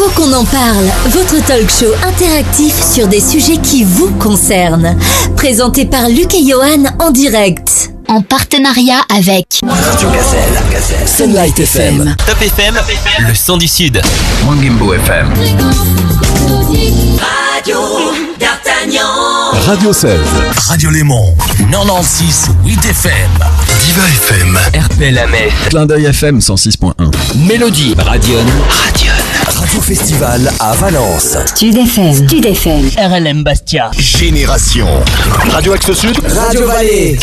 Faut qu'on en parle, votre talk show interactif sur des sujets qui vous concernent. Présenté par Luc et Johan en direct. En partenariat avec Radio Gazelle, Sunlight FM, Top FM, le son du Sud. Mangimbo FM, Radio D'Artagnan. Radio 16. Radio Léman, 96 8 FM, Diva FM, RPL à Metz. Clin d'œil FM 106.1. Mélodie. Radion. Radion. Radio Festival à Valence, Stud FM. Stud FM. RLM Bastia. Génération, Radio Axe Sud. Radio Vallée,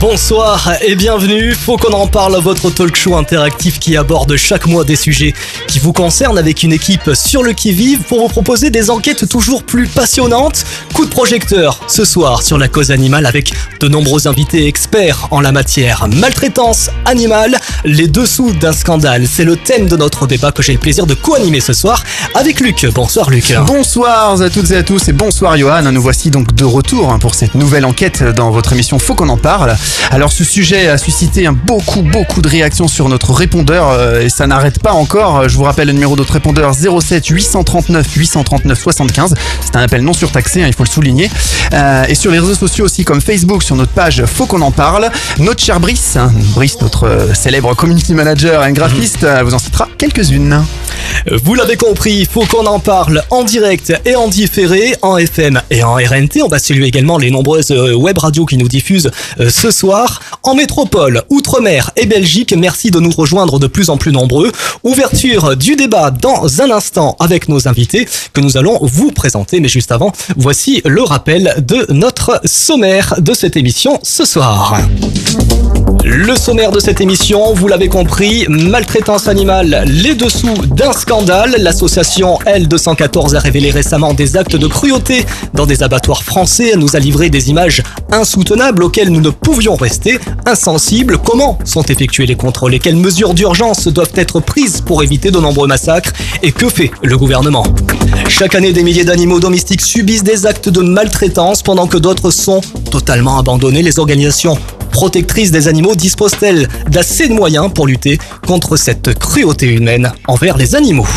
Bonsoir et bienvenue. Faut qu'on en parle, votre talk show interactif qui aborde chaque mois des sujets qui vous concernent avec une équipe sur le qui-vive pour vous proposer des enquêtes toujours plus passionnantes. Coup de projecteur ce soir sur la cause animale avec de nombreux invités experts en la matière. Maltraitance animale, les dessous d'un scandale. C'est le thème de notre débat que j'ai le plaisir de co-animer ce soir avec Luc. Bonsoir Luc. Bonsoir à toutes et à tous et bonsoir Johan. Nous voici donc de retour pour cette nouvelle enquête dans votre émission Faut qu'on en parle. Alors ce sujet a suscité beaucoup beaucoup de réactions sur notre répondeur euh, et ça n'arrête pas encore. Je vous rappelle le numéro de notre répondeur 07 839 839 75. C'est un appel non surtaxé, hein, il faut le souligner. Euh, et sur les réseaux sociaux aussi comme Facebook, sur notre page Faut qu'on en parle. Notre cher Brice, hein, Brice notre euh, célèbre community manager et graphiste, euh, vous en citera quelques-unes. Vous l'avez compris, faut qu'on en parle en direct et en différé, en FM et en RNT. On va saluer également les nombreuses euh, web radios qui nous diffusent euh, ce soir. En métropole, Outre-mer et Belgique, merci de nous rejoindre de plus en plus nombreux. Ouverture du débat dans un instant avec nos invités que nous allons vous présenter. Mais juste avant, voici le rappel de notre sommaire de cette émission ce soir. Le sommaire de cette émission, vous l'avez compris, maltraitance animale, les dessous d'un scandale. L'association L214 a révélé récemment des actes de cruauté dans des abattoirs français. Elle nous a livré des images insoutenables auxquelles nous ne pouvions rester insensibles. Comment sont effectués les contrôles et quelles mesures d'urgence doivent être prises pour éviter de nombreux massacres Et que fait le gouvernement? Chaque année, des milliers d'animaux domestiques subissent des actes de maltraitance pendant que d'autres sont totalement abandonnés. Les organisations protectrices des animaux disposent-elles d'assez de moyens pour lutter contre cette cruauté humaine envers les animaux?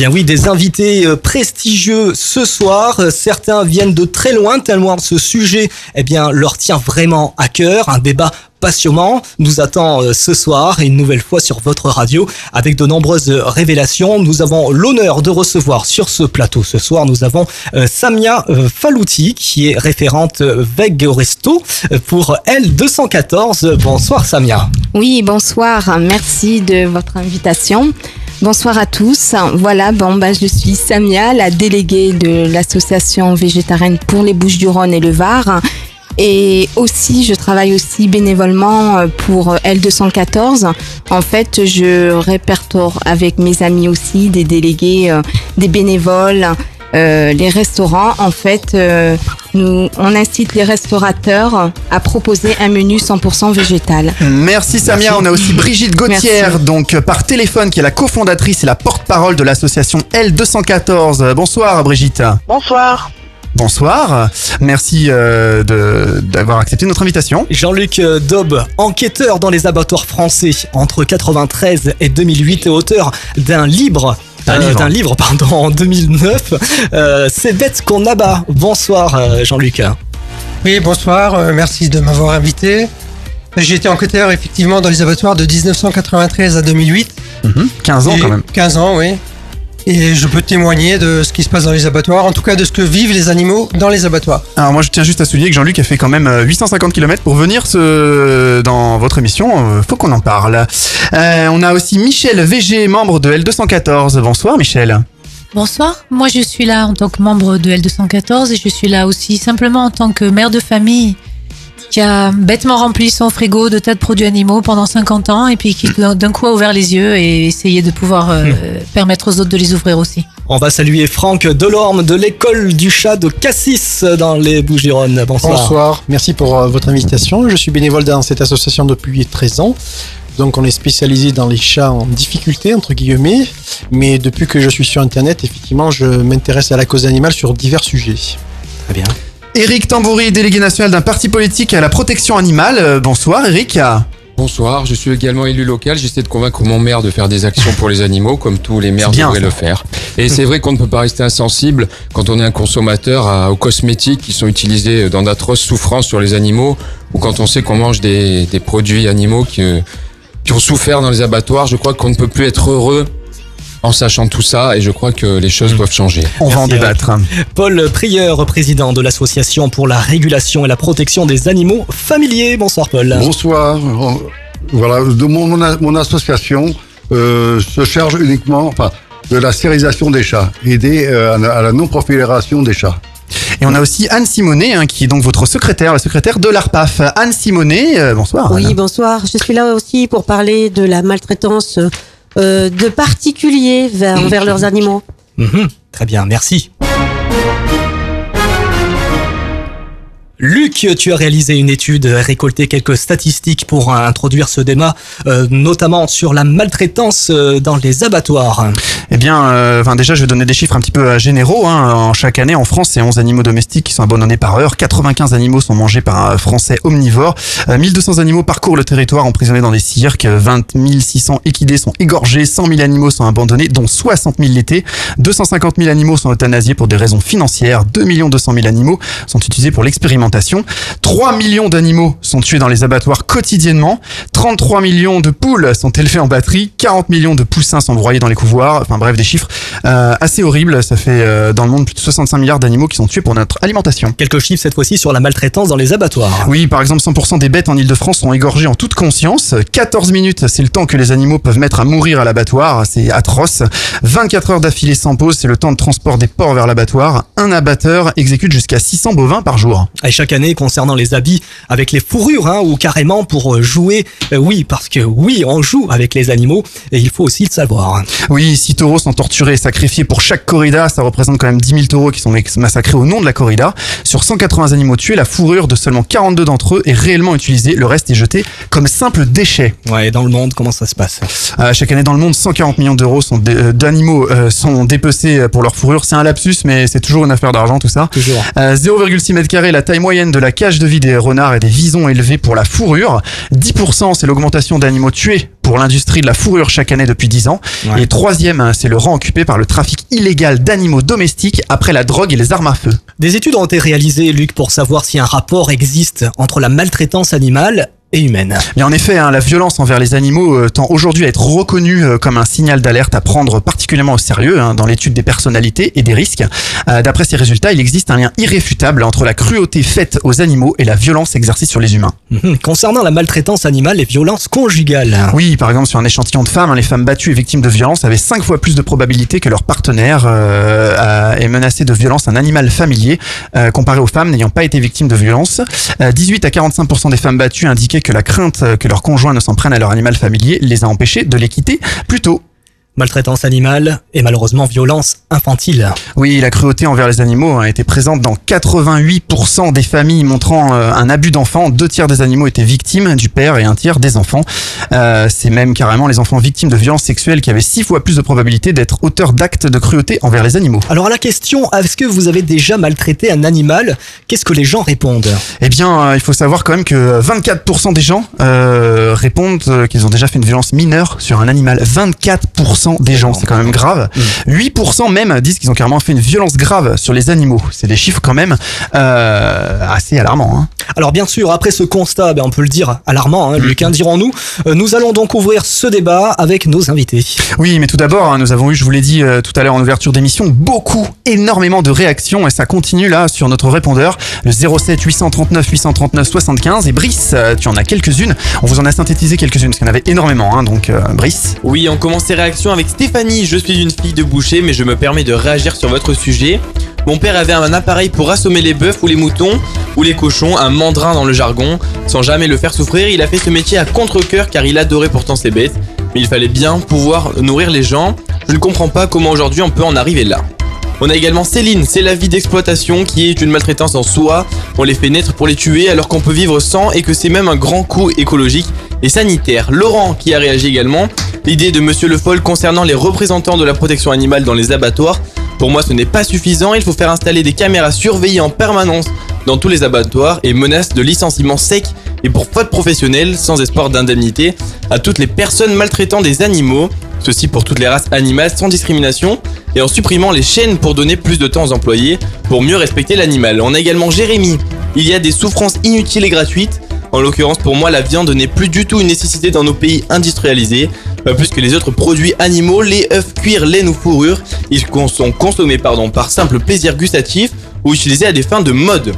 Bien oui, des invités euh, prestigieux ce soir. Euh, Certains viennent de très loin, tellement ce sujet eh bien, leur tient vraiment à cœur. Un débat passionnant nous attend euh, ce soir une nouvelle fois sur votre radio avec de nombreuses révélations. Nous avons l'honneur de recevoir sur ce plateau ce soir, nous avons Samia Falouti qui est référente Veg Resto pour L214. Bonsoir Samia. Oui, bonsoir. Merci de votre invitation. Bonsoir à tous. Voilà, bon, bah, je suis Samia, la déléguée de l'association végétarienne pour les Bouches-du-Rhône et le Var. Et aussi, je travaille aussi bénévolement euh, pour L214. En fait, je répertoire avec mes amis aussi des délégués, euh, des bénévoles, euh, les restaurants. En fait, euh, nous, on incite les restaurateurs à proposer un menu 100% végétal. Merci Samia, on a aussi Brigitte Gauthier, Merci. donc euh, par téléphone, qui est la cofondatrice et la porte-parole de l'association L214. Euh, Bonsoir Brigitte. Bonsoir. Bonsoir, merci euh, de- d'avoir accepté notre invitation. Jean-Luc Daube, enquêteur dans les abattoirs français entre 93 et 2008 et auteur d'un livre. Un euh, livre. D'un livre, pardon, en 2009. Euh, C'est bête qu'on abat. Bonsoir, euh, Jean-Luc. Oui, bonsoir. euh, merci de m'avoir invité. J'ai été enquêteur effectivement dans les abattoirs de 1993 à 2008. 15 ans Et- quand même. 15 ans, oui. Et je peux témoigner de ce qui se passe dans les abattoirs, en tout cas de ce que vivent les animaux dans les abattoirs. Alors moi je tiens juste à souligner que Jean-Luc a fait quand même euh, 850 km pour venir se... dans votre émission, euh, faut qu'on en parle. Euh, on a aussi Michel VG, membre de L214. Bonsoir Michel. Bonsoir, moi je suis là en tant que membre de L214 et je suis là aussi simplement en tant que mère de famille qui a bêtement rempli son frigo de tas de produits animaux pendant 50 ans et puis qui d'un coup a ouvert les yeux et essayé de pouvoir euh, permettre aux autres de les ouvrir aussi. On va saluer Franck Delorme de l'école du chat de Cassis dans les Bouches-du-Rhône. Bonsoir. Bonsoir, merci pour euh, votre invitation. Je suis bénévole dans cette association depuis 13 ans. Donc on est spécialisé dans les chats en difficulté, entre guillemets. Mais depuis que je suis sur Internet, effectivement, je m'intéresse à la cause animale sur divers sujets. Très bien. Éric Tamboury, délégué national d'un parti politique à la protection animale. Euh, bonsoir Éric. Bonsoir, je suis également élu local. J'essaie de convaincre mon maire de faire des actions pour les animaux, comme tous les maires devraient ça. le faire. Et c'est vrai qu'on ne peut pas rester insensible quand on est un consommateur à- aux cosmétiques qui sont utilisés dans d'atroces souffrances sur les animaux, ou quand on sait qu'on mange des, des produits animaux qui, euh, qui ont souffert dans les abattoirs. Je crois qu'on ne peut plus être heureux en sachant tout ça, et je crois que les choses doivent changer. On va en Eric. débattre. Paul Prieur, président de l'association pour la régulation et la protection des animaux familiers. Bonsoir Paul. Bonsoir. Voilà, de mon, mon association euh, se charge uniquement enfin, de la stérilisation des chats, aider euh, à la- non-profilation des chats. Et on a aussi Anne Simonet, hein, qui est donc votre secrétaire, la secrétaire de l'ARPAF. Anne Simonet, euh, bonsoir. Oui, Anne. bonsoir. Je suis là aussi pour parler de la maltraitance euh, de particuliers vers, envers leurs animaux. Mhm, très bien, merci. Luc, tu as réalisé une étude, récolté quelques statistiques pour euh, introduire ce débat, euh, notamment sur la maltraitance euh, dans les abattoirs. Eh bien, euh, enfin, déjà, je vais donner des chiffres un petit peu euh, généraux. Hein. En chaque année, en France, c'est 11 animaux domestiques qui sont abandonnés par heure. 95 animaux sont mangés par un Français omnivore. Euh, 1200 animaux parcourent le territoire emprisonnés dans des cirques. 20 600 équidés sont égorgés. 100 000 animaux sont abandonnés, dont 60 000 l'été. 250 000 animaux sont euthanasiés pour des raisons financières. 2 200 000 animaux sont utilisés pour l'expérimentation. 3 millions d'animaux sont tués dans les abattoirs quotidiennement. 33 millions de poules sont élevées en batterie. 40 millions de poussins sont broyés dans les couvoirs. Enfin bref, des chiffres euh, assez horribles. Ça fait euh, dans le monde plus de 65 milliards d'animaux qui sont tués pour notre alimentation. Quelques chiffres cette fois-ci sur la maltraitance dans les abattoirs. Oui, par exemple, 100% des bêtes en Ile-de-France sont égorgées en toute conscience. 14 minutes, c'est le temps que les animaux peuvent mettre à mourir à l'abattoir. C'est atroce. 24 heures d'affilée sans pause, c'est le temps de transport des porcs vers l'abattoir. Un abatteur exécute jusqu'à 600 bovins par jour. Et chaque année, concernant les habits avec les fourrures, hein, ou carrément pour euh, jouer, euh, oui, parce que oui, on joue avec les animaux, et il faut aussi le savoir. Oui, 6 taureaux sont torturés et sacrifiés pour chaque corrida. Ça représente quand même 10 000 taureaux qui sont massacrés au nom de la corrida. Sur 180 animaux tués, la fourrure de seulement 42 d'entre eux est réellement utilisée. Le reste est jeté comme simple déchet. Ouais, et dans le monde, comment ça se passe? Euh, chaque année dans le monde, 140 millions d'euros sont d'animaux euh, sont dépecés pour leur fourrure. C'est un lapsus, mais c'est toujours une affaire d'argent tout ça. Toujours. Euh, 0,6 mètres carrés, la taille moyenne de la cage de vie des renards et des visons élevés pour la fourrure. 10%, c'est l'augmentation d'animaux tués pour l'industrie de la fourrure chaque année depuis 10 ans. Ouais. Et troisième, c'est le rang occupé par le trafic illégal d'animaux domestiques après la drogue et les armes à feu. Des études ont été réalisées, Luc, pour savoir si un rapport existe entre la maltraitance animale et humaine. Mais en effet, hein, la violence envers les animaux euh, tend aujourd'hui à être reconnue euh, comme un signal d'alerte à prendre particulièrement au sérieux hein, dans l'étude des personnalités et des risques. Euh, D'après ces résultats, il existe un lien irréfutable entre la cruauté faite aux animaux et la violence exercée sur les humains. Mhm. Concernant la maltraitance animale, les violences conjugales. Oui, par exemple, sur un échantillon de femmes, hein, les femmes battues et victimes de violences avaient 5 fois plus de probabilité que leur partenaire ait menacé de violence un animal familier, comparé aux femmes n'ayant pas été victimes de violences. Euh, 18 à 45% des femmes battues indiquaient que la crainte que leur conjoint ne s'en prenne à leur animal familier les a empêchées de les quitter plus tôt. Maltraitance animale et malheureusement violence infantile. Oui, la cruauté envers les animaux a été présente dans 88% des familles montrant euh, un abus d'enfants. Deux tiers des animaux étaient victimes du père et un tiers des enfants. Euh, C'est même carrément les enfants victimes de violences sexuelles qui avaient six fois plus de probabilité d'être auteurs d'actes de cruauté envers les animaux. Alors à la question, est-ce que vous avez déjà maltraité un animal? Qu'est-ce que les gens répondent? Eh bien, euh, il faut savoir quand même que 24% des gens euh, répondent qu'ils ont déjà fait une violence mineure sur un animal. 24% des gens, c'est quand même grave. 8% même disent qu'ils ont carrément fait une violence grave sur les animaux. C'est des chiffres quand même euh, assez alarmants. Hein. Alors bien sûr, après ce constat, ben, on peut le dire alarmant, hein, hein, dirons-nous, euh, nous allons donc ouvrir ce débat avec nos invités. Oui, mais tout d'abord, hein, nous avons eu, je vous l'ai dit euh, tout à l'heure en ouverture d'émission, beaucoup, énormément de réactions et ça continue là sur notre répondeur, le 07 839 839 75. Et Brice, euh, tu en as quelques-unes. On vous en a synthétisé quelques-unes parce qu'il y en avait énormément. Hein, donc euh, Brice. Oui, on commence ces réactions avec Stéphanie. Je suis une fille de boucher, mais je me permets de réagir sur votre sujet. Mon père avait un appareil pour assommer les bœufs ou les moutons ou les cochons, un mandrin dans le jargon. Sans jamais le faire souffrir, il a fait ce métier à contre-coeur car il adorait pourtant ses bêtes. Mais il fallait bien pouvoir nourrir les gens. Je ne comprends pas comment aujourd'hui on peut en arriver là. On a également Céline, c'est la vie d'exploitation qui est une maltraitance en soi. On les fait naître pour les tuer alors qu'on peut vivre sans et que c'est même un grand coût écologique et sanitaire. Laurent qui a réagi également. L'idée de Monsieur Le Foll concernant les représentants de la protection animale dans les abattoirs. Pour moi ce n'est pas suffisant, il faut faire installer des caméras surveillées en permanence dans tous les abattoirs et menace de licenciement sec et pour faute professionnelle sans espoir d'indemnité à toutes les personnes maltraitant des animaux. Ceci pour toutes les races animales sans discrimination et en supprimant les chaînes pour donner plus de temps aux employés pour mieux respecter l'animal. On a également Jérémy. Il y a des souffrances inutiles et gratuites. En l'occurrence, pour moi, la viande n'est plus du tout une nécessité dans nos pays industrialisés. Pas plus que les autres produits animaux, les œufs, cuir, laine ou fourrure, ils sont consommés par simple plaisir gustatif ou utilisés à des fins de mode.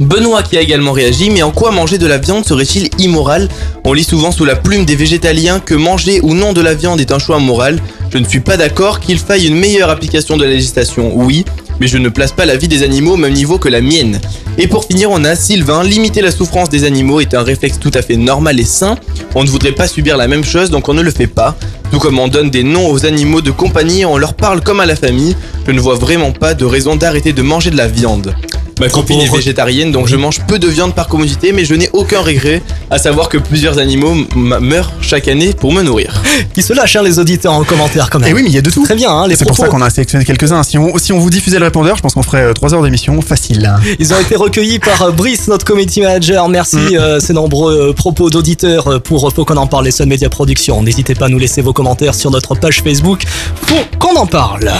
Benoît qui a également réagi, mais en quoi manger de la viande serait-il immoral? On lit souvent sous la plume des végétaliens que manger ou non de la viande est un choix moral. Je ne suis pas d'accord qu'il faille une meilleure application de la législation, oui, mais je ne place pas la vie des animaux au même niveau que la mienne. Et pour finir, on a Sylvain, limiter la souffrance des animaux est un réflexe tout à fait normal et sain. On ne voudrait pas subir la même chose, donc on ne le fait pas. Tout comme on donne des noms aux animaux de compagnie on leur parle comme à la famille, je ne vois vraiment pas de raison d'arrêter de manger de la viande. Ma copine est végétarienne, donc je mange peu de viande par commodité, mais je n'ai aucun regret à savoir que plusieurs animaux meurent chaque année pour me nourrir. Qui se lâchent hein, les auditeurs en commentaire quand même. Et oui, mais il y a de tout. Très bien, hein, les C'est pour ça qu'on a sélectionné quelques-uns. Si on, si on vous diffusait le répondeur, je pense qu'on ferait 3 heures d'émission facile. Ils ont été recueillis par euh, Brice, notre community manager. Merci Mm. euh, ces nombreux euh, propos d'auditeurs euh, pour euh, Faut qu'on en parle, les Sun Media Productions. N'hésitez pas à nous laisser vos commentaires sur notre page Facebook. Faut qu'on en parle.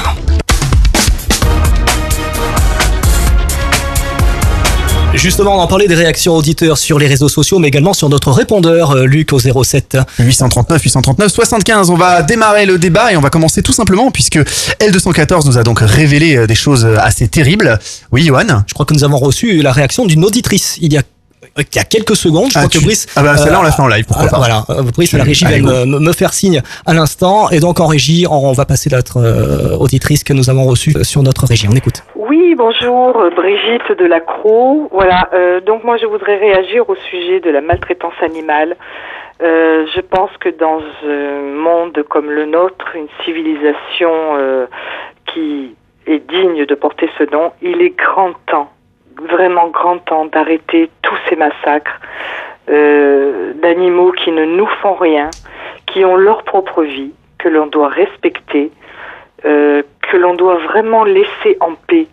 Justement, on en parlait des réactions auditeurs sur les réseaux sociaux, mais également sur notre répondeur, euh, Luc au 07. 839, 839, 75. On va démarrer le débat et on va commencer tout simplement puisque L214 nous a donc révélé euh, des choses assez terribles. Oui, Johan? Je crois que nous avons reçu la réaction d'une auditrice il y a il y a quelques secondes, je Ah, crois tu- que Brice. Ah bah, celle-là, on l'a fait en live, pourquoi euh, pas. Voilà, euh, Brice, Tu- à la régie, vient me, me faire signe à l'instant. Et donc, en régie, on va passer notre euh, auditrice que nous avons reçue sur notre régie. On écoute. Oui, bonjour, Brigitte de la Croix. Voilà, euh, donc moi je voudrais réagir au sujet de la maltraitance animale. Euh, je pense que dans un monde comme le nôtre, une civilisation euh, qui est digne de porter ce nom, il est grand temps, vraiment grand temps d'arrêter tous ces massacres euh, d'animaux qui ne nous font rien, qui ont leur propre vie, que l'on doit respecter, euh, que l'on doit vraiment laisser en paix.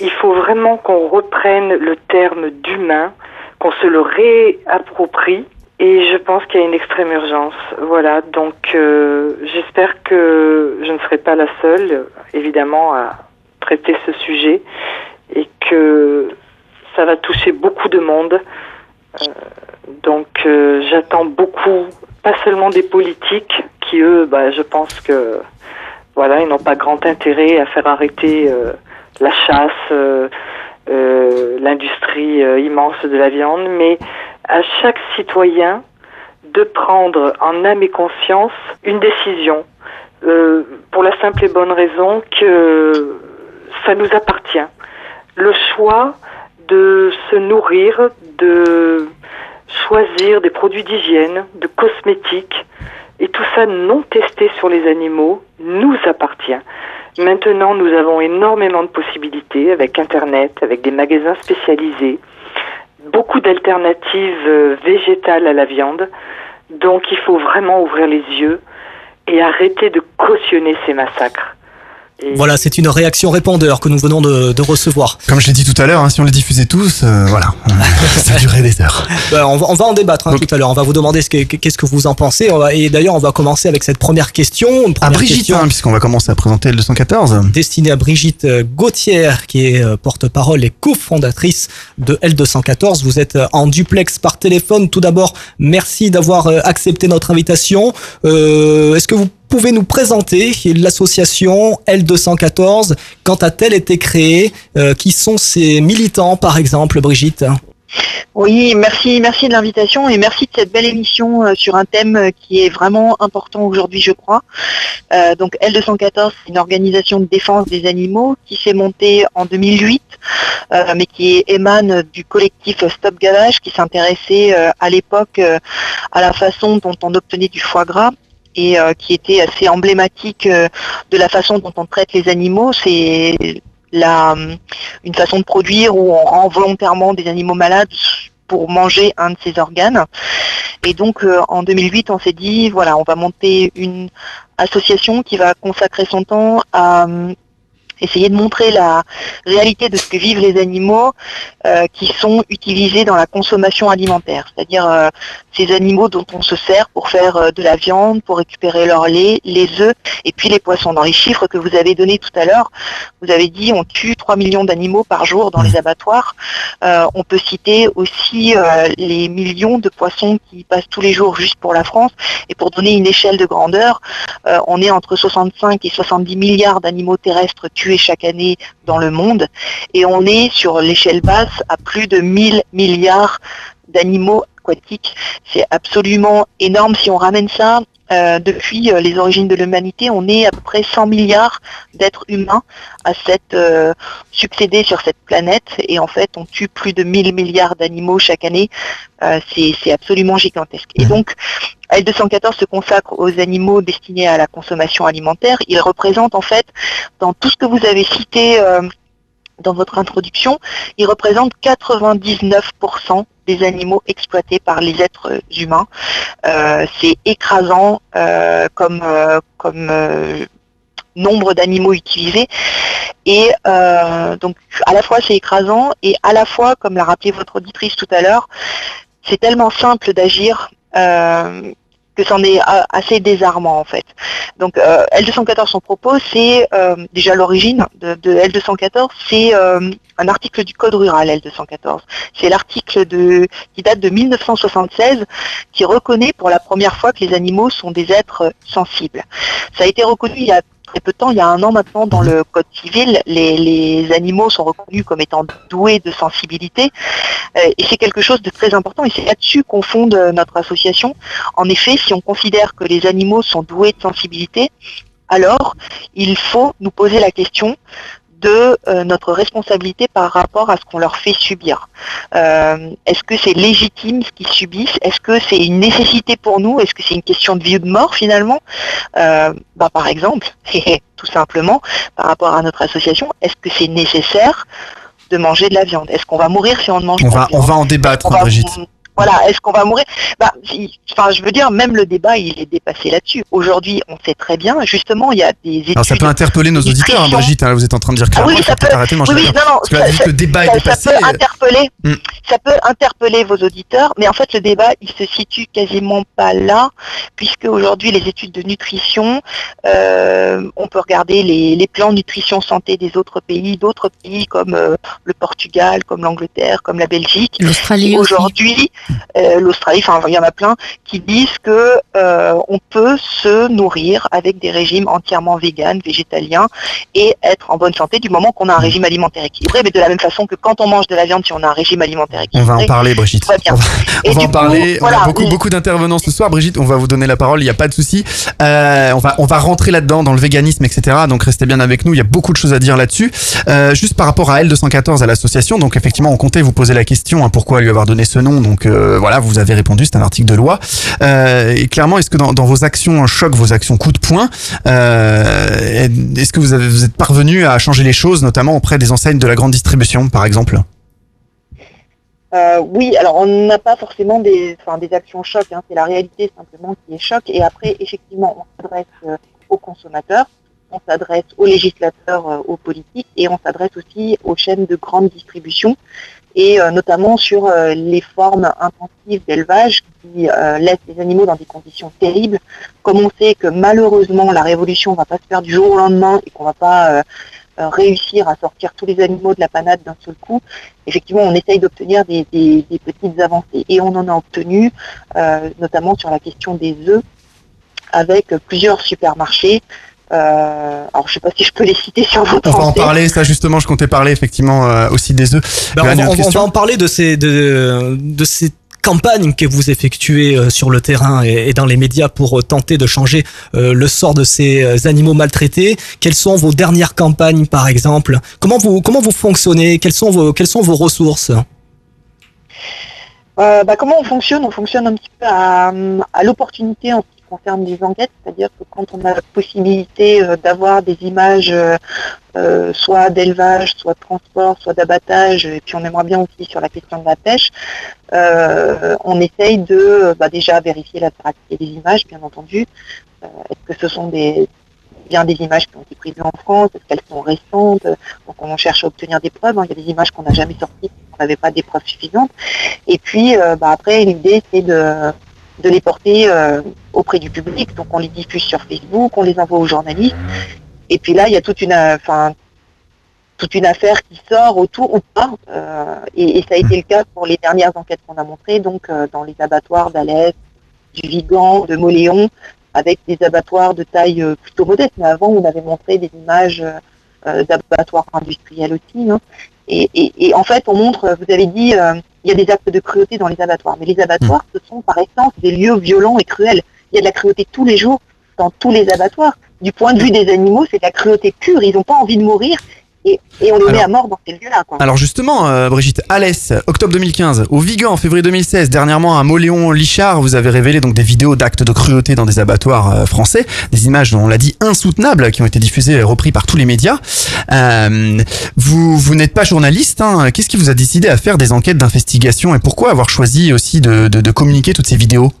Il faut vraiment qu'on reprenne le terme d'humain, qu'on se le réapproprie. Et je pense qu'il y a une extrême urgence. Voilà, donc euh, j'espère que je ne serai pas la seule, évidemment, à traiter ce sujet et que ça va toucher beaucoup de monde. Euh, donc euh, j'attends beaucoup, pas seulement des politiques qui eux, bah, je pense que voilà, ils n'ont pas grand intérêt à faire arrêter euh, la chasse, l'industrie immense de la viande, mais à chaque citoyen de prendre en âme et conscience une décision pour la simple et bonne raison que ça nous appartient. Le choix de se nourrir, de choisir des produits d'hygiène, de cosmétiques, et tout ça non testé sur les animaux nous appartient. Maintenant, nous avons énormément de possibilités avec Internet, avec des magasins spécialisés, beaucoup d'alternatives euh, végétales à la viande. Donc, il faut vraiment ouvrir les yeux et arrêter de cautionner ces massacres. Et- Voilà, c'est une réaction répondeur que nous venons de, de recevoir. Comme je l'ai dit tout à l'heure, hein, si on les diffusait tous, euh, voilà, ça durait des heures. Ben, on, va, on va en débattre hein, tout à l'heure. On va vous demander ce que- qu'est-ce que vous en pensez. On va- et d'ailleurs, on va commencer avec cette première question. Une À Brigitte, question hein, puisqu'on va commencer à présenter le 214. destinée à Brigitte euh, Gauthier, qui est euh, porte-parole et cofondatrice de L214. Vous êtes euh, en duplex par téléphone. Tout d'abord, merci d'avoir accepté notre invitation. Euh, Est-ce que vous pouvez nous présenter l'association L214 Quand a-t-elle été créée Euh, Qui sont ses militants, par exemple, Brigitte? Oui, merci, merci de l'invitation et merci de cette belle émission euh, sur un thème euh, qui est vraiment important aujourd'hui, je crois. Donc L214, c'est une organisation de défense des animaux qui s'est montée en 2008, euh, mais qui émane du collectif Stop Gavage qui s'intéressait à l'époque à la façon dont on obtenait du foie gras et euh, qui était assez emblématique euh, de la façon dont on traite les animaux. C'est une façon de produire où on rend volontairement des animaux malades pour manger un de ces organes. Et donc euh, en 2008, on s'est dit, voilà, on va monter une association qui va consacrer son temps à essayer de montrer la réalité de ce que vivent les animaux euh, qui sont utilisés dans la consommation alimentaire, c'est-à-dire euh, ces animaux dont on se sert pour faire euh, de la viande, pour récupérer leur lait, les œufs et puis les poissons. Dans les chiffres que vous avez donnés tout à l'heure, vous avez dit on tue 3 millions d'animaux par jour dans les abattoirs. On peut citer aussi les millions de poissons qui passent tous les jours juste pour la France. Et pour donner une échelle de grandeur, on est entre 65 et 70 milliards d'animaux terrestres tués chaque année dans le monde. Et on est sur l'échelle basse à plus de 1000 milliards d'animaux aquatiques. C'est absolument énorme. Si on ramène ça, euh, depuis euh, les origines de l'humanité, on est à peu près 100 milliards d'êtres humains à s'être euh, succédés sur cette planète. Et en fait, on tue plus de 1000 milliards d'animaux chaque année. Euh, c'est absolument gigantesque. Et donc, L214 se consacre aux animaux destinés à la consommation alimentaire. Il représente en fait, dans tout ce que vous avez cité dans votre introduction, il représente 99% des animaux exploités par les êtres humains. Euh, c'est écrasant euh, comme, euh, nombre d'animaux utilisés. Et donc à la fois c'est écrasant et à la fois, comme l'a rappelé votre auditrice tout à l'heure, c'est tellement simple d'agir que c'en est euh, assez désarmant en fait. Donc euh, L214 son propos c'est euh, déjà l'origine de, de L214 c'est un article du code rural L214. C'est l'article de qui date de 1976 qui reconnaît pour la première fois que les animaux sont des êtres sensibles. Ça a été reconnu il y a très peu de temps, il y a un an maintenant, dans le Code civil, les, les animaux sont reconnus comme étant doués de sensibilité. Euh, et c'est quelque chose de très important et c'est là-dessus qu'on fonde euh, notre association. En effet, si on considère que les animaux sont doués de sensibilité, alors il faut nous poser la question de euh, notre responsabilité par rapport à ce qu'on leur fait subir. Euh, Est-ce que c'est légitime ce qu'ils subissent? Est-ce que c'est une nécessité pour nous? Est-ce que c'est une question de vie ou de mort finalement? Euh, bah, Par exemple, tout simplement, par rapport à notre association, est-ce que c'est nécessaire de manger de la viande? Est-ce qu'on va mourir si on ne mange On pas va, de on viande? va en débattre, On Brigitte. Voilà, est-ce qu'on va mourir? Bah, Enfin, je veux dire, même le débat, il est dépassé là-dessus. Aujourd'hui, on sait très bien, justement, il y a des études. Alors ça peut interpeller nos auditeurs, hein. Brigitte. hein, vous êtes en train de dire Ah clairement oui, qu'il faut ça peut, arrêter oui, oui, non, non, là, ça- vu que le ça- débat est ça- dépassé. Ça peut euh, interpeller, Hmm. ça peut interpeller vos auditeurs, mais en fait, le débat, il se situe quasiment pas là, puisque aujourd'hui, les études de nutrition, euh, on peut regarder les, les plans nutrition santé des autres pays, d'autres pays comme euh, le Portugal, comme l'Angleterre, comme la Belgique. L'Australie. Aujourd'hui, euh, l'Australie, enfin, il y en a plein qui disent que euh, on peut se nourrir avec des régimes entièrement véganes, végétaliens, et être en bonne santé du moment qu'on a un régime alimentaire équilibré. Mais de la même façon que quand on mange de la viande, si on a un régime alimentaire On équilibré, va en parler, Brigitte. tout va bien. On va, on en coup, parler. on a beaucoup, beaucoup d'intervenants ce soir, Brigitte. On va vous donner la parole. Il n'y a pas de souci. Euh, on va, on va rentrer là-dedans dans le véganisme, etc. Donc restez bien avec nous. Il y a beaucoup de choses à dire là-dessus. Euh, juste par rapport à L214 à l'association. Donc effectivement, on comptait vous poser la question hein, pourquoi lui avoir donné ce nom. Donc euh, voilà, vous avez répondu. C'est un article de loi. Euh, et clairement, est-ce que dans, vos actions choc, vos actions coup de poing, euh, est-ce que vous, êtes parvenu à changer les choses, notamment auprès des enseignes de la grande distribution, par exemple? Oui, alors on n'a pas forcément des, enfin, des actions choc, hein, c'est la réalité simplement qui est choc. Et après, effectivement, on s'adresse aux consommateurs, on s'adresse aux législateurs, aux politiques, et on s'adresse aussi aux chaînes de grande distribution, et euh, notamment sur euh, les formes intensives d'élevage qui euh, laissent les animaux dans des conditions terribles. Comme on sait que malheureusement la révolution va pas se faire du jour au lendemain et qu'on va pas réussir à sortir tous les animaux de la panade d'un seul coup, effectivement, on essaye d'obtenir des, petites avancées. Et on en a obtenu, notamment sur la question des œufs, avec plusieurs supermarchés. Euh, alors, je sais pas si je peux les citer sur votre On va en parler, ça justement, je comptais parler effectivement euh, aussi des œufs. Ben, Johan, on, va, on on en parler de ces, de, de ces campagnes que vous effectuez euh, sur le terrain et, et dans les médias pour euh, tenter de changer euh, le sort de ces euh, animaux maltraités. Quelles sont vos dernières campagnes, par exemple? Comment vous comment vous fonctionnez? Quelles sont vos quelles sont vos ressources? Euh, bah, comment on fonctionne? On fonctionne un petit peu à, à l'opportunité en concerne les enquêtes, c'est-à-dire que quand on a la possibilité euh, d'avoir des images euh, euh, soit d'élevage, soit de transport, soit d'abattage, et puis on aimerait bien aussi sur la question de la pêche, on essaye de bah, déjà vérifier la véracité des images, bien entendu. Est-ce que ce sont bien des images qui ont été prises en France, est-ce qu'elles sont récentes Donc on cherche à obtenir des preuves. hein. Il y a des images qu'on n'a jamais sorties, on n'avait pas des preuves suffisantes. Et puis bah, après l'idée c'est de de les porter euh, auprès du public. Donc on les diffuse sur Facebook, on les envoie aux journalistes. Et puis là, il y a toute une, euh, toute une affaire qui sort autour ou pas. Euh, et, ça a été le cas pour les dernières enquêtes qu'on a montrées, donc dans les abattoirs d'Alès, du Vigan, de Moléon, avec des abattoirs de taille plutôt modeste. Mais avant, on avait montré des images d'abattoirs industriels aussi. hein. Et, en fait, on montre, vous avez dit, il y a des actes de cruauté dans les abattoirs. Mais les abattoirs, ce sont par essence des lieux violents et cruels. Il y a de la cruauté tous les jours dans tous les abattoirs. Du point de vue des animaux, c'est de la cruauté pure. Ils n'ont pas envie de mourir. Et, et on les met à mort dans ces lieux-là. Alors justement, euh, Brigitte, Alès, octobre 2015, au Vigan, en février 2016, dernièrement à Moléon-Lichard, vous avez révélé donc des vidéos d'actes de cruauté dans des abattoirs euh, français, des images, on l'a dit, insoutenables, qui ont été diffusées et reprises par tous les médias. Euh, vous vous n'êtes pas journaliste, hein. qu'est-ce qui vous a décidé à faire des enquêtes d'investigation et pourquoi avoir choisi aussi de, de- de communiquer toutes ces vidéos?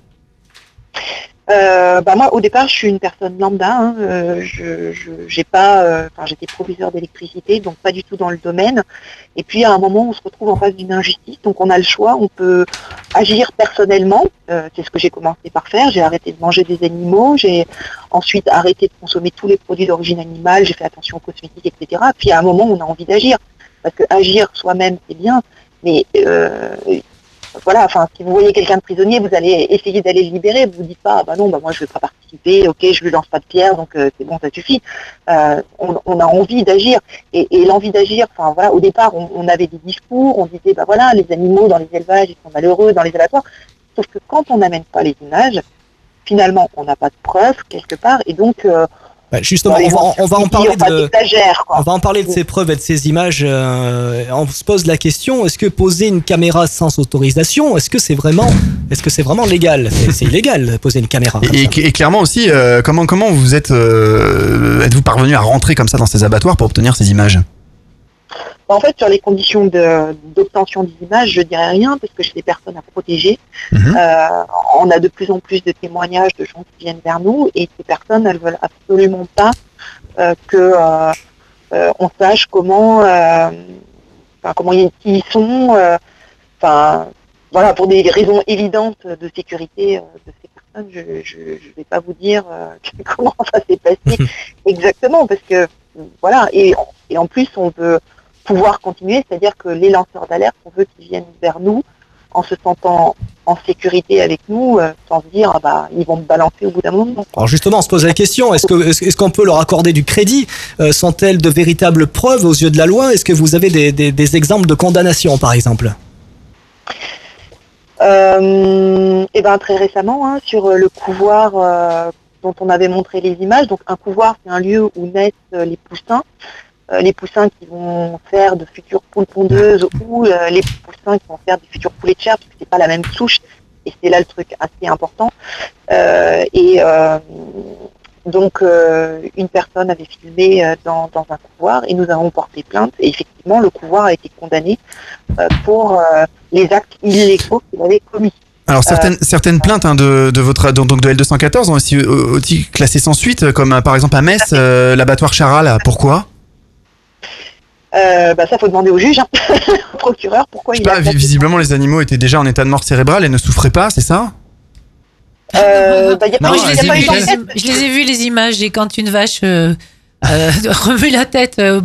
Euh, bah moi, au départ, je suis une personne lambda. hein, euh, je, j'ai pas, euh, j'étais proviseur d'électricité, donc pas du tout dans le domaine. Et puis à un moment, on se retrouve en face d'une injustice, donc on a le choix. On peut agir personnellement. c'est ce que j'ai commencé par faire. J'ai arrêté de manger des animaux. J'ai ensuite arrêté de consommer tous les produits d'origine animale. J'ai fait attention aux cosmétiques, etc. Puis à un moment, on a envie d'agir, parce que agir soi-même, c'est bien, mais voilà, enfin, si vous voyez quelqu'un de prisonnier, vous allez essayer d'aller le libérer. Vous vous dites pas, ah bah non, bah moi je vais pas participer, ok, je lui lance pas de pierre, donc euh, c'est bon, ça suffit. Euh, on, a envie d'agir. Et, l'envie d'agir, enfin voilà, au départ, on, on avait des discours, on disait, bah voilà, les animaux dans les élevages, ils sont malheureux, dans les abattoirs. Sauf que quand on n'amène pas les images, finalement, on n'a pas de preuves quelque part, et donc. euh, Bah, justement, on va, gens on va en parler de, on va en parler de ces preuves et de ces images. euh, on se pose la question est-ce que poser une caméra sans autorisation, est-ce que c'est vraiment, est-ce que c'est vraiment légal? C'est illégal de poser une caméra. Et clairement aussi, euh, comment comment vous êtes euh, êtes-vous parvenu à rentrer comme ça dans ces abattoirs pour obtenir ces images? En fait, sur les conditions de- d'obtention des images, je dirais rien parce que j'ai des personnes à protéger. Mhm. Euh, on a de plus en plus de témoignages de gens qui viennent vers nous et ces personnes, elles veulent absolument pas euh, que euh, euh, on sache comment, comment ils, sont. Enfin, voilà, pour des raisons évidentes de sécurité de ces personnes, je ne vais pas vous dire comment ça s'est passé exactement parce que voilà et, et en plus on veut pouvoir continuer, c'est-à-dire que les lanceurs d'alerte, on veut qu'ils viennent vers nous en se sentant en sécurité avec nous, euh, sans se dire ah bah ils vont me balancer au bout d'un moment. Alors justement, on se pose la question est-ce que est-ce qu'on peut leur accorder du crédit Euh, Sont-elles de véritables preuves aux yeux de la loi? Est-ce que vous avez des, des- des exemples de condamnation, par exemple? Euh, et ben très récemment, hein, sur le couloir euh, dont on avait montré les images, donc un couloir c'est un lieu où naissent les poussins, les poussins qui vont faire de futures poules pondeuses ou euh, les poussins qui vont faire de futurs poulets de chair, parce que c'est pas la même souche, et c'est là le truc assez important. Euh, et euh, donc euh, une personne avait filmé euh, dans, dans un couloir et nous avons porté plainte et effectivement le couloir a été condamné euh, pour euh, les actes illégaux qu'il avait commis. Alors certaines Euh, certaines plaintes hein, de, de votre donc de L214 ont aussi, euh, aussi classé sans suite, comme euh, par exemple à Metz, euh, l'abattoir Charal. Pourquoi? Euh, bah ça faut demander au juge, hein. au procureur, pourquoi il a Bah, vi- Visiblement, les animaux étaient déjà en état de mort cérébrale et ne souffraient pas, c'est ça? Euh, bah, y a Non, pas, je, y a les pas je les ai vus les images et quand une vache euh, euh, remue la tête, euh,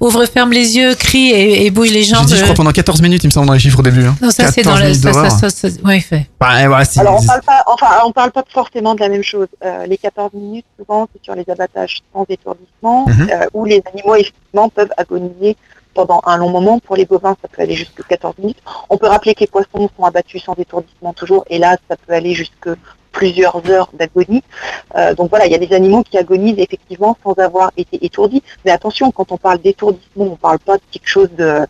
ouvre, ferme les yeux, crie et, et bouge les J'ai jambes. dit, je crois, pendant 14 minutes, il me semble, dans les chiffres au début. hein. non, ça c'est 14 dans la. Ça, ça, ouais, fait. Bah, voilà, Alors on parle pas, enfin on parle pas forcément de la même chose. Euh, les 14 minutes souvent c'est sur les abattages sans étourdissement euh, où les animaux effectivement peuvent agoniser pendant un long moment. Pour les bovins ça peut aller jusqu'à 14 minutes. On peut rappeler que les poissons sont abattus sans étourdissement toujours et là ça peut aller jusque plusieurs heures d'agonie. Euh, donc voilà, il y a des animaux qui agonisent effectivement sans avoir été étourdis. Mais attention, quand on parle d'étourdissement, on ne parle pas de quelque chose de,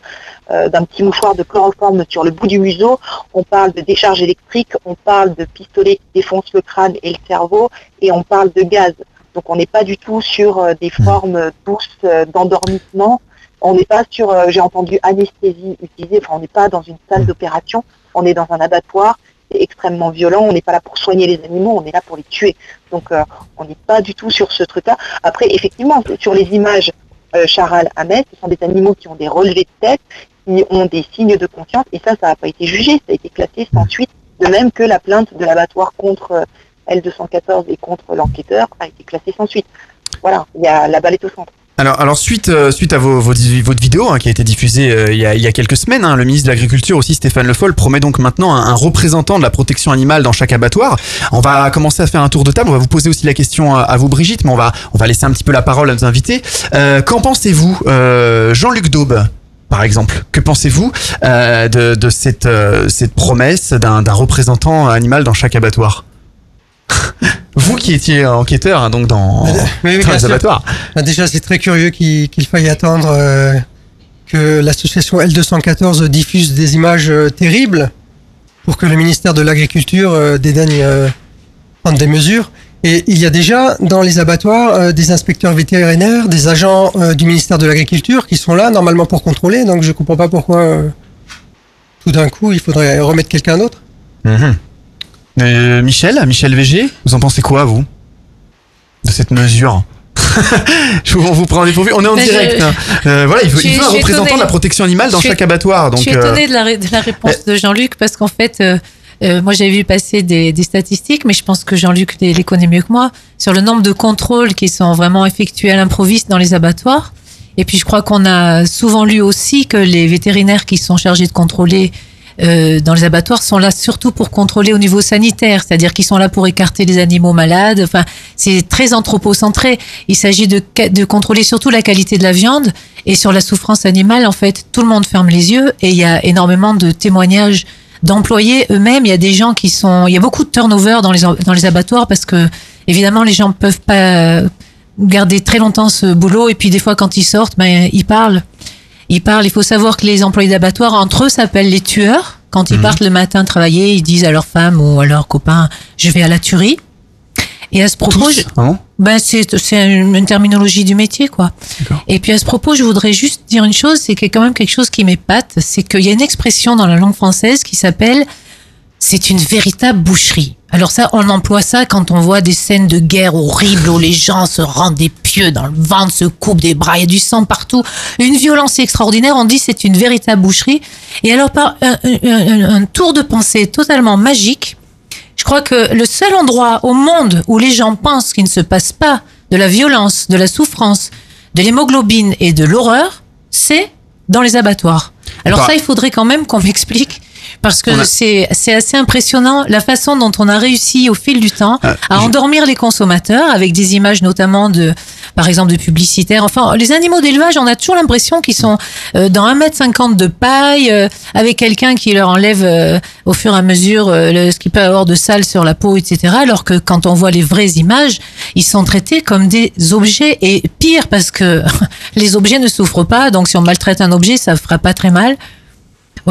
euh, d'un petit mouchoir de chloroforme sur le bout du museau. On parle de décharge électrique, on parle de pistolet qui défonce le crâne et le cerveau, et on parle de gaz. Donc on n'est pas du tout sur euh, des formes douces d'endormissement. On n'est pas sur, j'ai entendu anesthésie utilisée, enfin on n'est pas dans une salle d'opération, on est dans un abattoir, extrêmement violent, on n'est pas là pour soigner les animaux, on est là pour les tuer. Donc euh, on n'est pas du tout sur ce truc-là. Après, effectivement, sur les images euh, Charal, Ahmed, ce sont des animaux qui ont des relevés de tête, qui ont des signes de conscience, et ça, ça n'a pas été jugé, ça a été classé sans suite, de même que la plainte de l'abattoir contre euh, L214 et contre l'enquêteur a été classée sans suite. Voilà, il y a la balle est au centre. Alors, suite, euh, à votre vidéo hein, qui a été diffusée euh, il, y a, quelques semaines, hein, le ministre de l'Agriculture aussi Stéphane Le Foll promet donc maintenant un, représentant de la protection animale dans chaque abattoir. On va commencer à faire un tour de table. On va vous poser aussi la question à, à vous Brigitte, mais on va laisser un petit peu la parole à nos invités. Euh, Qu'en pensez-vous, euh, Jean-Luc Daube par exemple, que pensez-vous euh, de, cette, euh, promesse d'un représentant animal dans chaque abattoir? Vous qui étiez enquêteur hein, donc dans, les abattoirs. Ah, Déjà, c'est très curieux qu'il faille attendre euh, que l'association L214 diffuse des images euh, terribles pour que le ministère de l'Agriculture euh, dédaigne euh, prendre des mesures. Et il y a déjà dans les abattoirs euh, des inspecteurs vétérinaires, des agents euh, du ministère de l'Agriculture qui sont là normalement pour contrôler. Donc je ne comprends pas pourquoi euh, tout d'un coup il faudrait remettre quelqu'un d'autre. Mhm. Euh, Michel, Michel VG, vous en pensez quoi, vous De cette mesure Je vous, on vous prend. On est en Mais je- direct. hein. Euh, voilà, il faut, il un représentant étonnée. de la protection animale dans Je chaque abattoir. Donc, je suis euh, étonnée de la, ré- de la réponse de Jean-Luc parce qu'en fait, euh, euh, moi j'avais vu passer des, des statistiques, mais je pense que Jean-Luc les, les connaît mieux que moi, sur le nombre de contrôles qui sont vraiment effectués à l'improviste dans les abattoirs. Et puis je crois qu'on a souvent lu aussi que les vétérinaires qui sont chargés de contrôler euh, dans les abattoirs sont là surtout pour contrôler au niveau sanitaire, c'est-à-dire qu'ils sont là pour écarter les animaux malades. Enfin, c'est très anthropocentré. Il s'agit de, contrôler surtout la qualité de la viande et sur la souffrance animale. En fait, tout le monde ferme les yeux et il y a énormément de témoignages d'employés eux-mêmes. Il y a des gens qui sont, il y a beaucoup de turnover dans les abattoirs parce que évidemment les gens peuvent pas garder très longtemps ce boulot et puis des fois quand ils sortent, ben ils parlent. Ils parlent. Il faut savoir que les employés d'abattoir entre eux s'appellent les tueurs. Quand ils partent le matin travailler, ils disent à leur femme ou à leur copain "Je vais à la tuerie". Et à ce propos, je- ben c'est une, une terminologie du métier quoi. Et puis à ce propos, je voudrais juste dire une chose, c'est qu'il y a quand même quelque chose qui m'épate, c'est qu'il y a une expression dans la langue française qui s'appelle c'est une véritable boucherie. Alors ça, on emploie ça quand on voit des scènes de guerre horribles où les gens se rendent des pieux dans le ventre, se coupent des bras, il y a du sang partout, une violence extraordinaire. On dit c'est une véritable boucherie. Et alors par un, un- un- un tour de pensée totalement magique, je crois que le seul endroit au monde où les gens pensent qu'il ne se passe pas de la violence, de la souffrance, de l'hémoglobine et de l'horreur, c'est dans les abattoirs. Alors Bah. ça, il faudrait quand même qu'on m'explique. Parce que a- c'est c'est assez impressionnant la façon dont on a réussi au fil du temps Ah, à endormir les consommateurs avec des images notamment de par exemple de publicitaires. Enfin, les animaux d'élevage, on a toujours l'impression qu'ils sont euh, dans 1m50 de paille euh, avec quelqu'un qui leur enlève euh, au fur et à mesure euh, le- ce qu'il peut avoir de sale sur la peau, etc. Alors que quand on voit les vraies images, ils sont traités comme des objets et pire parce que les objets ne souffrent pas. Donc si on maltraite un objet, ça fera pas très mal.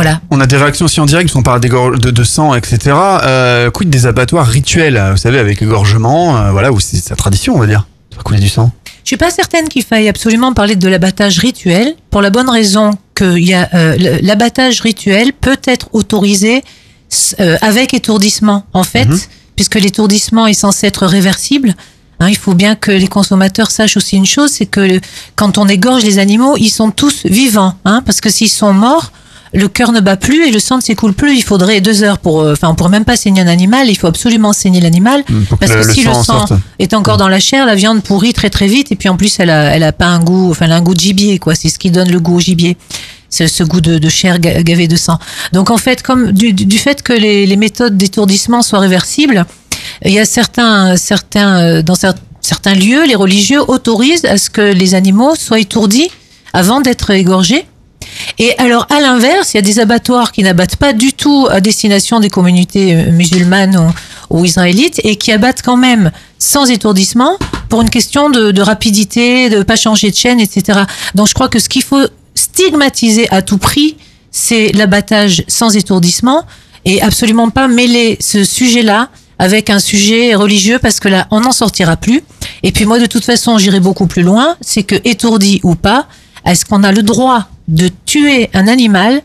Voilà. On a des réactions aussi en direct, on parle de, de sang, etc. Euh, quid des abattoirs rituels, vous savez, avec égorgement, euh, voilà, où c'est sa tradition, on va dire. Va couler du sang. Je suis pas certaine qu'il faille absolument parler de l'abattage rituel pour la bonne raison que euh, l'abattage rituel peut être autorisé euh, avec étourdissement en fait, puisque l'étourdissement est censé être réversible. Hein, il faut bien que les consommateurs sachent aussi une chose, c'est que le- quand on égorge les animaux, ils sont tous vivants, hein, parce que s'ils sont morts, le cœur ne bat plus et le sang ne s'écoule plus. Il faudrait deux heures pour, euh, enfin, on pourrait même pas saigner un animal. Il faut absolument saigner l'animal Mm, que parce que le si le sang sorte. est encore dans la chair, la viande pourrit très très vite et puis en plus elle a, elle a pas un goût, enfin elle a un goût de gibier quoi. C'est ce qui donne le goût au gibier. C'est ce goût de, de chair ga- gavée de sang. Donc en fait, comme du, du fait que les, les méthodes d'étourdissement soient réversibles, il y a certains, certains, euh, dans cer- certains lieux, les religieux autorisent à ce que les animaux soient étourdis avant d'être égorgés. Et alors, à l'inverse, il y a des abattoirs qui n'abattent pas du tout à destination des communautés euh, musulmanes ou, israélites et qui abattent quand même sans étourdissement pour une question de, de rapidité, de pas changer de chaîne, etc. Donc, je crois que ce qu'il faut stigmatiser à tout prix, c'est l'abattage sans étourdissement et absolument pas mêler ce sujet-là avec un sujet religieux parce que là, on n'en sortira plus. Et puis moi, de toute façon, j'irai beaucoup plus loin. C'est que étourdi ou pas, est-ce qu'on a le droit de tuer un animal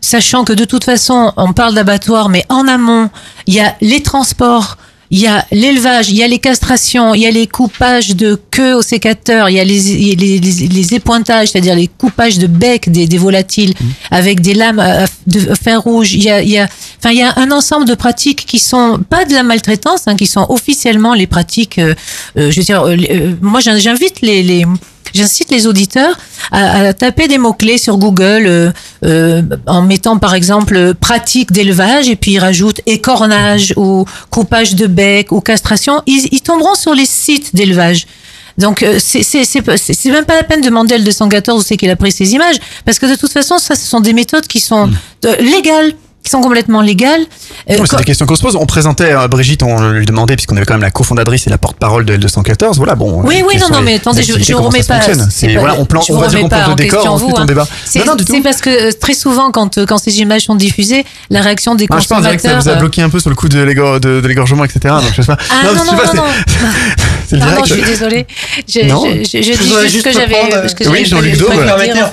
sachant que de toute façon, on parle d'abattoir, mais en amont, il y a les transports, il y a l'élevage, il y a les castrations, il y a les coupages de queue au sécateur, il y a les, les, les, les épointages, c'est-à-dire les coupages de bec des, des volatiles avec des lames à- de fer rouge. Il y a, il y a, enfin, il y a un ensemble de pratiques qui sont pas de la maltraitance, hein, qui sont officiellement les pratiques. euh, euh, je veux dire, euh, euh, moi, j'in- j'invite les, les J'incite les auditeurs à, à taper des mots-clés sur Google euh, euh, en mettant par exemple euh, pratique d'élevage et puis ils rajoutent écornage ou coupage de bec ou castration. Ils, ils tomberont sur les sites d'élevage. Donc c'est même pas la peine de demander le 214 où c'est qu'il a pris ces images parce que de toute façon ça ce sont des méthodes qui sont euh, légales, qui sont complètement légales. Euh, c'est quand- des questions qu'on se pose. On présentait euh, Brigitte, on lui demandait, puisqu'on avait quand même la cofondatrice et la porte-parole de L214. Voilà, bon. Oui, euh, oui, non, non, les mais attendez, je, comment remets pas. c'est voilà, on, plan, je on va dire qu'on plante le en décor, question ensuite vous, on hein. débat. C'est Non, non, du tout. c'est parce que euh, très souvent, quand, euh, quand ces images sont diffusées, la réaction des Ah, je pense que ça consommateurs. vous a bloqué un peu sur le coup de l'égor- de de l'égorgement, etc. Donc je sais pas. Ah non, je non, sais pas, non, non. c'est le Pardon, je suis désolée. Je, Non. je, je, je Je dis juste ce que j'avais. Oui, Jean-Luc Daube.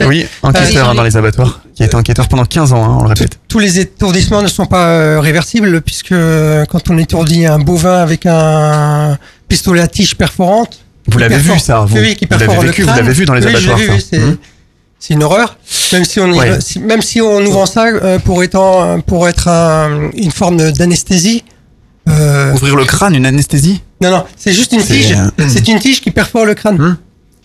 Oui, enquêteur hein, dans les abattoirs, qui a été enquêteur pendant 15 ans, hein, on le répète. Tous les étourdissements ne sont pas euh, réversibles puisque euh, quand on étourdit un bovin avec un pistolet à tige perforante, Vous l'avez vu, ça, vous. Oui, Vous l'avez vécu, vous l'avez vu dans les Oui, abattoirs, ça. c'est une horreur. Même si on Ouais. si- même si on ouvre ça euh, pour étant pour être un- une forme d'anesthésie. euh, Ouvrir le crâne, une anesthésie? Non, non, c'est juste une tige. euh, C'est une tige qui perfore le crâne,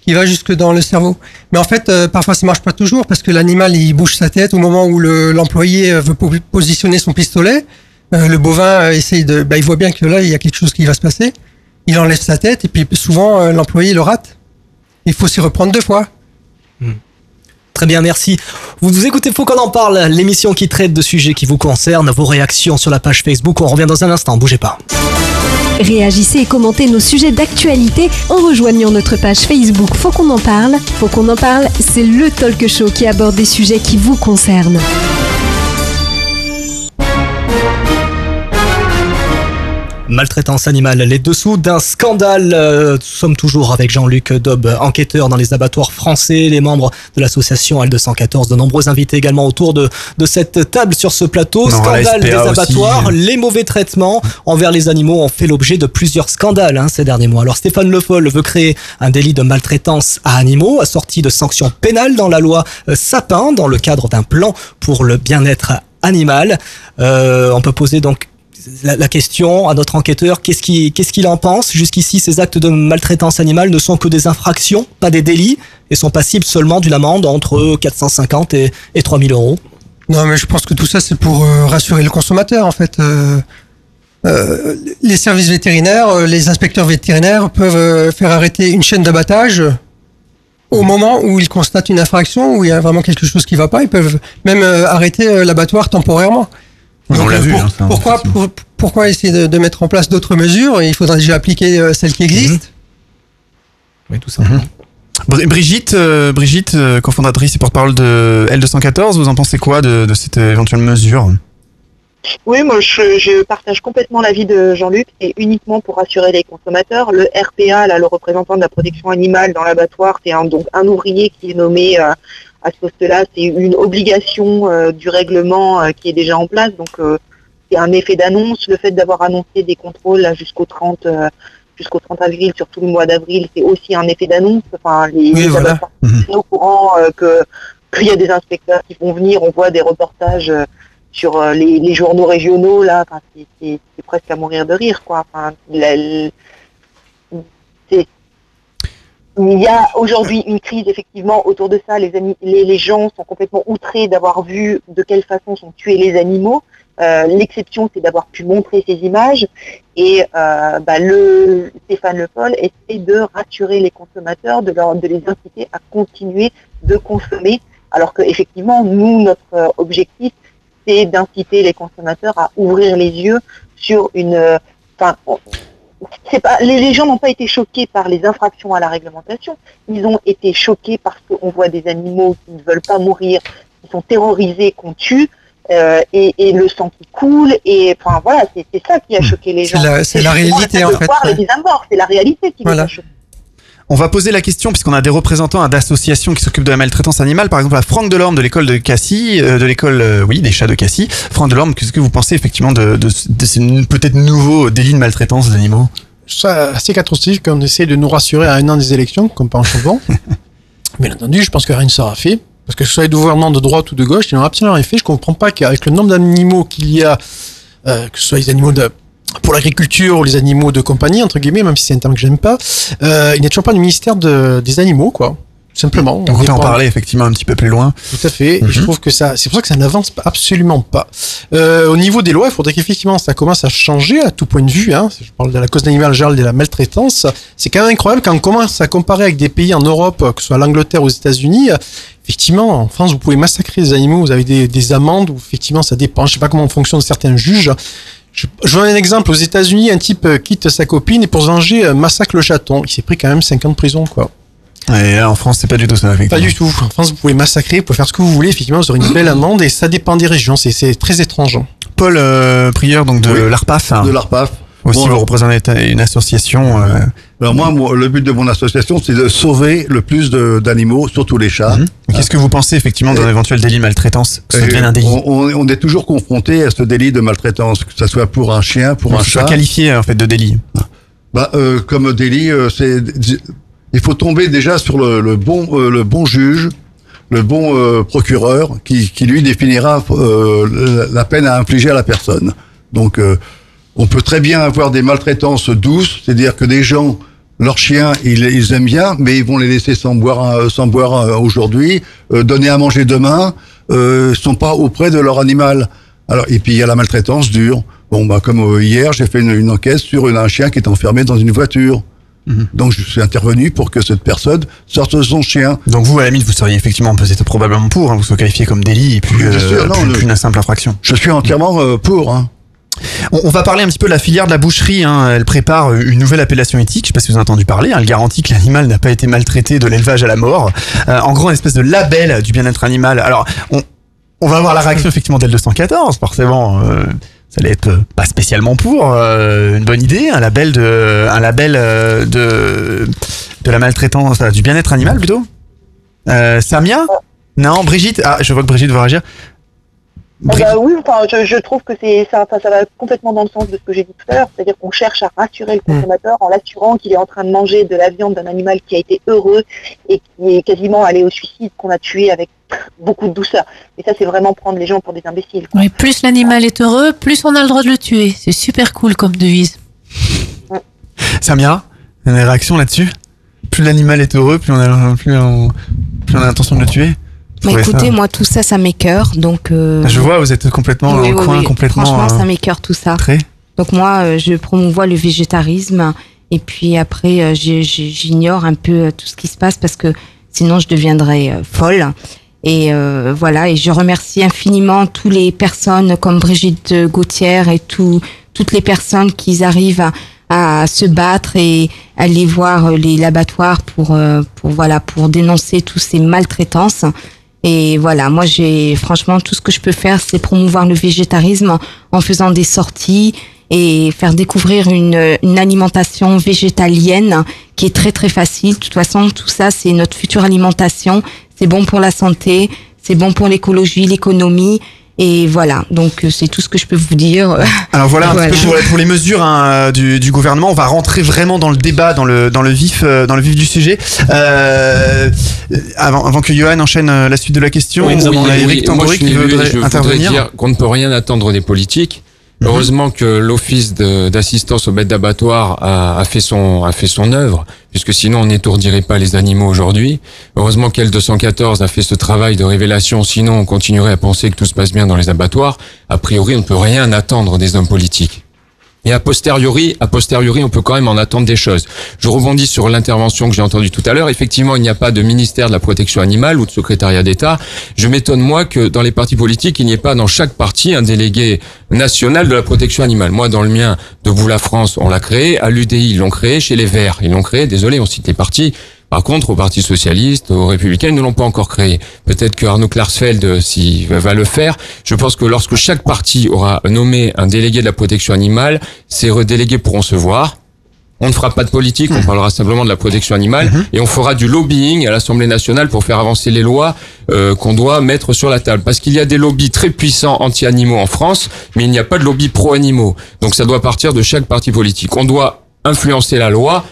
qui va jusque dans le cerveau. Mais en fait, euh, parfois ça marche pas toujours parce que l'animal il bouge sa tête au moment où le- l'employé euh, veut po- positionner son pistolet. Euh, le bovin essaye de, bah, il voit bien que là il y a quelque chose qui va se passer. Il enlève sa tête et puis souvent l'employé le rate. Il faut s'y reprendre deux fois. Très bien, merci. Vous nous écoutez, faut qu'on en parle, l'émission qui traite de sujets qui vous concernent, vos réactions sur la page Facebook. On revient dans un instant, bougez pas. Réagissez et commentez nos sujets d'actualité en rejoignant notre page Facebook Faut qu'on en parle. Faut qu'on en parle, c'est le talk show qui aborde des sujets qui vous concernent. Maltraitance animale, les dessous d'un scandale. Euh, nous sommes toujours avec Jean-Luc Daube, enquêteur dans les abattoirs français, les membres de l'association L214, de nombreux invités également autour de, de cette table sur ce plateau. Non, scandale des aussi. abattoirs, les mauvais traitements envers les animaux ont fait l'objet de plusieurs scandales hein, ces derniers mois. Alors Stéphane Le Foll veut créer un délit de maltraitance à animaux, assorti de sanctions pénales dans la loi euh, Sapin, dans le cadre d'un plan pour le bien-être animal. Euh, on peut poser donc la, question à notre enquêteur, qu'est-ce qu'il en pense? Jusqu'ici, ces actes de maltraitance animale ne sont que des infractions, pas des délits, et sont passibles seulement d'une amende entre 450 et, et 3000 euros. Non, mais je pense que tout ça, c'est pour euh, rassurer le consommateur, en fait. Euh, euh, les services vétérinaires, les inspecteurs vétérinaires peuvent faire arrêter une chaîne d'abattage au moment où ils constatent une infraction, où il y a vraiment quelque chose qui va pas. Ils peuvent même arrêter l'abattoir temporairement. On l'a euh, vu. pour- hein, ça, pourquoi, pour- pourquoi essayer de, de mettre en place d'autres mesures? Il faudra déjà appliquer euh, celles qui existent. Oui, tout simplement. Bri- Brigitte, euh, Brigitte, euh, cofondatrice et porte-parole de L214, vous en pensez quoi de, de cette éventuelle mesure? Oui, moi je, je partage complètement l'avis de Jean-Luc et uniquement pour rassurer les consommateurs. Le RPA, là, le représentant de la protection animale dans l'abattoir, c'est un, donc un ouvrier qui est nommé euh, à ce poste-là. C'est une obligation euh, du règlement euh, qui est déjà en place. Donc euh, c'est un effet d'annonce. Le fait d'avoir annoncé des contrôles jusqu'au 30 euh, jusqu'au 30 avril, sur tout le mois d'avril, c'est aussi un effet d'annonce. Enfin, les, Oui, voilà. sont au courant que qu'il y a des inspecteurs qui vont venir. On voit des reportages. sur les, les journaux régionaux là, enfin, c'est- presque à mourir de rire quoi. Enfin, la- il y a aujourd'hui une crise effectivement autour de ça. Les, les, gens sont complètement outrés d'avoir vu de quelle façon sont tués les animaux. Euh, L'exception, c'est d'avoir pu montrer ces images. Et euh, bah, le Stéphane Le Foll essaie de rassurer les consommateurs, de, leur, de les inciter à continuer de consommer Alors que effectivement, nous, notre euh, objectif, c'est d'inciter les consommateurs à ouvrir les yeux sur une. C'est pas, les, les gens n'ont pas été choqués par les infractions à la réglementation. Ils ont été choqués parce qu'on voit des animaux qui ne veulent pas mourir, qui sont terrorisés, qu'on tue. euh, et, et le sang qui coule et enfin voilà c'est ça qui a choqué les gens c'est la réalité, en fait, ouais. c'est la réalité qui Voilà. les a choqués. On va poser la question puisqu'on a des représentants hein, d'associations qui s'occupent de la maltraitance animale. Par exemple, à Franck Delorme de l'école de Cassis, euh, de l'école, euh, oui, des chats de Cassis. Franck Delorme, qu'est-ce que vous pensez effectivement de, de, de ces peut-être nouveaux délits de maltraitance d'animaux ça assez catastrophique qu'on essaie de nous rassurer à un an des élections, comme pas en changeant. Bien entendu, je pense que rien ne sera fait. Parce que ce soit les gouvernements de droite ou de gauche, ils n'ont absolument rien fait. Je comprends pas qu'avec le nombre d'animaux qu'il y a, euh, que ce soit les animaux de, pour l'agriculture ou les animaux de compagnie, entre guillemets, même si c'est un terme que j'aime pas, euh, il n'y a toujours pas de ministère de, des animaux, quoi. Simplement. On va en parler effectivement un petit peu plus loin. tout à fait. Et je Mhm. trouve que ça, c'est pour ça que ça n'avance absolument pas. Euh, au niveau des lois, il faudrait qu'effectivement ça commence à changer à tout point de vue. Hein. Je parle de la cause d'animal en général, de la maltraitance. C'est quand même incroyable quand on commence à comparer avec des pays en Europe, que ce soit l'Angleterre ou aux États-Unis. Effectivement, en France, vous pouvez massacrer des animaux, vous avez des, des amendes, ou effectivement, ça dépend. Je sais pas comment fonctionnent certains juges. Je, je donne un exemple. Aux États-Unis, un type euh, quitte sa copine et pour se venger, euh, massacre le chaton. Il s'est pris quand même 5 ans de prison, quoi. Et là, en France, c'est pas du tout ça. Pas du tout. En France, vous pouvez massacrer, vous pouvez faire ce que vous voulez. Effectivement, vous aurez une belle amende et ça dépend des régions. C'est- C'est très étrange. Paul euh, Prieur, donc de Oui, l'ARPAF. de l'ARPAF. Aussi, Bon, vous représentez une association. euh, Alors moi, moi, le but de mon association, c'est de sauver le plus d'animaux, surtout les chats. Mhm. Qu'est-ce que vous pensez effectivement d'un éventuel délit de maltraitance que ça Et devienne un délit on, est toujours confronté à ce délit de maltraitance, que ce soit pour un chien, pour un chat. qualifié en fait de délit. Bah, euh, comme délit, euh, c'est il faut tomber déjà sur le, le bon euh, le bon juge, le bon procureur qui, qui lui définira la- peine à infliger à la personne. Donc on peut très bien avoir des maltraitances douces, c'est-à-dire que des gens leurs chiens, ils, ils aiment bien, mais ils vont les laisser sans boire, sans boire aujourd'hui, euh, donner à manger demain, euh, sont pas auprès de leur animal. Alors et puis il y a la maltraitance dure. Bon bah comme euh, hier, j'ai fait une, une enquête sur une- un chien qui est enfermé dans une voiture. Donc je suis intervenu pour que cette personne sorte de son chien. Donc vous, à la limite, vous seriez effectivement peut-être probablement pour, hein, vous serez qualifié comme délit et plus, Bien euh, sûr, non, plus, le- plus une simple infraction. Je suis entièrement euh, pour. Hein. On, va parler un petit peu de la filière de la boucherie. Hein. Elle prépare une nouvelle appellation éthique. Je sais pas si vous avez entendu parler. hein. Elle garantit que l'animal n'a pas été maltraité de l'élevage à la mort. Euh, en gros, une espèce de label du bien-être animal. Alors, on, va avoir la réaction effectivement d'L214, forcément. Euh, ça allait euh, pas spécialement pour une bonne idée, un label de, de, la maltraitance, du bien-être animal plutôt. Samia? Non, Brigitte? Ah, je vois que Brigitte veut réagir. Ah bah oui, enfin, je, je trouve que c'est ça, ça va complètement dans le sens de ce que j'ai dit tout à l'heure, c'est-à-dire qu'on cherche à rassurer le consommateur en l'assurant qu'il est en train de manger de la viande d'un animal qui a été heureux et qui est quasiment allé au suicide, qu'on a tué avec beaucoup de douceur. Et ça, c'est vraiment prendre les gens pour des imbéciles. quoi. Oui, plus l'animal est heureux, plus on a le droit de le tuer. C'est super cool comme devise. Samia, une réaction là-dessus? Plus l'animal est heureux, plus on a, plus on, plus on a l'intention de le tuer? Bah, écoutez, ça moi, tout ça, ça m'écœure. Donc, euh, Je vois, vous êtes complètement oui, oui, coin, oui. complètement. Franchement, euh, ça m'écœure tout ça. Très. Donc moi, euh, je promouvois le végétarisme et puis après, euh, j'ignore un peu tout ce qui se passe parce que sinon, je deviendrais folle. Et euh, voilà, et je remercie infiniment toutes les personnes comme Brigitte Gauthier et tout, toutes les personnes qui arrivent à, à se battre et aller voir les l'abattoir pour, pour voilà pour dénoncer toutes ces maltraitances. Et voilà, moi j'ai franchement tout ce que je peux faire, c'est promouvoir le végétarisme en faisant des sorties et faire découvrir une, une alimentation végétalienne qui est très très facile. De toute façon, tout ça c'est notre future alimentation. C'est bon pour la santé, c'est bon pour l'écologie, l'économie. Et voilà, donc euh, c'est tout ce que je peux vous dire. Alors voilà un Voilà. petit peu pour, pour les mesures hein, du, du gouvernement. On va rentrer vraiment dans le débat, dans le dans le vif euh, dans le vif du sujet. Euh, avant, avant que Johan enchaîne euh, la suite de la question, Oui, on oui, a oui. Eric Moi, Tambouri je suis qui voudrait je voudrais intervenir. dire qu'on ne peut rien attendre des politiques. Mhm. Heureusement que l'office d'assistance aux bêtes d'abattoir a, fait son a œuvre, puisque sinon on n'étourdirait pas les animaux aujourd'hui. Heureusement qu'L 214 a fait ce travail de révélation, sinon on continuerait à penser que tout se passe bien dans les abattoirs. A priori, on ne peut rien attendre des hommes politiques. Et a posteriori, a posteriori, on peut quand même en attendre des choses. Je rebondis sur l'intervention que j'ai entendue tout à l'heure. Effectivement, il n'y a pas de ministère de la protection animale ou de secrétariat d'État. Je m'étonne moi que dans les partis politiques, il n'y ait pas dans chaque parti un délégué national de la protection animale. Moi, dans le mien, de la France, on l'a créé. À l'UDI, ils l'ont créé. Chez les Verts, ils l'ont créé. Désolé, on cite les partis. Par contre, au Parti socialiste, aux Républicains, ils ne l'ont pas encore créé. Peut-être que Arnaud Klarsfeld, euh, va le faire. Je pense que lorsque chaque parti aura nommé un délégué de la protection animale, ces délégués pourront se voir. On ne fera pas de politique, on parlera simplement de la protection animale et on fera du lobbying à l'Assemblée nationale pour faire avancer les lois euh, qu'on doit mettre sur la table. Parce qu'il y a des lobbies très puissants anti-animaux en France, mais il n'y a pas de lobby pro-animaux. Donc ça doit partir de chaque parti politique. On doit influencer la loi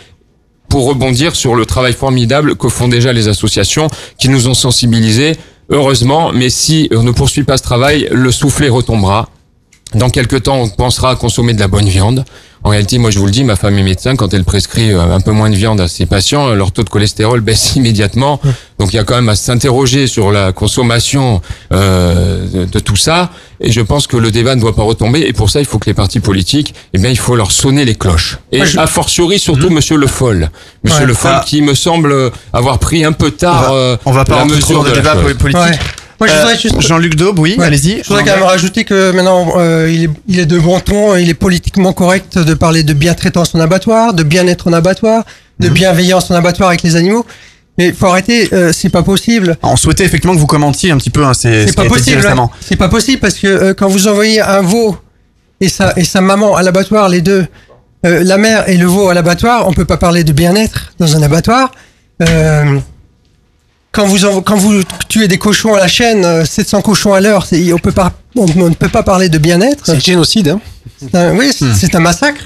pour rebondir sur le travail formidable que font déjà les associations qui nous ont sensibilisés, heureusement, mais si on ne poursuit pas ce travail, le soufflet retombera. Dans quelques temps, on pensera à consommer de la bonne viande. En réalité, moi je vous le dis, ma femme est médecin, quand elle prescrit euh, un peu moins de viande à ses patients, leur taux de cholestérol baisse immédiatement. Donc il y a quand même à s'interroger sur la consommation euh, de, de tout ça. Et je pense que le débat ne doit pas retomber. Et pour ça, il faut que les partis politiques, eh bien, il faut leur sonner les cloches. Et Moi, je- a fortiori, surtout Monsieur Le Foll. Monsieur Ouais. Le Foll Ah. qui me semble avoir pris un peu tard On va- euh, on va pas la mesure dans le de la débat chose. politique. Ouais. Moi, je Euh, voudrais juste- Jean-Luc Daube, oui, Ouais. allez-y. Je voudrais quand même rajouter que maintenant, euh, il, est, il est de bon ton, il est politiquement correct de parler de bien-traitance en abattoir, de bien-être en abattoir, de bienveillance en abattoir avec les animaux. Mais faut arrêter, euh, c'est pas possible. On souhaitait effectivement que vous commentiez un petit peu hein, c'est ce pas possible. ouais. C'est pas possible parce que euh, quand vous envoyez un veau et sa, et sa maman à l'abattoir, les deux, euh, la mère et le veau à l'abattoir, on peut pas parler de bien-être dans un abattoir. Euh, quand vous envo- quand vous tuez des cochons à la chaîne, euh, 700 cochons à l'heure, c'est- on peut pas, on, on ne peut pas parler de bien-être. C'est génocide. Hein. Un- oui, c'est c'est un massacre.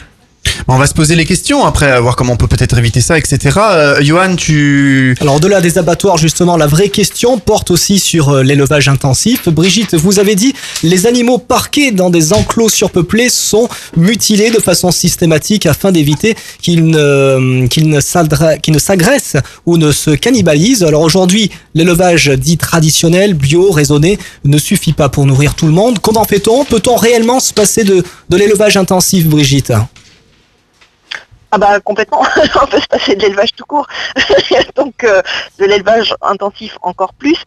On va se poser les questions après, voir comment on peut peut-être éviter ça, etc. Euh, Johan, tu... Alors au-delà des abattoirs, justement, la vraie question porte aussi sur euh, l'élevage intensif. Brigitte, vous avez dit, les animaux parqués dans des enclos surpeuplés sont mutilés de façon systématique afin d'éviter qu'ils ne, qu'ils ne s'agressent ou ne se cannibalisent. Alors aujourd'hui, l'élevage dit traditionnel, bio, raisonné, ne suffit pas pour nourrir tout le monde. Comment fait-on? Peut-on réellement se passer de l'élevage intensif, Brigitte? Ah bah complètement, on peut se passer de l'élevage tout court, donc euh, de l'élevage intensif encore plus.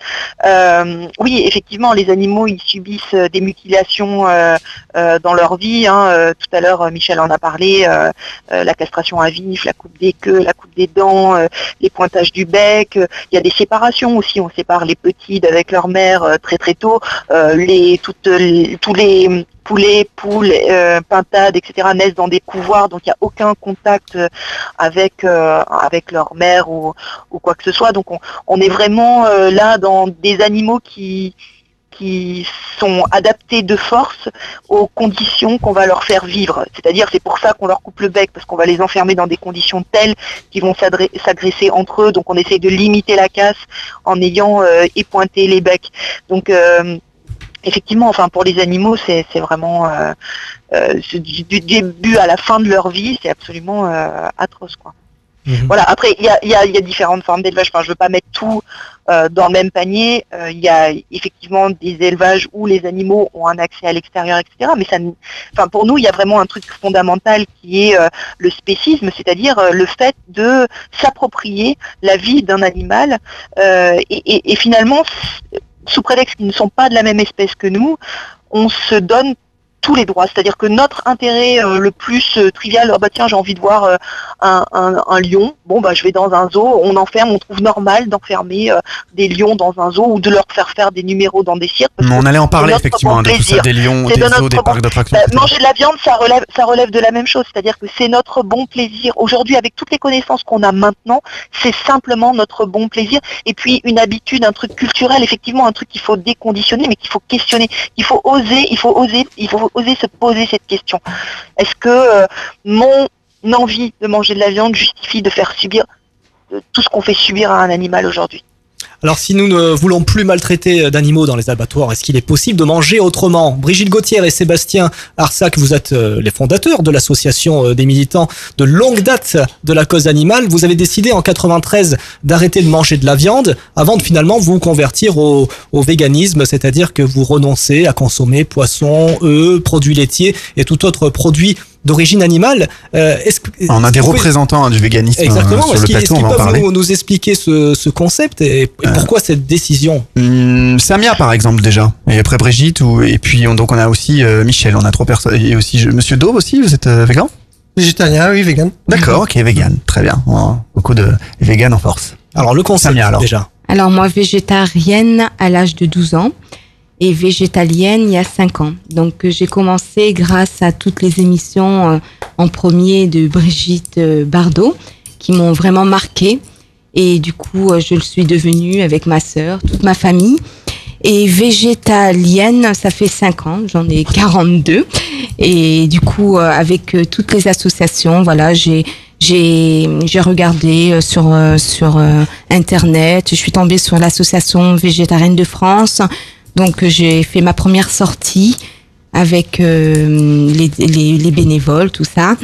Euh, oui, effectivement, les animaux ils subissent euh, des mutilations dans leur vie. hein. Tout à l'heure, Michel en a parlé, la castration à vif, la coupe des queues, la coupe des dents, les pointages du bec. Il y a des séparations aussi. On sépare les petits d'avec leur mère très très tôt. Poulets, poules, euh, pintades, etc. naissent dans des couvoirs, donc il n'y a aucun contact euh, avec euh, avec leur mère ou, ou quoi que ce soit. Donc on, on est vraiment là dans des animaux qui qui sont adaptés de force aux conditions qu'on va leur faire vivre. C'est-à-dire c'est pour ça qu'on leur coupe le bec, parce qu'on va les enfermer dans des conditions telles qu'ils vont s'agresser entre eux. Donc on essaye de limiter la casse en ayant épointé les becs. Donc effectivement, enfin pour les animaux, c'est vraiment euh, euh, du, du début à la fin de leur vie, c'est absolument euh, atroce quoi. Voilà. Après, il y a, il y, a, il y a différentes formes d'élevage. Enfin, je veux pas mettre tout dans le même panier. Il y a effectivement des élevages où les animaux ont un accès à l'extérieur, etc. Mais ça, enfin, pour nous, il y a vraiment un truc fondamental qui est le spécisme, c'est-à-dire le fait de s'approprier la vie d'un animal et, et- et finalement, sous prétexte qu'ils ne sont pas de la même espèce que nous, on se donne tous les droits. C'est-à-dire que notre intérêt euh, le plus euh, trivial, ah bah tiens, j'ai envie de voir euh, un, un- un lion, bon bah je vais dans un zoo, on enferme, on trouve normal d'enfermer des lions dans un zoo ou de leur faire faire des numéros dans des cirques. on allait en parler effectivement bon de tout ça, des lions, des de zoos, des bon- parcs d'attractions. Bah, manger de la viande, ça relève, ça relève de la même chose, c'est-à-dire que c'est notre bon plaisir. Aujourd'hui, avec toutes les connaissances qu'on a maintenant, c'est simplement notre bon plaisir. Et puis une habitude, un truc culturel, effectivement, un truc qu'il faut déconditionner, mais qu'il faut questionner, qu'il faut oser, il faut oser, il faut oser se poser cette question. Est-ce que euh, mon envie de manger de la viande justifie de faire subir tout ce qu'on fait subir à un animal aujourd'hui? Alors si nous ne voulons plus maltraiter d'animaux dans les abattoirs, est-ce qu'il est possible de manger autrement? Brigitte Gauthier et Sébastien Arsac, vous êtes euh, les fondateurs de l'association euh, des militants de longue date de la cause animale. Vous avez décidé en 93 d'arrêter de manger de la viande avant de finalement vous convertir au, au véganisme, c'est-à-dire que vous renoncez à consommer poissons, œufs, produits laitiers et tout autre produit d'origine animale. Euh, est-ce que, On a des pouvez- représentants hein, du véganisme euh, Exactement. sur Est-ce le plateau, on va en parler. nous, nous expliquer ce, ce concept et, et pourquoi cette décision Hum, Samia par exemple déjà. Et après Brigitte ou et puis on, donc on a aussi euh, Michel. On a trois personnes. Et aussi je- Monsieur Daube aussi vous êtes euh, végan Végétalien, oui, vegan. D'accord ok vegan. Très bien. Beaucoup de vegan en force. Alors le concept Samia alors. déjà. Alors moi, végétarienne à l'âge de 12 ans et végétalienne il y a 5 ans. Donc euh, j'ai commencé grâce à toutes les émissions euh, en premier de Brigitte euh, Bardot qui m'ont vraiment marqué. Et du coup, euh, je le suis devenue avec ma sœur, toute ma famille. Et végétalienne, ça fait 5 ans, j'en ai 42. Et du coup, euh, avec euh, toutes les associations, voilà, j'ai j'ai j'ai regardé sur sur internet, je suis tombée sur l'association végétarienne de France. Donc j'ai fait ma première sortie avec les, les les bénévoles, tout ça.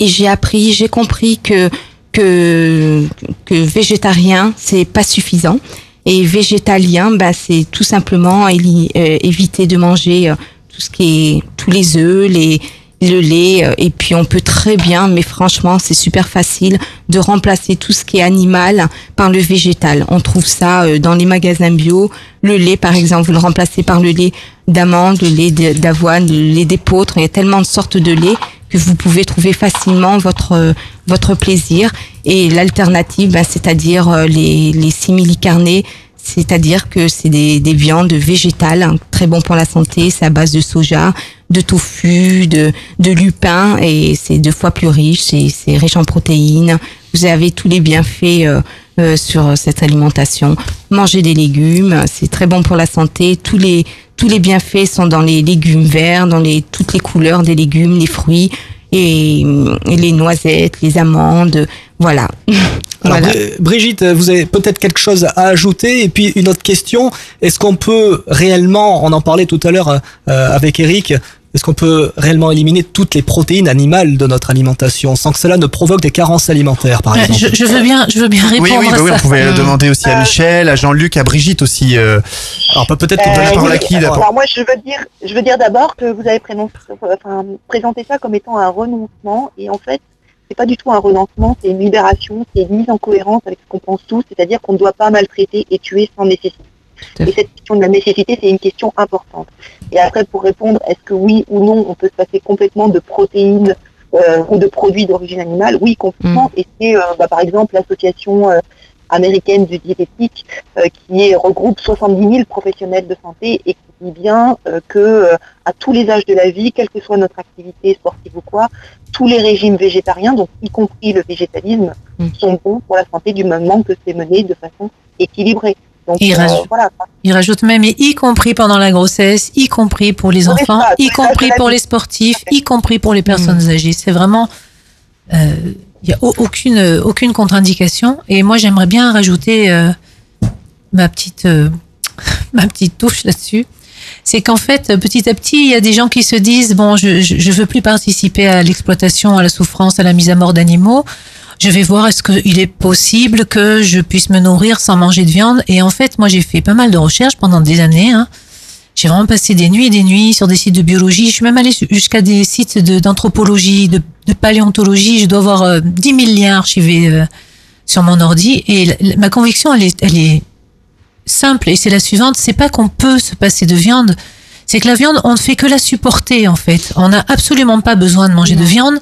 Et j'ai appris, j'ai compris que que que végétarien c'est pas suffisant. Et végétalien bah c'est tout simplement euh, éviter de manger euh, tout ce qui est tous les œufs, les le lait euh, et puis on peut très bien mais franchement c'est super facile de remplacer tout ce qui est animal par le végétal. On trouve ça dans les magasins bio, le lait par exemple, vous le remplacez par le lait d'amande, le lait d'avoine, le lait d'épeautre, il y a tellement de sortes de lait que vous pouvez trouver facilement votre euh, votre plaisir et l'alternative ben, c'est-à-dire euh, les les simili-carnés c'est-à-dire que c'est des, des viandes végétales, hein, très bon pour la santé, c'est à base de soja, de tofu, de, de lupin, et c'est deux fois plus riche, c'est c'est riche en protéines. Vous avez tous les bienfaits euh, euh, sur cette alimentation. Manger des légumes, c'est très bon pour la santé. Tous les, tous les bienfaits sont dans les légumes verts, dans les, toutes les couleurs des légumes, les fruits, et, et les noisettes, les amandes, voilà. Alors, Voilà. Bri- Brigitte, vous avez peut-être quelque chose à ajouter. Et puis une autre question, est-ce qu'on peut réellement, on en parlait tout à l'heure euh, avec Eric, est-ce qu'on peut réellement éliminer toutes les protéines animales de notre alimentation sans que cela ne provoque des carences alimentaires, par Ouais, exemple je, je veux bien, je veux bien répondre oui oui, bah à oui ça. on pouvait Mm. demander aussi à Michel à Jean-Luc à Brigitte aussi euh, alors peut-être la Euh, oui, qui d'abord Alors moi, je veux dire, je veux dire d'abord que vous avez enfin, présenté ça comme étant un renoncement, et en fait, c'est pas du tout un renoncement, c'est une libération, c'est une mise en cohérence avec ce qu'on pense tous, c'est-à-dire qu'on ne doit pas maltraiter et tuer sans nécessité. Et cette question de la nécessité, c'est une question importante. Et après, pour répondre, est-ce que oui ou non, on peut se passer complètement de protéines euh, ou de produits d'origine animale? Oui, complètement. Et c'est, euh, bah, par exemple, l'association euh, américaine du diététique qui regroupe 70 000 professionnels de santé et qui dit bien que à tous les âges de la vie, quelle que soit notre activité sportive ou quoi, tous les régimes végétariens, donc y compris le végétalisme, sont bons pour la santé du moment que c'est mené de façon équilibrée. Donc Il euh, rajoute- voilà. Il rajoute même, et y compris pendant la grossesse, y compris pour les Oui, enfants, ça, y compris pour les sportifs, y compris pour les personnes âgées. C'est vraiment, il n'y a au- aucune, aucune contre-indication. Et moi, j'aimerais bien rajouter euh, ma petite, euh, ma petite touche là-dessus. C'est qu'en fait, petit à petit, il y a des gens qui se disent bon, je, je, je veux plus participer à l'exploitation, à la souffrance, à la mise à mort d'animaux. Je vais voir est-ce qu'il est possible que je puisse me nourrir sans manger de viande. Et en fait, moi, j'ai fait pas mal de recherches pendant des années. Hein. J'ai vraiment passé des nuits et des nuits sur des sites de biologie. Je suis même allée jusqu'à des sites d'anthropologie, de, de paléontologie. Je dois avoir euh, 10 000 liens archivés euh, sur mon ordi. Et la- la- ma conviction, elle est, elle est simple. Et c'est la suivante. C'est pas qu'on peut se passer de viande. C'est que la viande, on ne fait que la supporter, en fait. On n'a absolument pas besoin de manger de viande.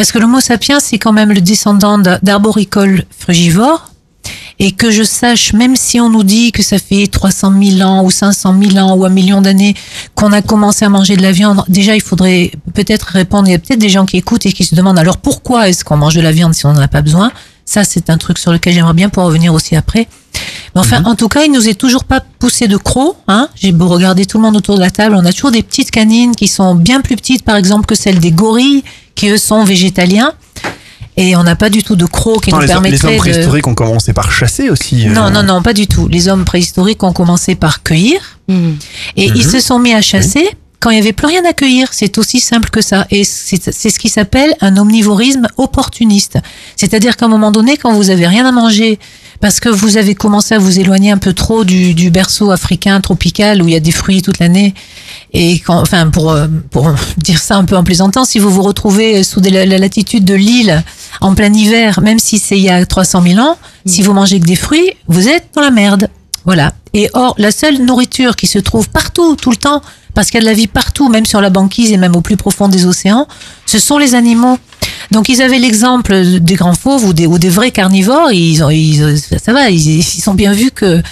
Parce que l'Homo sapiens, c'est quand même le descendant d'a- d'arboricoles frugivores. Et que je sache, même si on nous dit que ça fait 300 000 ans ou 500 000 ans ou un million d'années qu'on a commencé à manger de la viande, déjà il faudrait peut-être répondre. Il y a peut-être des gens qui écoutent et qui se demandent alors pourquoi est-ce qu'on mange de la viande si on n'en a pas besoin? Ça, c'est un truc sur lequel j'aimerais bien pouvoir revenir aussi après. Mais enfin, en tout cas, il nous est toujours pas poussé de crocs. Hein. J'ai beau regarder tout le monde autour de la table, on a toujours des petites canines qui sont bien plus petites, par exemple, que celles des gorilles, qui eux sont végétaliens. Et on n'a pas du tout de crocs qui Non, nous les, hommes- les permettraient hommes de... préhistoriques ont commencé par chasser aussi. euh. Non, non, non, pas du tout. Les hommes préhistoriques ont commencé par cueillir et ils Mhm. se sont mis à chasser quand il n'y avait plus rien à cueillir. C'est aussi simple que ça. Et c'est c'est ce qui s'appelle un omnivorisme opportuniste. C'est-à-dire qu'à un moment donné, quand vous avez rien à manger, parce que vous avez commencé à vous éloigner un peu trop du, du berceau africain tropical où il y a des fruits toute l'année, et quand, enfin, pour, euh, pour dire ça un peu en plaisantant, si vous vous retrouvez sous des- la, la latitude de l'île en plein hiver, même si c'est il y a 300 000 ans, si vous mangez que des fruits, vous êtes dans la merde. Voilà. Et or, la seule nourriture qui se trouve partout, tout le temps, parce qu'il y a de la vie partout, même sur la banquise et même au plus profond des océans, ce sont les animaux. Donc ils avaient l'exemple des grands fauves ou des, ou des vrais carnivores. Ils, ont, ils, ça va, ils, ils sont bien vus que,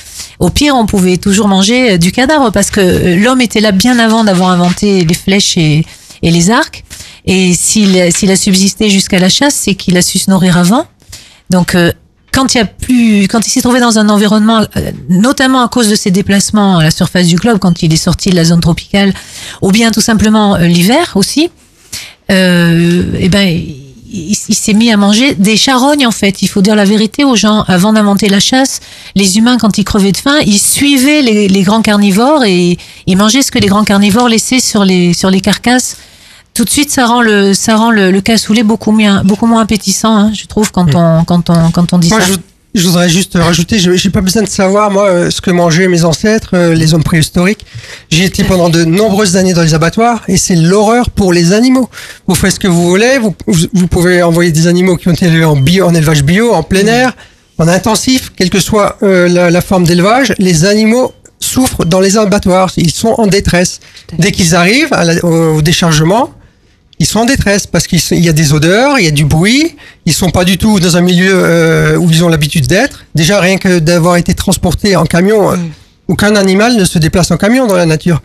au pire, on pouvait toujours manger du cadavre parce que l'homme était là bien avant d'avoir inventé les flèches et, et les arcs. Et s'il a subsisté jusqu'à la chasse, c'est qu'il a su se nourrir avant. Donc euh, quand il a plus, quand il s'est trouvé dans un environnement, euh, notamment à cause de ses déplacements à la surface du globe, quand il est sorti de la zone tropicale, ou bien tout simplement euh, l'hiver aussi, euh, eh ben il, il s'est mis à manger des charognes en fait. Il faut dire la vérité aux gens. Avant d'inventer la chasse, les humains quand ils crevaient de faim, ils suivaient les, les grands carnivores et ils mangeaient ce que les grands carnivores laissaient sur les sur les carcasses. Tout de suite, ça rend le ça rend le, le cassoulet beaucoup moins beaucoup moins appétissant, hein, je trouve quand on quand on quand on dit Moi, ça. je, je voudrais juste rajouter, je j'ai pas besoin de savoir, moi, euh, ce que mangeaient mes ancêtres, euh, les hommes préhistoriques. J'ai été pendant de nombreuses années dans les abattoirs et c'est l'horreur pour les animaux. Vous faites ce que vous voulez, vous, vous, vous pouvez envoyer des animaux qui ont été élevés en, bio, en élevage bio, en plein air, en intensif, quelle que soit euh, la, la forme d'élevage, les animaux souffrent dans les abattoirs. Ils sont en détresse. Dès qu'ils arrivent à la- au, au déchargement, ils sont en détresse parce qu'il y a des odeurs, il y a du bruit, ils sont pas du tout dans un milieu euh, où ils ont l'habitude d'être. Déjà, rien que d'avoir été transportés en camion, euh, aucun animal ne se déplace en camion dans la nature.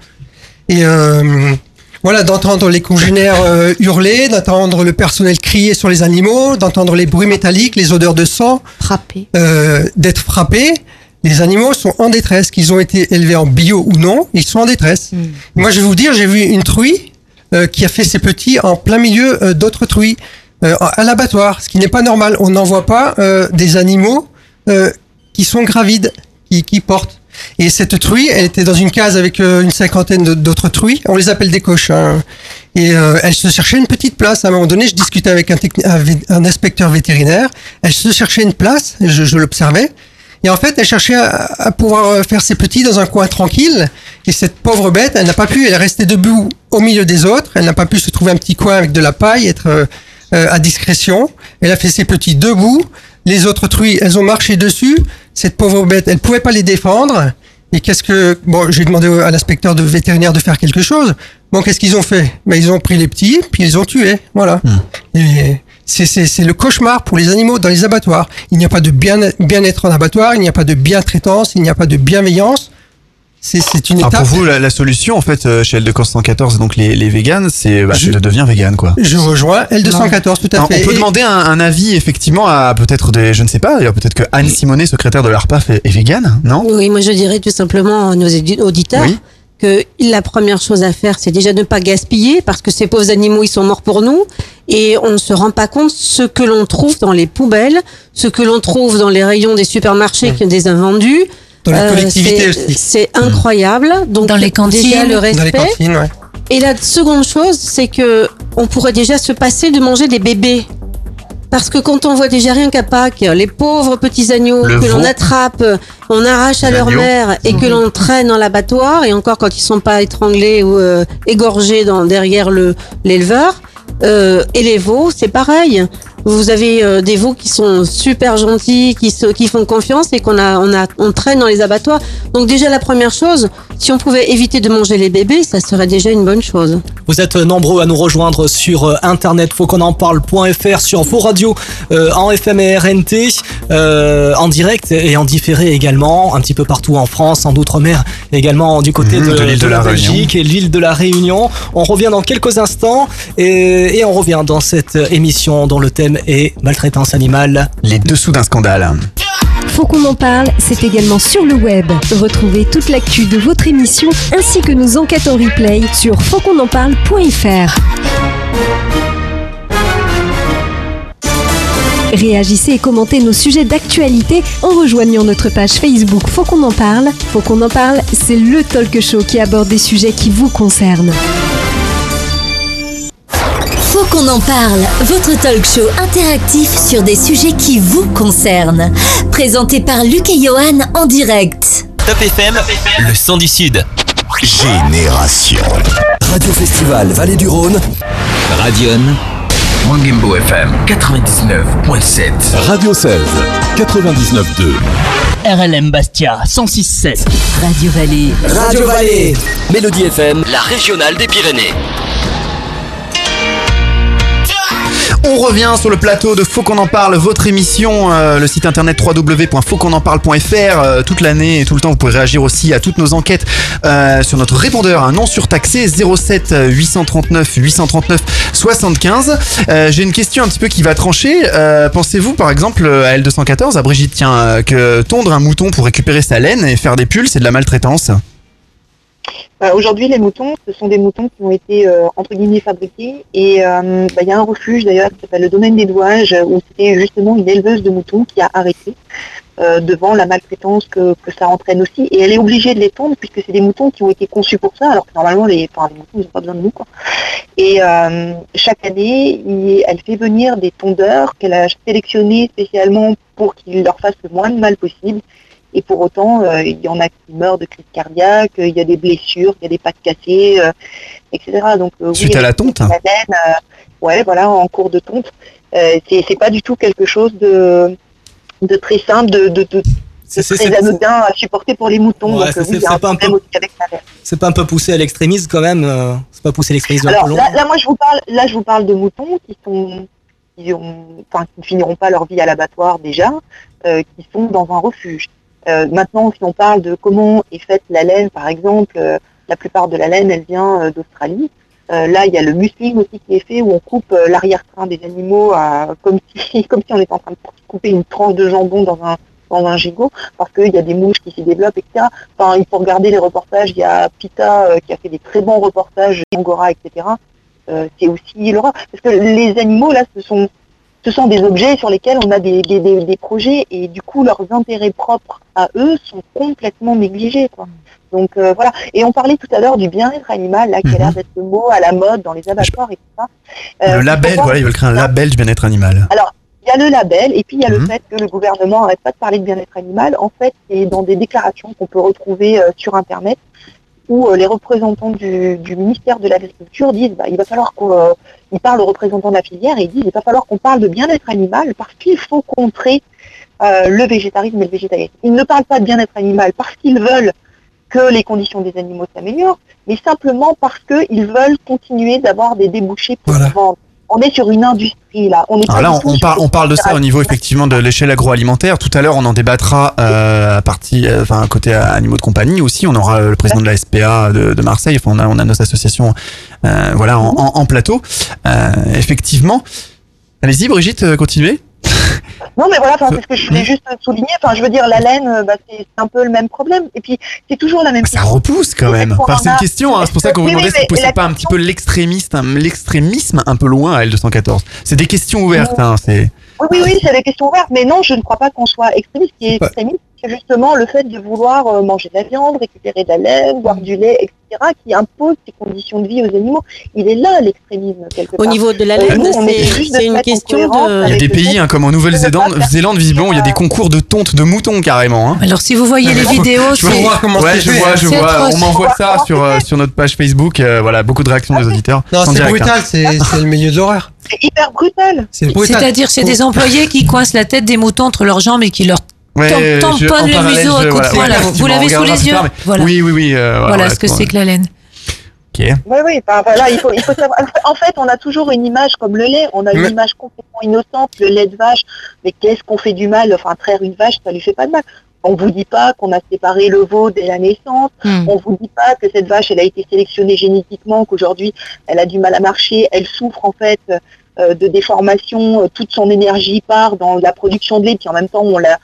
Et euh, voilà, d'entendre les congénères euh, hurler, d'entendre le personnel crier sur les animaux, d'entendre les bruits métalliques, les odeurs de sang, frappés, d'être frappés. Les animaux sont en détresse, qu'ils ont été élevés en bio ou non, ils sont en détresse. Moi, je vais vous dire, j'ai vu une truie qui a fait ses petits en plein milieu euh, d'autres truies euh, à l'abattoir, ce qui n'est pas normal. On n'envoie pas euh, des animaux euh, qui sont gravides, qui, qui portent. Et cette truie, elle était dans une case avec euh, une cinquantaine d'autres truies. On les appelle des cochins. Et euh, elle se cherchait une petite place. À un moment donné, je discutais avec un, un inspecteur vétérinaire. Elle se cherchait une place. Je, je l'observais. Et en fait, elle cherchait à, à pouvoir euh, faire ses petits dans un coin tranquille. Et cette pauvre bête, elle n'a pas pu. Elle est restée debout au milieu des autres. Elle n'a pas pu se trouver un petit coin avec de la paille, être euh, euh, à discrétion. Elle a fait ses petits debout. Les autres truies, elles ont marché dessus. Cette pauvre bête, elle pouvait pas les défendre. Et qu'est-ce que bon, j'ai demandé à l'inspecteur de vétérinaire de faire quelque chose. Bon, qu'est-ce qu'ils ont fait? Ben ils ont pris les petits, puis ils ont tué. Voilà. Et c'est c'est c'est le cauchemar pour les animaux dans les abattoirs. Il n'y a pas de bien bien-être en abattoir, il n'y a pas de bien-traitance, il n'y a pas de bienveillance. C'est c'est une Alors pour vous, la, la solution en fait euh, chez L214, donc les, les véganes, c'est bah, c'est de devenir végane quoi. Je rejoins L214 tout à fait. On peut Et- demander un, un avis effectivement à peut-être des, je ne sais pas, d'ailleurs peut-être que Anne Simonet, secrétaire de l'ARPAF, est, est végane, non? Oui, moi je dirais tout simplement à nos auditeurs Oui. que la première chose à faire, c'est déjà de ne pas gaspiller parce que ces pauvres animaux, ils sont morts pour nous et on ne se rend pas compte ce que l'on trouve dans les poubelles, ce que l'on trouve dans les rayons des supermarchés qui ont des invendus. Dans collectivité c'est- aussi. C'est incroyable. Donc Dans les cantines. déjà le Dans les respect. cantines, ouais. Et la seconde chose, c'est que on pourrait déjà se passer de manger des bébés. Parce que quand on voit déjà rien qu'à Pâques, les pauvres petits agneaux Le que l'on attrape, on arrache à leur mère et que l'on traîne dans l'abattoir, et encore quand ils sont pas étranglés ou euh, égorgés dans, derrière le l'éleveur, euh, et les veaux, c'est pareil. Vous avez euh, des veaux qui sont super gentils, qui, se, qui font confiance et qu'on a, on a, on traîne dans les abattoirs. Donc déjà la première chose, si on pouvait éviter de manger les bébés, ça serait déjà une bonne chose. Vous êtes nombreux à nous rejoindre sur euh, internet, faut qu'on en parle.fr, sur vos radios euh, en FM et RNT, euh, en direct et en différé également, un petit peu partout en France, en outre-mer, également du côté Mhm, de, de l'île de la Belgique et l'île de la Réunion. On revient dans quelques instants et, et on revient dans cette émission dont le thème est maltraitance animale. Les dessous d'un scandale. Faut qu'on en parle, c'est également sur le web. Retrouvez toute l'actu de votre émission ainsi que nos enquêtes en replay sur fautquonenparle.fr. Réagissez et commentez nos sujets d'actualité en rejoignant notre page Facebook Faut qu'on en parle. Faut qu'on en parle, c'est le talk show qui aborde des sujets qui vous concernent. Faut qu'on en parle, votre talk show interactif sur des sujets qui vous concernent. Présenté par Luc et Johan en direct. Top FM, le son du Sud. Génération. Radio Festival Vallée du Rhône. Radion. Mangimbo FM 99.7. Radio 16, 99.2. RLM Bastia 106.7. Radio Vallée. Radio Vallée. Mélodie FM, la régionale des Pyrénées. On revient sur le plateau de Faut qu'on en parle, votre émission, euh, le site internet www.fautquonenparle.fr. Euh, toute l'année et tout le temps, vous pouvez réagir aussi à toutes nos enquêtes euh, sur notre répondeur, un non surtaxé 07 839 839 75. Euh, J'ai une question un petit peu qui va trancher. Euh, Pensez-vous par exemple à L214, à Brigitte, tiens, que tondre un mouton pour récupérer sa laine et faire des pulls, c'est de la maltraitance? Aujourd'hui, les moutons, ce sont des moutons qui ont été euh, entre guillemets fabriqués et euh, bah, il y a un refuge d'ailleurs qui s'appelle le domaine des douages où c'était justement une éleveuse de moutons qui a arrêté euh, devant la maltraitance que, ça entraîne aussi et elle est obligée de les tondre puisque c'est des moutons qui ont été conçus pour ça alors que normalement les, enfin, les moutons n'ont pas besoin de nous. Et euh, chaque année, elle fait venir des tondeurs qu'elle a sélectionnés spécialement pour qu'ils leur fassent le moins de mal possible. Et pour autant, euh, il y en a qui meurent de crise cardiaque, il y a des blessures, il y a des pattes cassées, euh, etc. Donc, euh, oui, Suite à la tonte la laine, euh, ouais, voilà, en cours de tonte. Euh, c'est c'est pas du tout quelque chose de, de très simple, de, de, de, de c'est- très anodin à supporter pour les moutons. Ouais, Donc, c'est- oui, un pas un peu- aussi avec la laine. C'est pas un peu poussé à l'extrémisme quand même euh, C'est pas poussé à l'extrémisme Alors là, là, moi, je vous parle, là, je vous parle de moutons qui sont, qui ont, enfin, qui ne finiront pas leur vie à l'abattoir déjà, euh, qui sont dans un refuge. Euh, maintenant, si on parle de comment est faite la laine, par exemple, euh, la plupart de la laine, elle vient euh, d'Australie. Là, il y a le musling aussi qui est fait où on coupe l'arrière-train des animaux comme si, comme si on était en train de couper une tranche de jambon dans un dans un gigot parce qu'il y a des mouches qui s'y développent, etc. Enfin, il faut regarder les reportages. Il y a Pita qui a fait des très bons reportages, Angora, etc. C'est aussi l'horreur. Parce que les animaux, là, ce sont, ce sont des objets sur lesquels on a des, des, des, des projets et du coup, leurs intérêts propres à eux sont complètement négligés. Quoi. Donc euh, voilà. Et on parlait tout à l'heure du bien-être animal, là, qui a l'air d'être le mot à la mode dans les abattoirs et tout ça. Euh, Le label, voilà, ils veulent créer un label du bien-être animal. alors, il y a le label et puis il y a Mhm. le fait que le gouvernement n'arrête pas de parler de bien-être animal. En fait, c'est dans des déclarations qu'on peut retrouver euh, sur Internet où euh, les représentants du, du ministère de l'Agriculture disent bah, il va falloir qu'on euh, ils parlent aux représentants de la filière et ils disent il va falloir qu'on parle de bien-être animal parce qu'il faut contrer euh, le végétarisme et le végétarisme. Ils ne parlent pas de bien-être animal parce qu'ils veulent que les conditions des animaux s'améliorent, mais simplement parce qu'ils veulent continuer d'avoir des débouchés pour vendre. On est sur une industrie là. On est Alors pas là, on, on parle, une on parle de ça au niveau effectivement de l'échelle agroalimentaire. Tout à l'heure, on en débattra euh, à partie, euh, enfin côté animaux de compagnie aussi. On aura euh, le président de la SPA de, de Marseille. Enfin, on a, on a nos associations, euh, voilà, en, en- en plateau. Effectivement. Allez-y, Brigitte, continuez. Non, mais voilà, c'est ce que je voulais juste souligner. Enfin, je veux dire, la laine, euh, bah, c'est un peu le même problème. Et puis, c'est toujours la même Ça question. repousse quand même. Enfin, en c'est une question. hein. C'est pour ça qu'on vous demandait si vous poussez pas un petit peu un- l'extrémisme un peu loin à L214. C'est des questions ouvertes. Hein, c'est. Oui, oui, oui, c'est des questions ouvertes. Mais non, je ne crois pas qu'on soit extrémiste. Ce qui est extrémiste, c'est justement le fait de vouloir euh, manger de la viande, récupérer de la laine, boire du lait, etc., qui impose ces conditions de vie aux animaux. Il est là l'extrémisme, quelque Au part. niveau de la Euh, on c'est- une question de- Il y a des pays hein, comme en Nouvelle-Zélande, Zélande, visiblement, il y a des concours de tonte de moutons carrément. Hein. Alors si vous voyez les vidéos, je vois, c'est ouais, je vois, je vois. On m'envoie ça sur euh, sur notre page Facebook. euh, voilà, beaucoup de réactions des auditeurs. Non, c'est brutal, hein. c'est c'est le milieu de l'horreur. C'est hyper brutal. C'est brutal. C'est-à-dire, c'est des employés qui coincent la tête des moutons entre leurs jambes et qui leur Ouais, tamponnent en le museau à je- coups de voilà, poing. là. ouais, Vous l'avez sous les yeux tard, mais- Voilà. Oui, oui, oui. euh, Voilà voilà, ce que c'est que la laine. Oui, oui, enfin, voilà, il faut, il faut savoir. En fait, on a toujours une image comme le lait. On a une image complètement innocente, le lait de vache. Mais qu'est-ce qu'on fait du mal? Enfin, traire une vache, ça lui fait pas de mal. On vous dit pas qu'on a séparé le veau dès la naissance. Hmm. On vous dit pas que cette vache, elle a été sélectionnée génétiquement, qu'aujourd'hui, elle a du mal à marcher. Elle souffre, en fait, euh, de déformation. Euh, Toute son énergie part dans la production de lait. Puis en même temps, on la,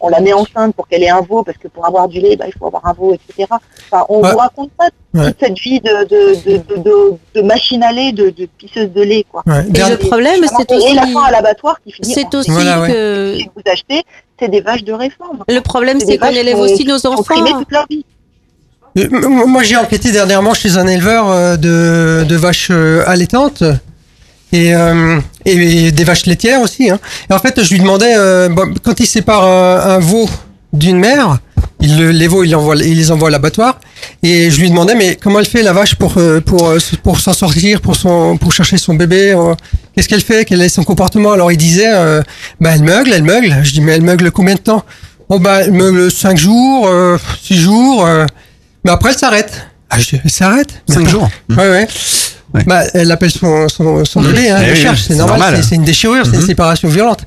on la met enceinte pour qu'elle ait un veau, parce que pour avoir du lait, bah, il faut avoir un veau, etc. Enfin, on Ouais. vous raconte pas Ouais. toute cette vie de, de, de, de, de, de machine à lait, de, de pisseuse de lait, quoi. Ouais. Et Dernier- le problème, c'est aussi. Et la fin à l'abattoir qui finit. C'est par- aussi Voilà, ouais. que. que vous achetez, c'est des vaches de réforme. Le problème, C'est qu'on élève aussi nos enfants. toute leur vie. Euh, Moi, j'ai enquêté dernièrement chez un éleveur euh, de, de vaches euh, allaitantes et, euh, et des vaches laitières aussi. Hein. Et en fait, je lui demandais, euh, bon, quand il sépare un, un veau d'une mère, il, le- les veaux, il, envoie, il les envoie à l'abattoir. Et je lui demandais, mais comment elle fait la vache pour, pour, pour s'en sortir, pour, son, pour chercher son bébé euh, Qu'est-ce qu'elle fait Quel est son comportement? Alors il disait, euh, bah, elle meugle, elle meugle. Je dis, mais elle meugle combien de temps? Bon, bah, elle meugle 5 jours, 6 jours. euh, mais après, elle s'arrête. Ah, je dis, elle s'arrête? Mais Cinq pas- jours. Ouais, ouais. Bah, elle appelle son, son, son bébé, hein, Eh elle oui, cherche, oui, c'est normal, normal. c'est- une déchirure, c'est une Mhm. séparation violente.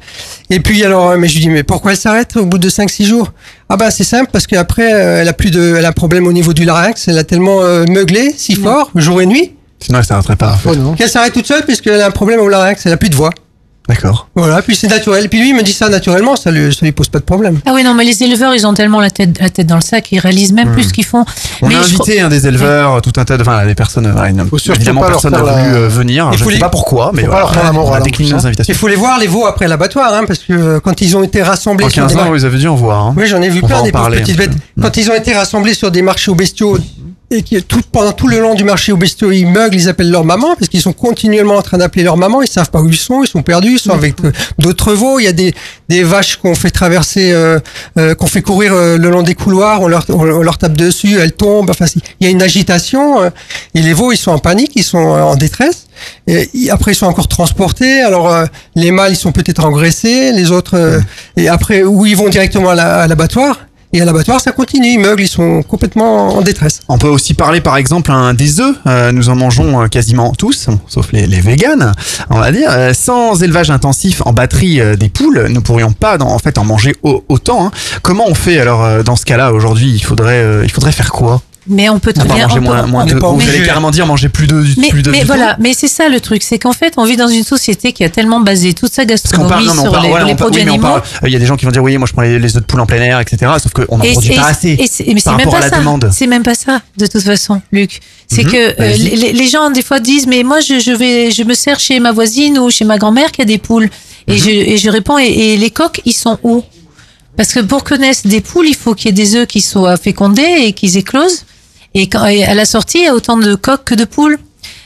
Et puis alors, euh, mais je lui dis, mais pourquoi elle s'arrête au bout de 5-6 jours? Ah bah c'est simple, parce qu'après, euh, elle a plus de, elle a un problème au niveau du larynx, elle a tellement euh, meuglé, si fort, jour et nuit, Sinon, elle s'arrêterait pas. en fait. qu'elle s'arrête toute seule puisqu'elle a un problème au larynx, elle a plus de voix. D'accord. Voilà, puis c'est naturel. Puis lui, il me dit ça naturellement, ça lui, ça lui pose pas de problème. Ah oui, non, mais les éleveurs, ils ont tellement la tête, la tête dans le sac, ils réalisent même plus ce qu'ils font. On mais a invité un des éleveurs, tout un tas de, enfin, des personnes, Faut évidemment, pas leur personne n'a faire la- voulu euh, venir. Il Je faut ne sais les- pas pourquoi, mais faut pas voilà, leur faire la morale, hein. invitations. Il faut les voir, les veaux après l'abattoir, hein, parce que euh, quand ils ont été rassemblés En sur 15 des ans, mar- vous avez dû en voir. hein. Oui, j'en ai vu On plein des petites petit bêtes. Quand ils ont été rassemblés sur des marchés aux bestiaux et qui tout, pendant tout le long du marché aux bestiaux, ils meuglent, ils appellent leur maman parce qu'ils sont continuellement en train d'appeler leur maman. Ils savent pas où ils sont, ils sont perdus, ils sont avec euh, d'autres veaux. Il y a des, des vaches qu'on fait traverser, euh, euh, qu'on fait courir euh, le long des couloirs. On leur, on, leur tape dessus, elles tombent. Enfin, il y a une agitation euh, et les veaux ils sont en panique, ils sont en détresse. Et après ils sont encore transportés. Alors euh, les mâles ils sont peut-être engraissés, les autres euh, et après où ils vont directement à l'abattoir. Et à l'abattoir, ça continue, ils meuglent, ils sont complètement en détresse. On peut aussi parler par exemple des œufs. Euh, nous en mangeons euh, quasiment tous, sauf les, véganes, on va dire. Euh, sans élevage intensif en batterie des poules, nous pourrions pas en fait en manger au- autant. hein. Comment on fait alors dans ce cas-là aujourd'hui Il faudrait il faudrait faire quoi? Mais on peut très bien. manger on peut- moins, moins on- de. pas Vous allez carrément dire manger plus de Mais, plus de mais voilà, mais c'est ça le truc, c'est qu'en fait, on vit dans une société qui a tellement basé toute sa parle, gastronomie non, sur parle, les, voilà, les produits oui, animaux. euh, Il y a des gens qui vont dire oui, moi je prends les, les œufs de poule en plein air, etc. Sauf qu'on n'en Et- produit et- pas assez. et c'est- mais c'est même pas ça. C'est même pas ça, de toute façon, Luc. C'est Mhm, que euh, les, les gens des fois disent, mais moi je, je vais, je me sers chez ma voisine ou chez ma grand-mère qui a des poules. Mhm. Et, je, et je réponds, et, et les coques, ils sont où? Parce que pour connaître des poules, il faut qu'il y ait des œufs qui soient fécondés et qu'ils éclosent. Et, quand, et à la sortie, il y a autant de coques que de poules.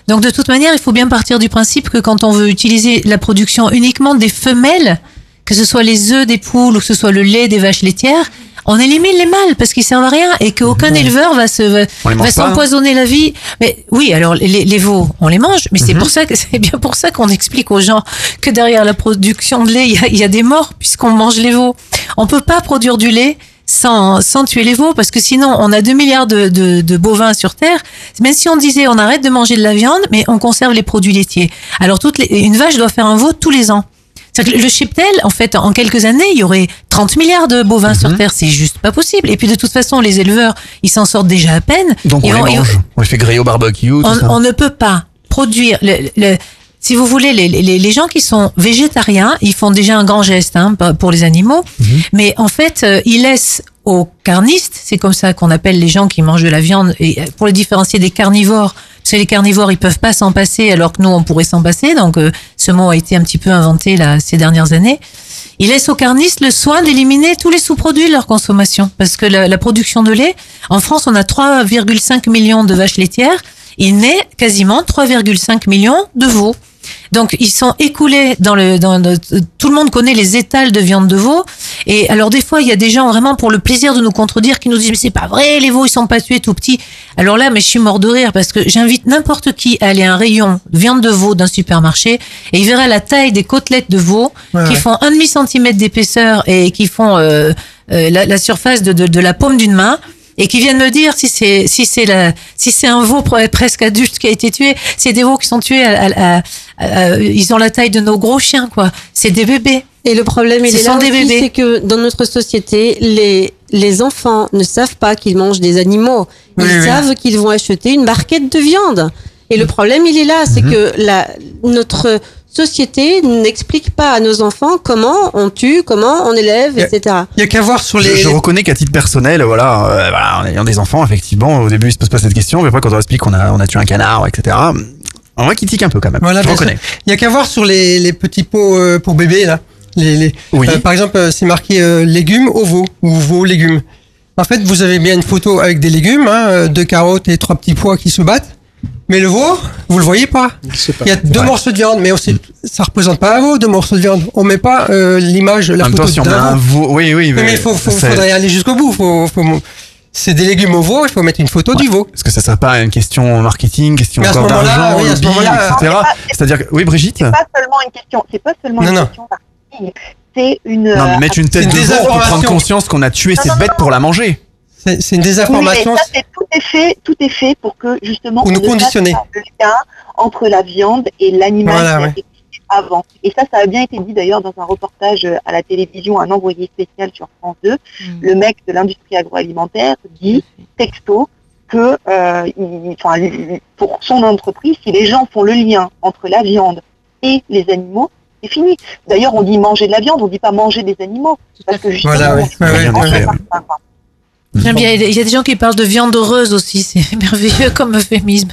Donc de toute manière, il faut bien partir du principe que quand on veut utiliser la production uniquement des femelles, que ce soit les œufs des poules ou que ce soit le lait des vaches laitières, on élimine les mâles parce qu'ils servent à rien et qu'aucun éleveur va se va, hein. s'empoisonner la vie. Mais oui, alors les, les veaux, on les mange, mais c'est Mhm. pour ça que c'est bien pour ça qu'on explique aux gens que derrière la production de lait, il y a, il y a des morts puisqu'on mange les veaux. On peut pas produire du lait sans, sans tuer les veaux parce que sinon on a 2 milliards de, de, de bovins sur Terre. Même si on disait on arrête de manger de la viande, mais on conserve les produits laitiers. Alors toutes les, une vache doit faire un veau tous les ans. Que le cheptel, en fait, en quelques années, il y aurait 30 milliards de bovins Mhm. sur Terre. C'est juste pas possible. Et puis, de toute façon, les éleveurs, ils s'en sortent déjà à peine. Donc on les mange. On les fait griller au barbecue. tout on, ça. on ne peut pas produire le, le- si vous voulez les, les, les gens qui sont végétariens ils font déjà un grand geste hein, pour les animaux mais en fait euh, ils laissent aux carnistes c'est comme ça qu'on appelle les gens qui mangent de la viande et euh, pour les différencier des carnivores parce que les carnivores ils peuvent pas s'en passer alors que nous on pourrait s'en passer donc euh, ce mot a été un petit peu inventé là ces dernières années ils laissent aux carnistes le soin d'éliminer tous les sous-produits de leur consommation. Parce que la, la production de lait, en France, on a 3,5 millions de vaches laitières. Il naît quasiment 3,5 millions de veaux. Donc ils sont écoulés dans le, dans le- tout le monde connaît les étals de viande de veau. Et alors des fois il y a des gens vraiment pour le plaisir de nous contredire qui nous disent mais c'est pas vrai les veaux ils sont pas tués tout petits. Alors là mais je suis mort de rire parce que j'invite n'importe qui à aller à un rayon de viande de veau d'un supermarché et il verra la taille des côtelettes de veau Ouais, qui ouais. font un demi centimètre d'épaisseur et qui font euh, euh, la, la surface de, de, de la paume d'une main et qui viennent me dire si c'est si c'est la si c'est un veau pre- presque adulte qui a été tué, c'est des veaux qui sont tués à, à- à- à- ils ont la taille de nos gros chiens quoi. C'est des bébés. Et le problème, il Ce est sont là des aussi, bébés. c'est que dans notre société, les, les enfants ne savent pas qu'ils mangent des animaux. Ils Oui, oui. savent qu'ils vont acheter une barquette de viande. Et le problème, il est là, c'est que la, notre société n'explique pas à nos enfants comment on tue, comment on élève, etc. Il y a qu'à voir sur les. je reconnais qu'à titre personnel, voilà, euh, voilà, en ayant des enfants, effectivement, au début, ils se posent pas cette question, mais après, quand on explique qu'on a, on a tué un canard, etc., en vrai, qui tique un peu quand même. Voilà, je reconnais. Il y a qu'à voir sur les, les petits pots euh, pour bébés là. Les, les- euh, par exemple, euh, c'est marqué euh, légumes au veau ou veau légumes. En fait, vous avez bien une photo avec des légumes, hein, deux carottes et trois petits pois qui se battent. Mais le veau, vous le voyez pas. Il y a deux Ouais. morceaux de viande, mais aussi, ça représente pas un veau, deux morceaux de viande. On met pas euh, l'image, la En photo si on d'un un veau, oui, oui, mais mais il faut, faut- faudrait aller jusqu'au bout. Faut, faut- c'est des légumes au veau, il faut mettre une photo du veau. Est-ce que ça serait pas une question marketing, question ce d'argent, oui, ce etc. C'est-à-dire que, oui, Brigitte C'est pas seulement une question, c'est pas seulement Non, une non. question marketing, c'est une. Non, mais euh, mettre une tête de veau pour prendre conscience qu'on a tué cette bête pour la manger. C'est une Oui, mais ça, c'est- tout est fait, tout est fait pour que justement Pour on nous ne fasse conditionner. pas le lien entre la viande et l'animal Voilà, ouais. avant. Et ça, ça a bien été dit d'ailleurs dans un reportage à la télévision, un envoyé spécial sur France 2. Le mec de l'industrie agroalimentaire dit texto que euh, il- enfin, pour son entreprise, si les gens font le lien entre la viande et les animaux, c'est fini. D'ailleurs, on dit manger de la viande, on dit pas manger des animaux. Parce que justement, Voilà, ouais. on- Ouais, ouais, J'aime bien. Il y a des gens qui parlent de viande heureuse aussi. C'est merveilleux comme euphémisme.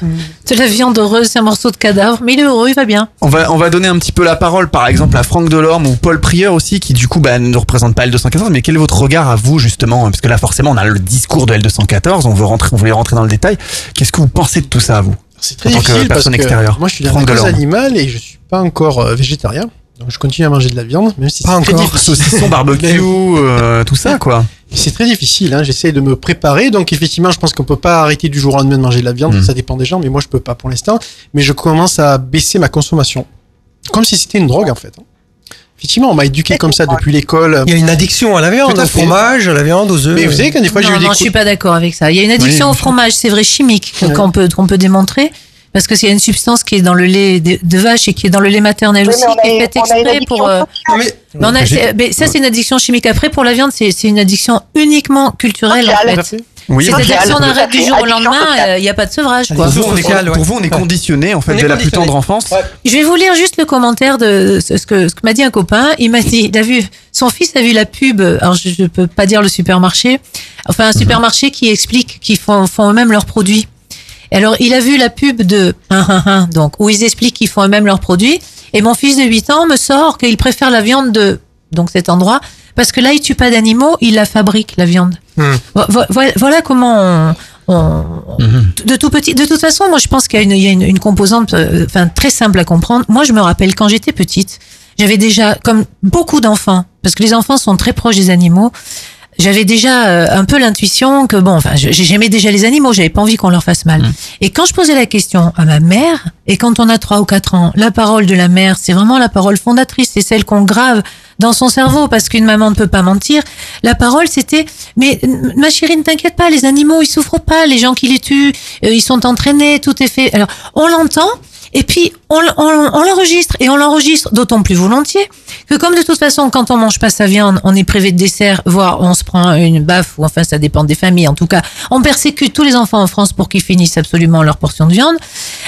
De la viande heureuse, c'est un morceau de cadavre, mais il est heureux, il va bien. On va, on va donner un petit peu la parole, par exemple, à Franck Delorme ou Paul Prieur aussi, qui du coup bah, ne représente pas L214. Mais quel est votre regard à vous, justement? Parce que là, forcément, on a le discours de L214, on veut rentrer, on voulait rentrer dans le détail. Qu'est-ce que vous pensez de tout ça, à vous? C'est très En tant que difficile parce personne que extérieure. moi je suis Delorme. animale et je suis pas encore euh, végétarien. Donc je continue à manger de la viande, même si Pas c'est très encore. difficile. Saucisson, barbecue, euh, tout ça, quoi. C'est très difficile, hein. j'essaie de me préparer, donc effectivement je pense qu'on peut pas arrêter du jour au lendemain de manger de la viande, Mm. ça dépend des gens, mais moi je peux pas pour l'instant, mais je commence à baisser ma consommation. Comme si c'était une drogue en fait. hein. Effectivement, on m'a éduqué comme ça depuis l'école. Il y a une addiction à la viande, au fromage, à la viande, aux œufs. Mais vous savez qu'à des fois j'ai eu des non, je suis pas d'accord avec ça. Il y a une addiction Oui. au fromage, c'est vrai, chimique, que- qu'on peut, qu'on peut démontrer. Parce que s'il y a une substance qui est dans le lait de, de vache et qui est dans le lait maternel Oui, aussi, qui est faite exprès addiction pour. euh, Non, mais- mais on a- c'est- mais ça, c'est une addiction chimique. Après, pour la viande, c'est une addiction uniquement culturelle, en fait. Oui, C'est-à-dire que si on arrête du jour au lendemain, sociale. euh, il n'y a pas de sevrage, quoi. Pour vous, on est, Social, ouais. pour vous, on est conditionné, en fait, dès la plus tendre enfance. Je vais vous lire juste le commentaire de ce que, ce que m'a dit un copain. Il m'a dit, il a vu, son fils a vu la pub, alors je, je peux pas dire le supermarché, enfin un supermarché qui explique qu'ils font, font eux-mêmes leurs produits. Alors, il a vu la pub de un, un, un, donc, où ils expliquent qu'ils font eux-mêmes leurs produits. Et mon fils de 8 ans me sort qu'il préfère la viande de, donc cet endroit, parce que là, il tue pas d'animaux, il la fabrique, la viande. Hmm. Vo- vo- Voilà, voilà comment on, on- de tout petit. De toute façon, moi, je pense qu'il y a une, il y a une, une composante, euh, enfin, très simple à comprendre. Moi, je me rappelle quand j'étais petite, j'avais déjà, comme beaucoup d'enfants, parce que les enfants sont très proches des animaux. J'avais déjà euh, un peu l'intuition que bon, enfin, j'aimais déjà les animaux, j'avais pas envie qu'on leur fasse mal. Et quand je posais la question à ma mère, et quand on a trois ou quatre ans, la parole de la mère, c'est vraiment la parole fondatrice, c'est celle qu'on grave dans son cerveau, parce qu'une maman ne peut pas mentir. La parole, c'était, mais ma chérie, ne t'inquiète pas, les animaux, ils souffrent pas, les gens qui les tuent, euh, ils sont entraînés, tout est fait. Alors, on l'entend, et puis on- on l'enregistre, et on l'enregistre d'autant plus volontiers que comme de toute façon, quand on mange pas sa viande, on est privé de dessert, voire on se prend une baffe, ou enfin ça dépend des familles. En tout cas, on persécute tous les enfants en France pour qu'ils finissent absolument leur portion de viande.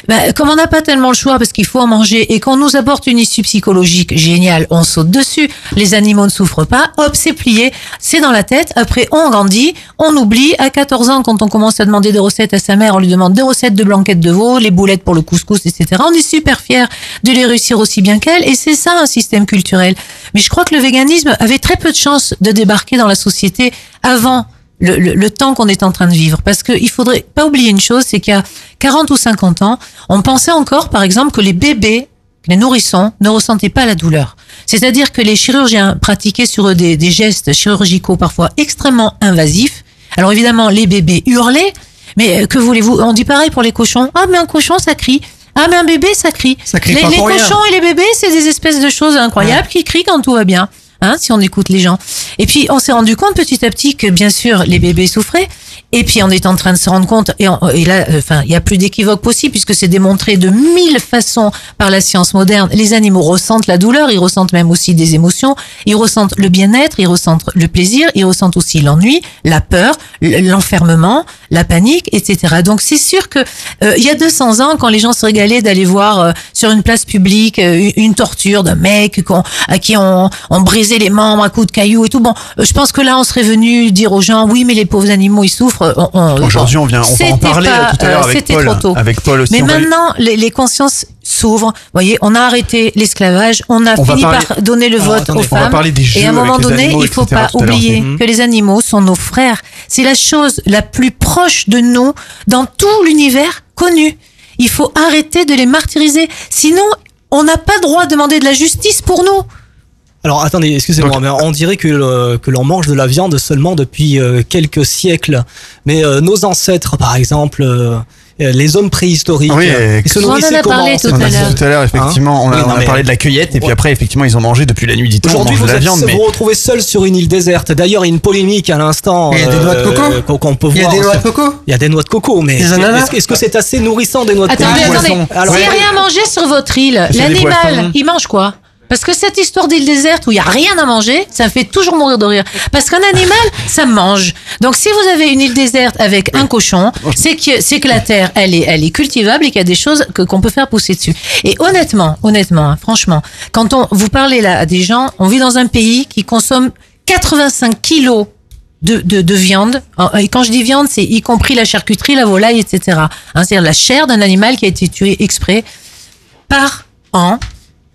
Ben, comme on n'a pas tellement le choix parce qu'il faut en manger et qu'on nous apporte une issue psychologique géniale, on saute dessus. Les animaux ne souffrent pas. Hop, c'est plié, c'est dans la tête. Après, on grandit, on oublie. À 14 ans, quand on commence à demander des recettes à sa mère, on lui demande des recettes de blanquettes de veau, les boulettes pour le couscous, etc. On est super fiers de les réussir aussi bien qu'elle. Et c'est ça un système culturel. Mais je crois que le véganisme avait très peu de chances de débarquer dans la société avant le, temps qu'on est en train de vivre. Parce qu'il faudrait pas oublier une chose, c'est qu'il y a 40 ou 50 ans, on pensait encore, par exemple, que les bébés, les nourrissons, ne ressentaient pas la douleur. C'est-à-dire que les chirurgiens pratiquaient sur eux des, des gestes chirurgicaux parfois extrêmement invasifs. Alors évidemment, les bébés hurlaient, mais euh, que voulez-vous? On dit pareil pour les cochons. Ah, mais un cochon, ça crie. Ah, mais un bébé, ça crie. Ça crie les pas les pour rien. cochons et les bébés, c'est des espèces de choses incroyables qui crient quand tout va bien. Hein, si on écoute les gens. Et puis, on s'est rendu compte petit à petit que, bien sûr, les bébés souffraient Et puis on est en train de se rendre compte, et, là, euh, enfin, il y a plus d'équivoque possible puisque c'est démontré de mille façons par la science moderne. Les animaux ressentent la douleur, ils ressentent même aussi des émotions, ils ressentent le bien-être, ils ressentent le plaisir, ils ressentent aussi l'ennui, la peur, l'enfermement, la panique, etc. Donc c'est sûr que euh, il y a 200 ans, quand les gens se régalaient d'aller voir euh, sur une place publique euh, une- torture d'un mec à qui on, on brisait les membres à coups de cailloux et tout, bon, euh, je pense que là on serait venu dire aux gens, oui, mais les pauvres animaux ils souffrent. On- on- Aujourd'hui, on vient, on va en parler pas, euh, tout à l'heure euh, avec c'était Paul. trop tôt. Avec Paul aussi. Mais maintenant, les, les consciences s'ouvrent. Vous voyez, on a arrêté l'esclavage, on a On fini parler- par donner le Alors, vote attendez, aux femmes. et à un moment donné, animaux, il faut pas à oublier Mhm. que les animaux sont nos frères. C'est la chose la plus proche de nous dans tout l'univers connu. Il faut arrêter de les martyriser. Sinon, on n'a pas droit de demander de la justice pour nous. Alors attendez, excusez-moi, mais on dirait que, le- que l'on mange de la viande seulement depuis euh, quelques siècles. Mais euh, nos ancêtres, par exemple, euh, euh, les hommes préhistoriques, Oui, euh, ils se On en a nourrissaient comment parlé tout ces On a à tout à l'heure, effectivement, on a, Oui, non, on a mais- parlé de la cueillette et puis après, effectivement, ils ont mangé depuis la nuit du temps, Aujourd'hui, mange vous de la êtes- viande, vous mais vous retrouvez seul sur une île déserte. D'ailleurs, il y a une polémique à l'instant. Il y a des noix de coco euh, qu'on- peut Il y a voir. des noix de coco Il y a des noix de coco, mais est-ce est-ce que c'est assez nourrissant des noix de Attendez, coco attendez. Alors, S'il n'y a rien à manger sur votre île, l'animal, il mange quoi? Parce que cette histoire d'île déserte où il n'y a rien à manger, ça me fait toujours mourir de rire. Parce qu'un animal, ça mange. Donc si vous avez une île déserte avec un cochon, c'est que, c'est que la terre, elle est, elle est cultivable et qu'il y a des choses que, qu'on peut faire pousser dessus. Et honnêtement, honnêtement, hein, franchement, quand on, vous parlez là à des gens, on vit dans un pays qui consomme 85 kilos de, de, de viande. Et quand je dis viande, c'est y compris la charcuterie, la volaille, etc. Hein, c'est-à-dire la chair d'un animal qui a été tué exprès par an.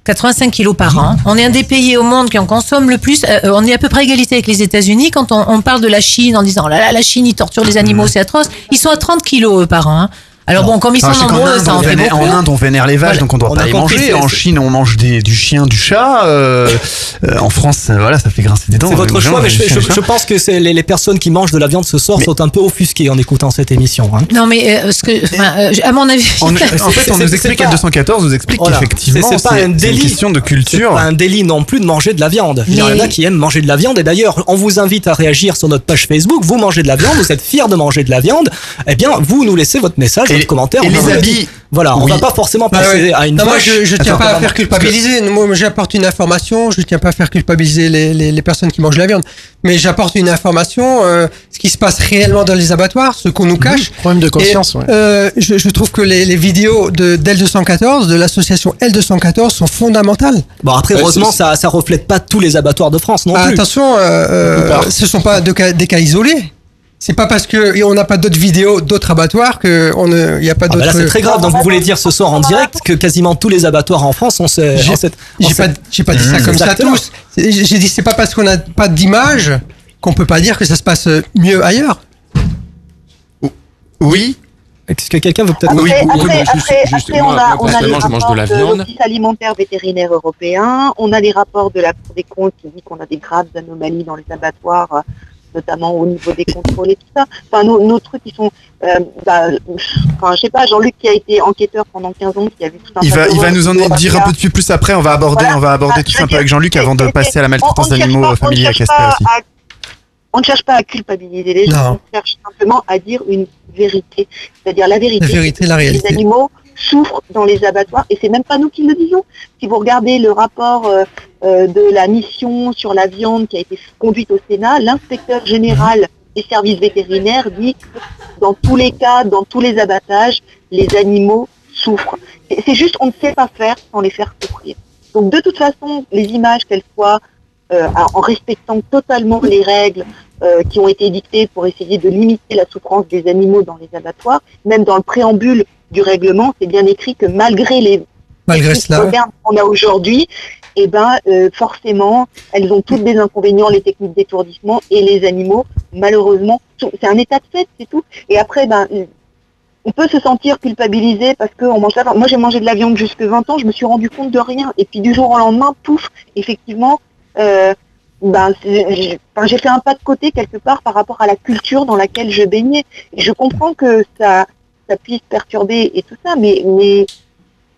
85 kilos par an. On est un des pays au monde qui en consomme le plus. Euh, on est à peu près à égalité avec les États-Unis. Quand on, on parle de la Chine en disant, oh là là, la Chine, ils torturent les animaux, c'est atroce. Ils sont à 30 kilos eux, par an. hein. Alors bon, comme ils sont Enfin, nombreux, ça on en fait beaucoup. En Inde, on vénère les vaches, Voilà. donc on doit On pas les manger. En Chine, on mange des, du chien, du chat. euh, euh, en France, euh, voilà, ça fait grincer des dents. C'est votre choix, mais je, chien, je- chien. je pense que c'est les, les personnes qui mangent de la viande ce soir sont un peu offusquées en écoutant cette émission. hein. Non, mais euh, ce que, enfin, euh, à mon avis, En, en fait, on nous explique pas- L214 nous explique Voilà. qu'effectivement, C'est- une question de C'est culture. pas un délit non plus de manger de la viande. Il y en a qui aiment manger de la viande. Et d'ailleurs, on vous invite à réagir sur notre page Facebook. Vous mangez de la viande, vous êtes fiers de manger de la viande. Eh bien, vous nous laissez votre message, Et- votre commentaire. et on les le habits dit. Voilà, on Oui. va pas forcément Bah passer ouais. à une Non, moi, je, je tiens Attends, pas à faire culpabiliser. Moi, j'apporte une information. Je tiens pas à faire culpabiliser les, les, les personnes qui mangent la viande. Mais j'apporte une information, euh, ce qui se passe réellement dans les abattoirs, ce qu'on nous cache. Problème de conscience, Et, ouais. euh, je, je trouve que les, les vidéos de d'L214, de l'association L214, sont fondamentales. Bon, après, Euh, heureusement, ça, ça reflète pas tous les abattoirs de France non Ah, plus. attention, euh, euh, ce sont pas de des cas isolés. C'est pas parce que on n'a pas d'autres vidéos, d'autres abattoirs que on ne, il y a pas Ah bah d'autres. là, c'est très grave. Donc, vous voulez dire ce soir en direct que quasiment tous les abattoirs en France ont ce- J'ai pas, cette- j'ai pas dit ça Mmh. comme ça à Exactement. tous. C'est- J'ai dit c'est pas parce qu'on n'a pas d'image qu'on peut pas dire que ça se passe mieux ailleurs. Oui. Est-ce que quelqu'un veut peut-être. Après, Oui, oui, après, après, juste, après, moi- on a, moi, on a les je mange rapports de la viande. l'Office alimentaire vétérinaire européen, on a les rapports de la Cour des comptes qui dit qu'on a des graves anomalies dans les abattoirs, euh, notamment au niveau des contrôles et tout ça. Enfin, nos, nos trucs, ils sont... euh, bah, enfin, je sais pas, Jean-Luc qui a été enquêteur pendant 15 ans, qui a vu tout un Il va, il va nous en dire un peu de plus après. On va aborder, Voilà. on va aborder Ah, tout ça un peu avec Jean-Luc avant de passer à la maltraitance d'animaux pas- familiers on à ne cherche Casper pas aussi. à- On ne cherche pas à culpabiliser les gens, Non. on cherche simplement à dire une vérité. C'est-à-dire la vérité. La vérité, la réalité. Les animaux souffrent dans les abattoirs et c'est même pas nous qui le disons. Si vous regardez le rapport euh, euh, de la mission sur la viande qui a été conduite au Sénat, l'inspecteur général des services vétérinaires dit que dans tous les cas, dans tous les abattages, les animaux souffrent. C'est c'est juste on ne sait pas faire sans les faire souffrir. Donc de toute façon, les images, qu'elles soient euh, en respectant totalement les règles euh, qui ont été dictées pour essayer de limiter la souffrance des animaux dans les abattoirs, même dans le préambule du règlement, c'est bien écrit que malgré les Malgré cela. qu'on a aujourd'hui, eh ben, euh, forcément, elles ont toutes des inconvénients, les techniques d'étourdissement et les animaux, malheureusement, c'est un état de fait, c'est tout. Et après, ben, on peut se sentir culpabilisé parce qu'on mange la viande. Moi, j'ai mangé de la viande jusque 20 ans, je me suis rendu compte de rien. Et puis, du jour au lendemain, pouf, effectivement, euh, ben, j'ai fait un pas de côté quelque part par rapport à la culture dans laquelle je baignais. Et je comprends que ça, ça puisse perturber et tout ça, mais, mais,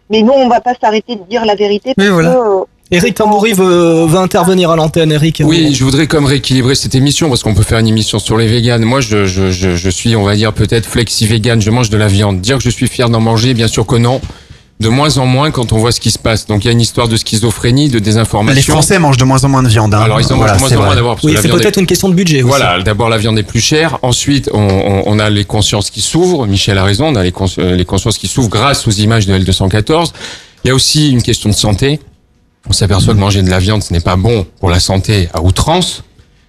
mais non, on va pas s'arrêter de dire la vérité parce voilà. que euh, Eric Tambouri veut, veut intervenir à l'antenne, Eric. Oui, je voudrais comme rééquilibrer cette émission parce qu'on peut faire une émission sur les véganes. Moi, je, je, je, je suis, on va dire, peut-être flexi-vegan, je mange de la viande. Dire que je suis fier d'en manger, bien sûr que non. De moins en moins quand on voit ce qui se passe. Donc il y a une histoire de schizophrénie, de désinformation. Les Français mangent de moins en moins de viande. hein. Alors ils en Voilà, mangent de moins en moins que Oui, c'est peut-être est- une question de budget aussi. Voilà, d'abord la viande est plus chère. Ensuite, on, on, on a les consciences qui s'ouvrent. Michel a raison, on a les, cons- euh, les consciences qui s'ouvrent grâce aux images de L214. Il y a aussi une question de santé. On s'aperçoit que manger de la viande, ce n'est pas bon pour la santé à outrance.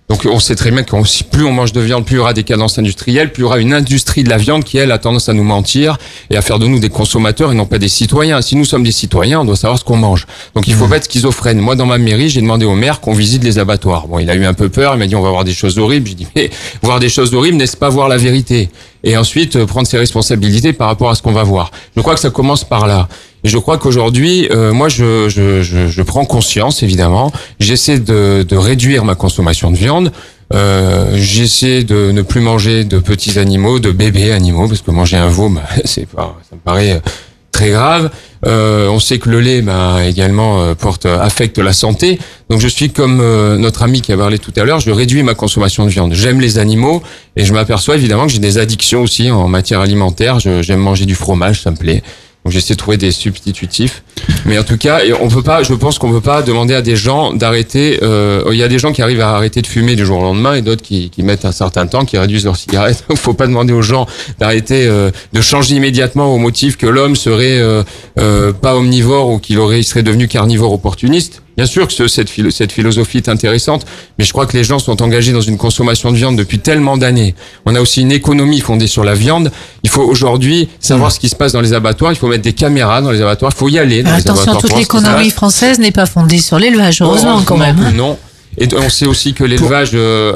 Donc on sait très bien que si plus on mange de viande, plus il y aura des cadences industrielles, plus il y aura une industrie de la viande qui, elle, a tendance à nous mentir et à faire de nous des consommateurs et non pas des citoyens. Si nous sommes des citoyens, on doit savoir ce qu'on mange. Donc il faut pas être schizophrène. Moi, dans ma mairie, j'ai demandé au maire qu'on visite les abattoirs. Bon, il a eu un peu peur, il m'a dit on va voir des choses horribles. J'ai dit mais voir des choses horribles, n'est-ce pas voir la vérité? Et ensuite euh, prendre ses responsabilités par rapport à ce qu'on va voir. Je crois que ça commence par là. Et je crois qu'aujourd'hui, euh, moi, je, je, je, je prends conscience, évidemment. J'essaie de, de réduire ma consommation de viande. Euh, J'essaie de ne plus manger de petits animaux, de bébés animaux, parce que manger un veau, bah, c'est pas, ça me paraît euh, très grave. Euh, on sait que le lait, bah, également, euh, porte, affecte la santé. Donc, je suis comme euh, notre ami qui a parlé tout à l'heure. Je réduis ma consommation de viande. J'aime les animaux et je m'aperçois évidemment que j'ai des addictions aussi en matière alimentaire. J'aime manger du fromage, ça me plaît. Donc j'essaie de trouver des substitutifs. Mais en tout cas, on peut pas, je pense qu'on peut pas demander à des gens d'arrêter. euh, Il y a des gens qui arrivent à arrêter de fumer du jour au lendemain et d'autres qui, qui mettent un certain temps, qui réduisent leurs cigarettes. Il faut pas demander aux gens d'arrêter, euh, de changer immédiatement au motif que l'homme serait euh, euh, pas omnivore ou qu'il aurait, il serait devenu carnivore opportuniste. Bien sûr que ce- cette, philo- cette philosophie est intéressante, mais je crois que les gens sont engagés dans une consommation de viande depuis tellement d'années. On a aussi une économie fondée sur la viande. Il faut aujourd'hui savoir ce qui se passe dans les abattoirs. Il faut mettre des caméras dans les abattoirs. Il faut y aller. Dans les Attention, abattoirs toute se l'économie française n'est pas fondée sur l'élevage, heureusement quand même. hein. Non. Et on sait aussi que l'élevage euh,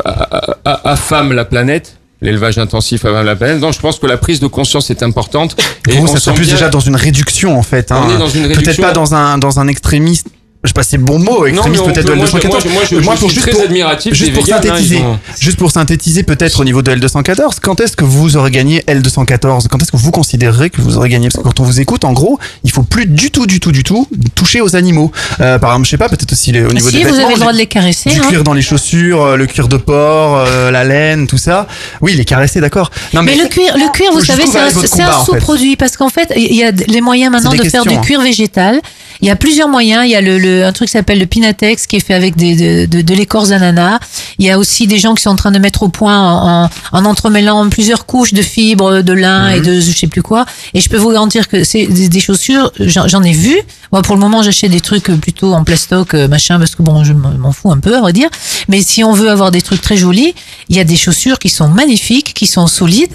affame la planète. L'élevage intensif affame la planète. Donc je pense que la prise de conscience est importante. Et vous, on ça serait plus bien- déjà dans une réduction en fait. hein. On est dans une Peut-être pas dans un dans un extrémiste. Je sais pas si c'est le bon mot, extrémiste mais peut-être de peut- moi, je- L214. moi, je- moi, je- je suis très admiratif juste pour véganes, synthétiser, juste pour synthétiser peut-être au niveau de L214, quand est-ce que vous aurez gagné L214 Quand est-ce que vous considérerez que vous aurez gagné? Parce que quand on vous écoute, en gros, il faut plus du tout, du tout, du tout toucher aux animaux. Euh, par exemple, je sais pas, peut-être aussi les- au niveau si, des vous vêtements. avez le droit de les caresser. Du hein. cuir dans les chaussures, euh, le cuir de porc, euh, la laine, tout ça. Oui, les caresser, d'accord. Non Mais, le cuir, le cuir, vous savez, c'est un, sous-produit parce qu'en fait, il y a les moyens maintenant de faire du hein. cuir végétal. Il y a plusieurs moyens. Il y a le, un truc qui s'appelle le Pinatex qui est fait avec des, de, de, de l'écorce d'ananas. Il y a aussi des gens qui sont en train de mettre au point en, en, en entremêlant plusieurs couches de fibres de lin Mhm. et de je sais plus quoi. Et je peux vous garantir que c'est des, des chaussures. J'en ai vu. Moi, pour le moment, j'achète des trucs plutôt en plastoc, euh, machin, parce que bon, je m'en fous un peu, à vrai dire. Mais si on veut avoir des trucs très jolis, il y a des chaussures qui sont magnifiques, qui sont solides.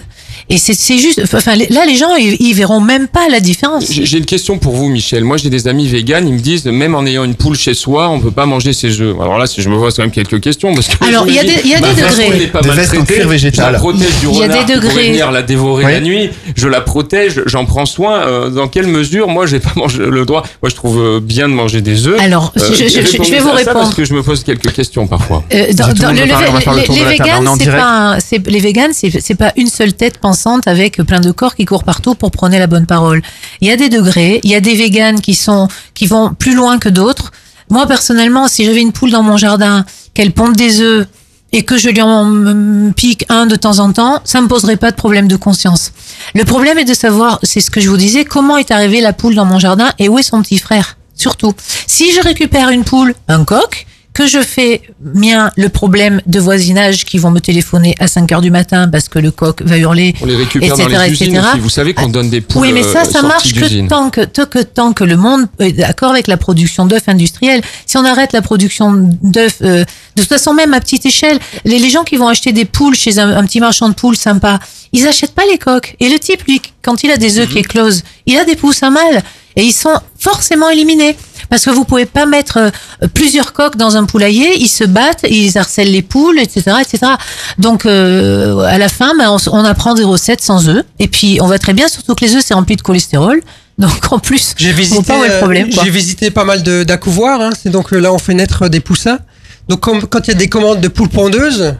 Et c'est c'est juste, enfin, les- là, les gens, ils, ils verront même pas la différence. J'ai j'ai une question pour vous, Michel. Moi, j'ai des amis véganes, ils me disent, même en ayant une poule chez soi, on peut pas manger ses œufs. Alors là, si je me vois, c'est quand même quelques questions. Parce que Alors, il y a des- il y a ma des degrés. poule n'est pas Des vestes en maltraitée, cuir végétal. Je la protège du Il y a renard des degrés. venir la dévorer Oui. la nuit. Je la protège, j'en prends soin. Euh, dans quelle mesure, moi, j'ai pas mangé le droit? Moi, je trouve euh, bien de manger des œufs. Alors, je- je- je- je vais vous répondre. Parce que je me pose quelques questions parfois. Euh, dans, le le, les, les table. véganes, c'est pas, un- c'est- les véganes, c'est pas une seule tête avec plein de corps qui courent partout pour prôner la bonne parole. Il y a des degrés, il y a des véganes qui sont, qui vont plus loin que d'autres. Moi, personnellement, si j'avais une poule dans mon jardin, qu'elle ponde des œufs et que je lui en pique un de temps en temps, ça me poserait pas de problème de conscience. Le problème est de savoir, c'est ce que je vous disais, comment est arrivée la poule dans mon jardin et où est son petit frère. Surtout, si je récupère une poule, un coq, que je fais mien le problème de voisinage qui vont me téléphoner à 5 heures du matin parce que le coq va hurler, On les récupère etc., dans les usines etc.. aussi. Vous savez qu'on donne des poules Oui, mais ça, euh, ça marche que tant que, tant que tant que le monde est d'accord avec la production d'œufs industriels. Si on arrête la production d'œufs, euh, de toute façon même à petite échelle, les, les gens qui vont acheter des poules chez un, un petit marchand de poules sympa, ils achètent pas les coques. Et le type, lui, quand il a des œufs qui éclosent, il a des poussins mâles et ils sont forcément éliminés. Parce que vous pouvez pas mettre euh, plusieurs coques dans un poulailler, ils se battent, ils harcèlent les poules, etc., etc. Donc euh, à la fin, ben, on, on apprend des recettes sans œufs, et puis on va très bien, surtout que les œufs c'est rempli de cholestérol. Donc en plus, J'ai visité, pas le euh, problème. quoi. j'ai visité pas mal de- d'accouvoirs. Hein. C'est donc euh, là on fait naître des poussins. Donc quand il y a des commandes de poules pondeuses,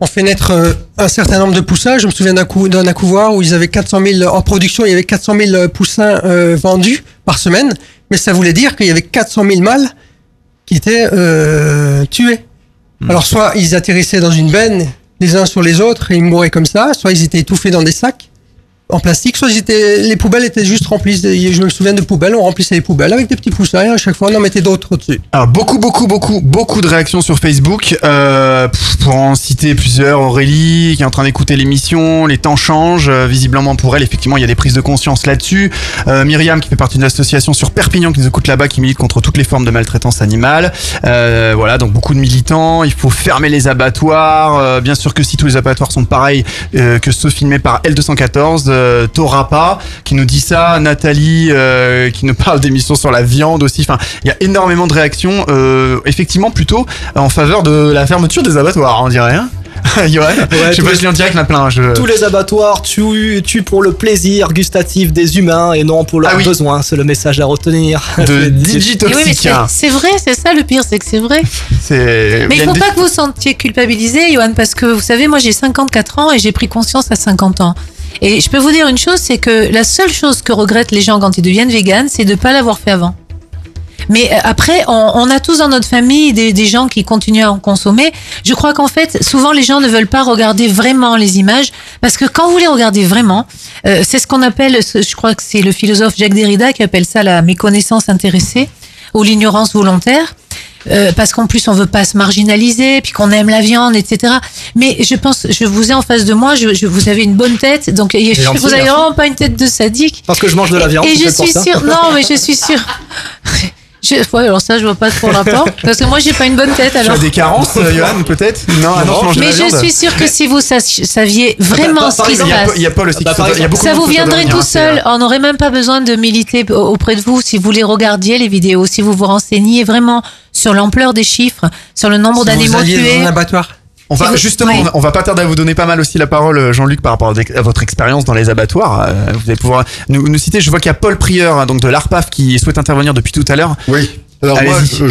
on fait naître euh, un certain nombre de poussins. Je me souviens d'un cou- d'un accouvoir où ils avaient 400 000 en production. Il y avait 400 000 poussins euh, vendus par semaine. Mais ça voulait dire qu'il y avait 400 000 mâles qui étaient euh, tués. Alors soit ils atterrissaient dans une benne les uns sur les autres et ils mouraient comme ça, soit ils étaient étouffés dans des sacs en plastique, soit les poubelles étaient juste remplies. je me souviens de poubelles, on remplissait les poubelles avec des petits poussins et à chaque fois on en mettait d'autres au-dessus. Alors beaucoup, beaucoup, beaucoup, beaucoup de réactions sur Facebook. Euh, pour en citer plusieurs, Aurélie qui est en train d'écouter l'émission, les temps changent. Euh, visiblement pour elle, effectivement, il y a des prises de conscience là-dessus. Euh, Myriam qui fait partie d'une association sur Perpignan qui nous écoute là-bas, qui milite contre toutes les formes de maltraitance animale. Euh, voilà, donc beaucoup de militants. Il faut fermer les abattoirs. Euh, bien sûr que si tous les abattoirs sont pareils que ceux filmés par L214, euh, Torapa qui nous dit ça, Nathalie euh, qui nous parle d'émissions sur la viande aussi. Enfin, il y a énormément de réactions, euh, effectivement plutôt en faveur de la fermeture des abattoirs, on dirait. Hein Johan, je sais tous pas, les- je lis en direct, il y en a plein. Je... Tous les abattoirs tuent, tuent pour le plaisir gustatif des humains et non pour leurs besoins. C'est le message à retenir. De C'est- Digi Et oui, mais c'est- vrai, c'est ça le pire, c'est que c'est vrai. Mais il faut pas que vous vous sentiez culpabilisé, Johan, parce que vous savez, moi j'ai 54 ans et j'ai pris conscience à 50 ans. Et je peux vous dire une chose, c'est que la seule chose que regrettent les gens quand ils deviennent véganes, c'est de ne pas l'avoir fait avant. Mais euh, après, on, on a tous dans notre famille des, des gens qui continuent à en consommer. Je crois qu'en fait, souvent les gens ne veulent pas regarder vraiment les images parce que quand vous les regardez vraiment, euh, c'est ce qu'on appelle, je crois que c'est le philosophe Jacques Derrida qui appelle ça la méconnaissance intéressée ou l'ignorance volontaire. Euh, parce qu'en plus on veut pas se marginaliser, puis qu'on aime la viande, etc. Mais je pense, je vous ai en face de moi, je, je- vous avez une bonne tête, donc je- vous avez vraiment pas une tête de sadique. Parce que je mange de la viande. Et je suis ça. sûre, non, mais je suis sûre. Je, ouais, alors ça, je vois pas trop le rapport. Parce que moi, j'ai pas une bonne tête, Tu alors. as des carences, euh, Johan, peut-être Non, ah non, tu manges de mais je suis sûre que si vous saviez vraiment Bah, ce qui se passe. Il y a Paul aussi qui Bah, par se- il y a exemple, beaucoup Ça de vous viendrait tout hein, c'est, seul. On n'aurait même pas besoin de militer au- auprès de vous si vous les regardiez, les vidéos, si vous vous renseigniez vraiment sur l'ampleur des chiffres, sur le nombre Si d'animaux tués. dans un abattoir. On va vous- justement, oui. on va- on va pas tarder à vous donner pas mal aussi la parole, Jean-Luc, par rapport à votre expérience dans les abattoirs. Euh, Vous allez pouvoir nous, nous citer. Je vois qu'il y a Paul Prieur, hein, donc de l'ARPAF, qui souhaite intervenir depuis tout à l'heure. Oui. Alors moi, je,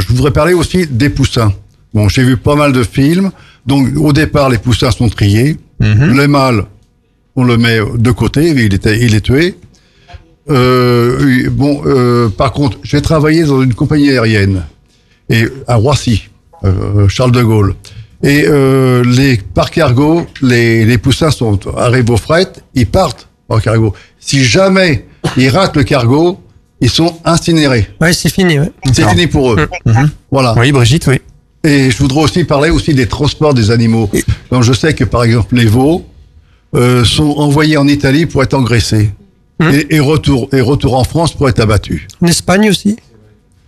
je voudrais parler aussi des poussins. Bon, j'ai vu pas mal de films. Donc, au départ, les poussins sont triés. Mhm. Le mâle, on le met de côté, il, était, il est tué. Euh, bon, euh, par contre, j'ai travaillé dans une compagnie aérienne et à Roissy, euh, Charles de Gaulle. Et euh, les par cargo, les, les poussins sont arrivés au fret, ils partent par cargo. Si jamais ils ratent le cargo, ils sont incinérés. Ouais, c'est fini. Ouais. C'est fini pour eux. Voilà. Oui, Brigitte, oui. Et je voudrais aussi parler aussi des transports des animaux. Donc je sais que par exemple les veaux euh, sont envoyés en Italie pour être engraissés et, et retour et retour en France pour être abattus. En Espagne aussi.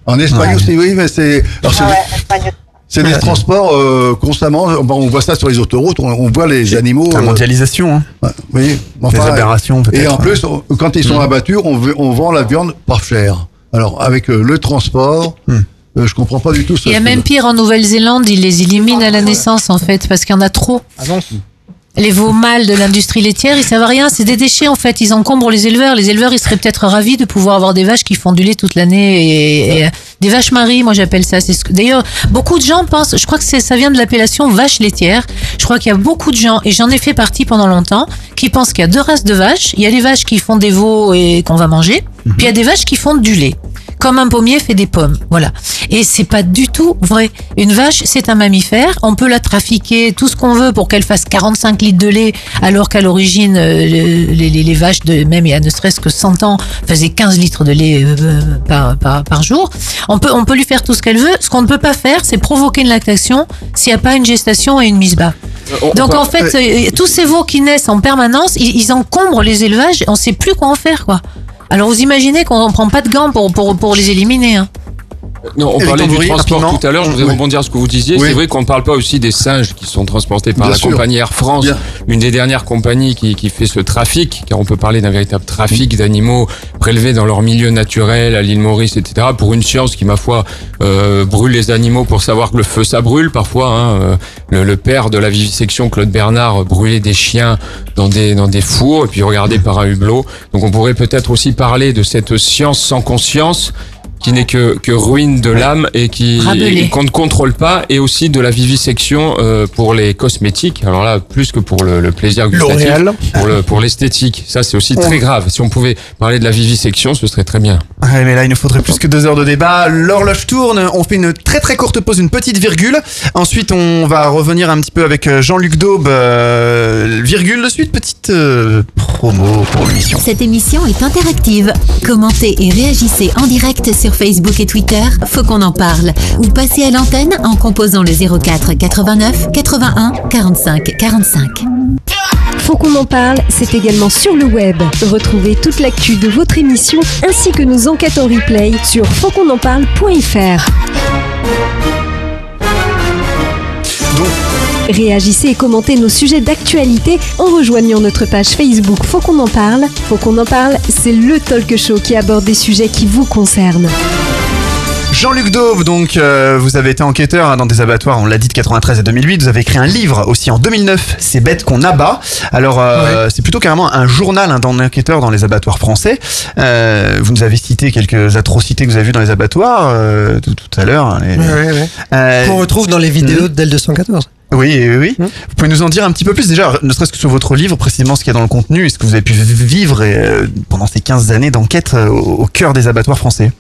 En Espagne Ouais. aussi, oui, mais c'est alors, c'est des- c'est des transports euh, constamment. Bon, on voit ça sur les autoroutes, on, on voit les animaux. La euh, mondialisation, hein. oui, Des aberrations, Et peut-être, en plus, on- quand ils sont Mm. abattus, on, vend la viande pas cher. Alors avec euh, le transport, euh, je comprends pas du tout ça. Il y a même pire en Nouvelle-Zélande, ils les éliminent à la naissance en fait parce qu'il y en a trop. Les veaux mâles de l'industrie laitière, ils savent à rien, c'est des déchets en fait, ils encombrent les éleveurs. Les éleveurs, ils seraient peut-être ravis de pouvoir avoir des vaches qui font du lait toute l'année et, et, euh, des vaches maries, moi j'appelle ça. C'est ce que- D'ailleurs, beaucoup de gens pensent, je crois que ça vient de l'appellation vache laitière. Je crois qu'il y a beaucoup de gens, et j'en ai fait partie pendant longtemps, qui pensent qu'il y a deux races de vaches. Il y a les vaches qui font des veaux et qu'on va manger, puis il y a des vaches qui font du lait comme un pommier fait des pommes. Voilà. Et c'est pas du tout vrai. Une vache, c'est un mammifère. On peut la trafiquer tout ce qu'on veut pour qu'elle fasse 45 litres de lait, alors qu'à l'origine, euh, les, les- les vaches, de, même il y a ne serait-ce que 100 ans, faisaient 15 litres de lait euh, par, par, par jour. On peut, on peut lui faire tout ce qu'elle veut. Ce qu'on ne peut pas faire, c'est provoquer une lactation s'il n'y a pas une gestation et une mise bas. Donc en fait, euh, tous ces veaux qui naissent en permanence, ils, ils encombrent les élevages on sait plus quoi en faire, quoi. Alors vous imaginez qu'on ne prend pas de gants pour, pour, pour les éliminer. Hein. Non, on Eric parlait du transport rapidement. tout à l'heure. Je voudrais Oui. rebondir à ce que vous disiez. Oui. C'est vrai qu'on ne parle pas aussi des singes qui sont transportés par Bien la sûr. compagnie Air France, Bien. une des dernières compagnies qui, qui fait ce trafic, car on peut parler d'un véritable trafic d'animaux prélevés dans leur milieu naturel, à l'île Maurice, etc. Pour une science qui, ma foi, euh, brûle les animaux pour savoir que le feu ça brûle parfois. Hein. Euh, Le, le père de la vivisection, Claude Bernard, brûlait des chiens dans des dans des fours et puis regardé par un hublot. Donc on pourrait peut-être aussi parler de cette science sans conscience qui n'est que, que ruine de l'âme et qui qu'on ne contrôle pas, et aussi de la vivisection euh, pour les cosmétiques. Alors là, plus que pour le, le plaisir gustatif, L'Oréal. pour le pour l'esthétique. Ça, c'est aussi très grave. Si on pouvait parler de la vivisection, ce serait très bien. Ouais, mais là, il nous faudrait plus que deux heures de débat. L'horloge tourne. On fait une très très courte pause, une petite virgule. Ensuite, on va revenir un petit peu avec euh, Jean-Luc Daube. euh, virgule de suite, petite euh, promo pour l'émission. Cette émission est interactive. Commentez et réagissez en direct sur Facebook et Twitter. Faut qu'on en parle. Ou passez à l'antenne en composant le 04 89 81 45 45. Faut qu'on en parle, c'est également sur le web. Retrouvez toute l'actu de votre émission ainsi que nos enquêtes en replay sur fautquonenparle.fr. Réagissez et commentez nos sujets d'actualité en rejoignant notre page Facebook Faut qu'on en parle. Faut qu'on en parle, c'est le talk show qui aborde des sujets qui vous concernent. Jean-Luc Daube, donc, euh, vous avez été enquêteur hein, dans des abattoirs, on l'a dit, de 93 à 2008. Vous avez écrit un livre aussi en 2009, C'est bête qu'on abat. Alors, euh, c'est plutôt carrément un journal hein, d'un enquêteur dans les abattoirs français. Euh, vous nous avez cité quelques atrocités que vous avez vues dans les abattoirs euh, tout, tout à l'heure. hein, les- Ouais, ouais, ouais. Euh, Qu'on retrouve dans les vidéos d'El 214. Oui, oui, oui. Vous pouvez nous en dire un petit peu plus déjà, ne serait-ce que sur votre livre, précisément ce qu'il y a dans le contenu, et ce que vous avez pu vivre euh, pendant ces 15 années d'enquête euh, au, au cœur des abattoirs français.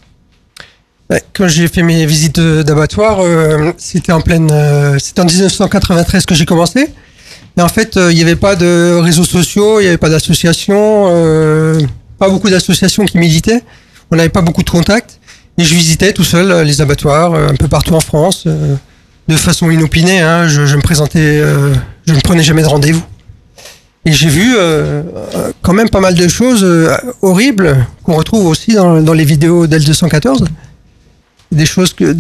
Quand j'ai fait mes visites d'abattoir, euh, c'était en pleine, euh, c'était en 1993 que j'ai commencé. Et en fait, euh, il n'y avait pas de réseaux sociaux, il n'y avait pas d'associations, pas beaucoup d'associations qui militaient. On n'avait pas beaucoup de contacts. Et je visitais tout seul les abattoirs un peu partout en France, de façon inopinée. Hein, je, me présentais, je ne prenais jamais de rendez-vous. Et j'ai vu quand même pas mal de choses horribles qu'on retrouve aussi dans, dans les vidéos d'El 214 des choses que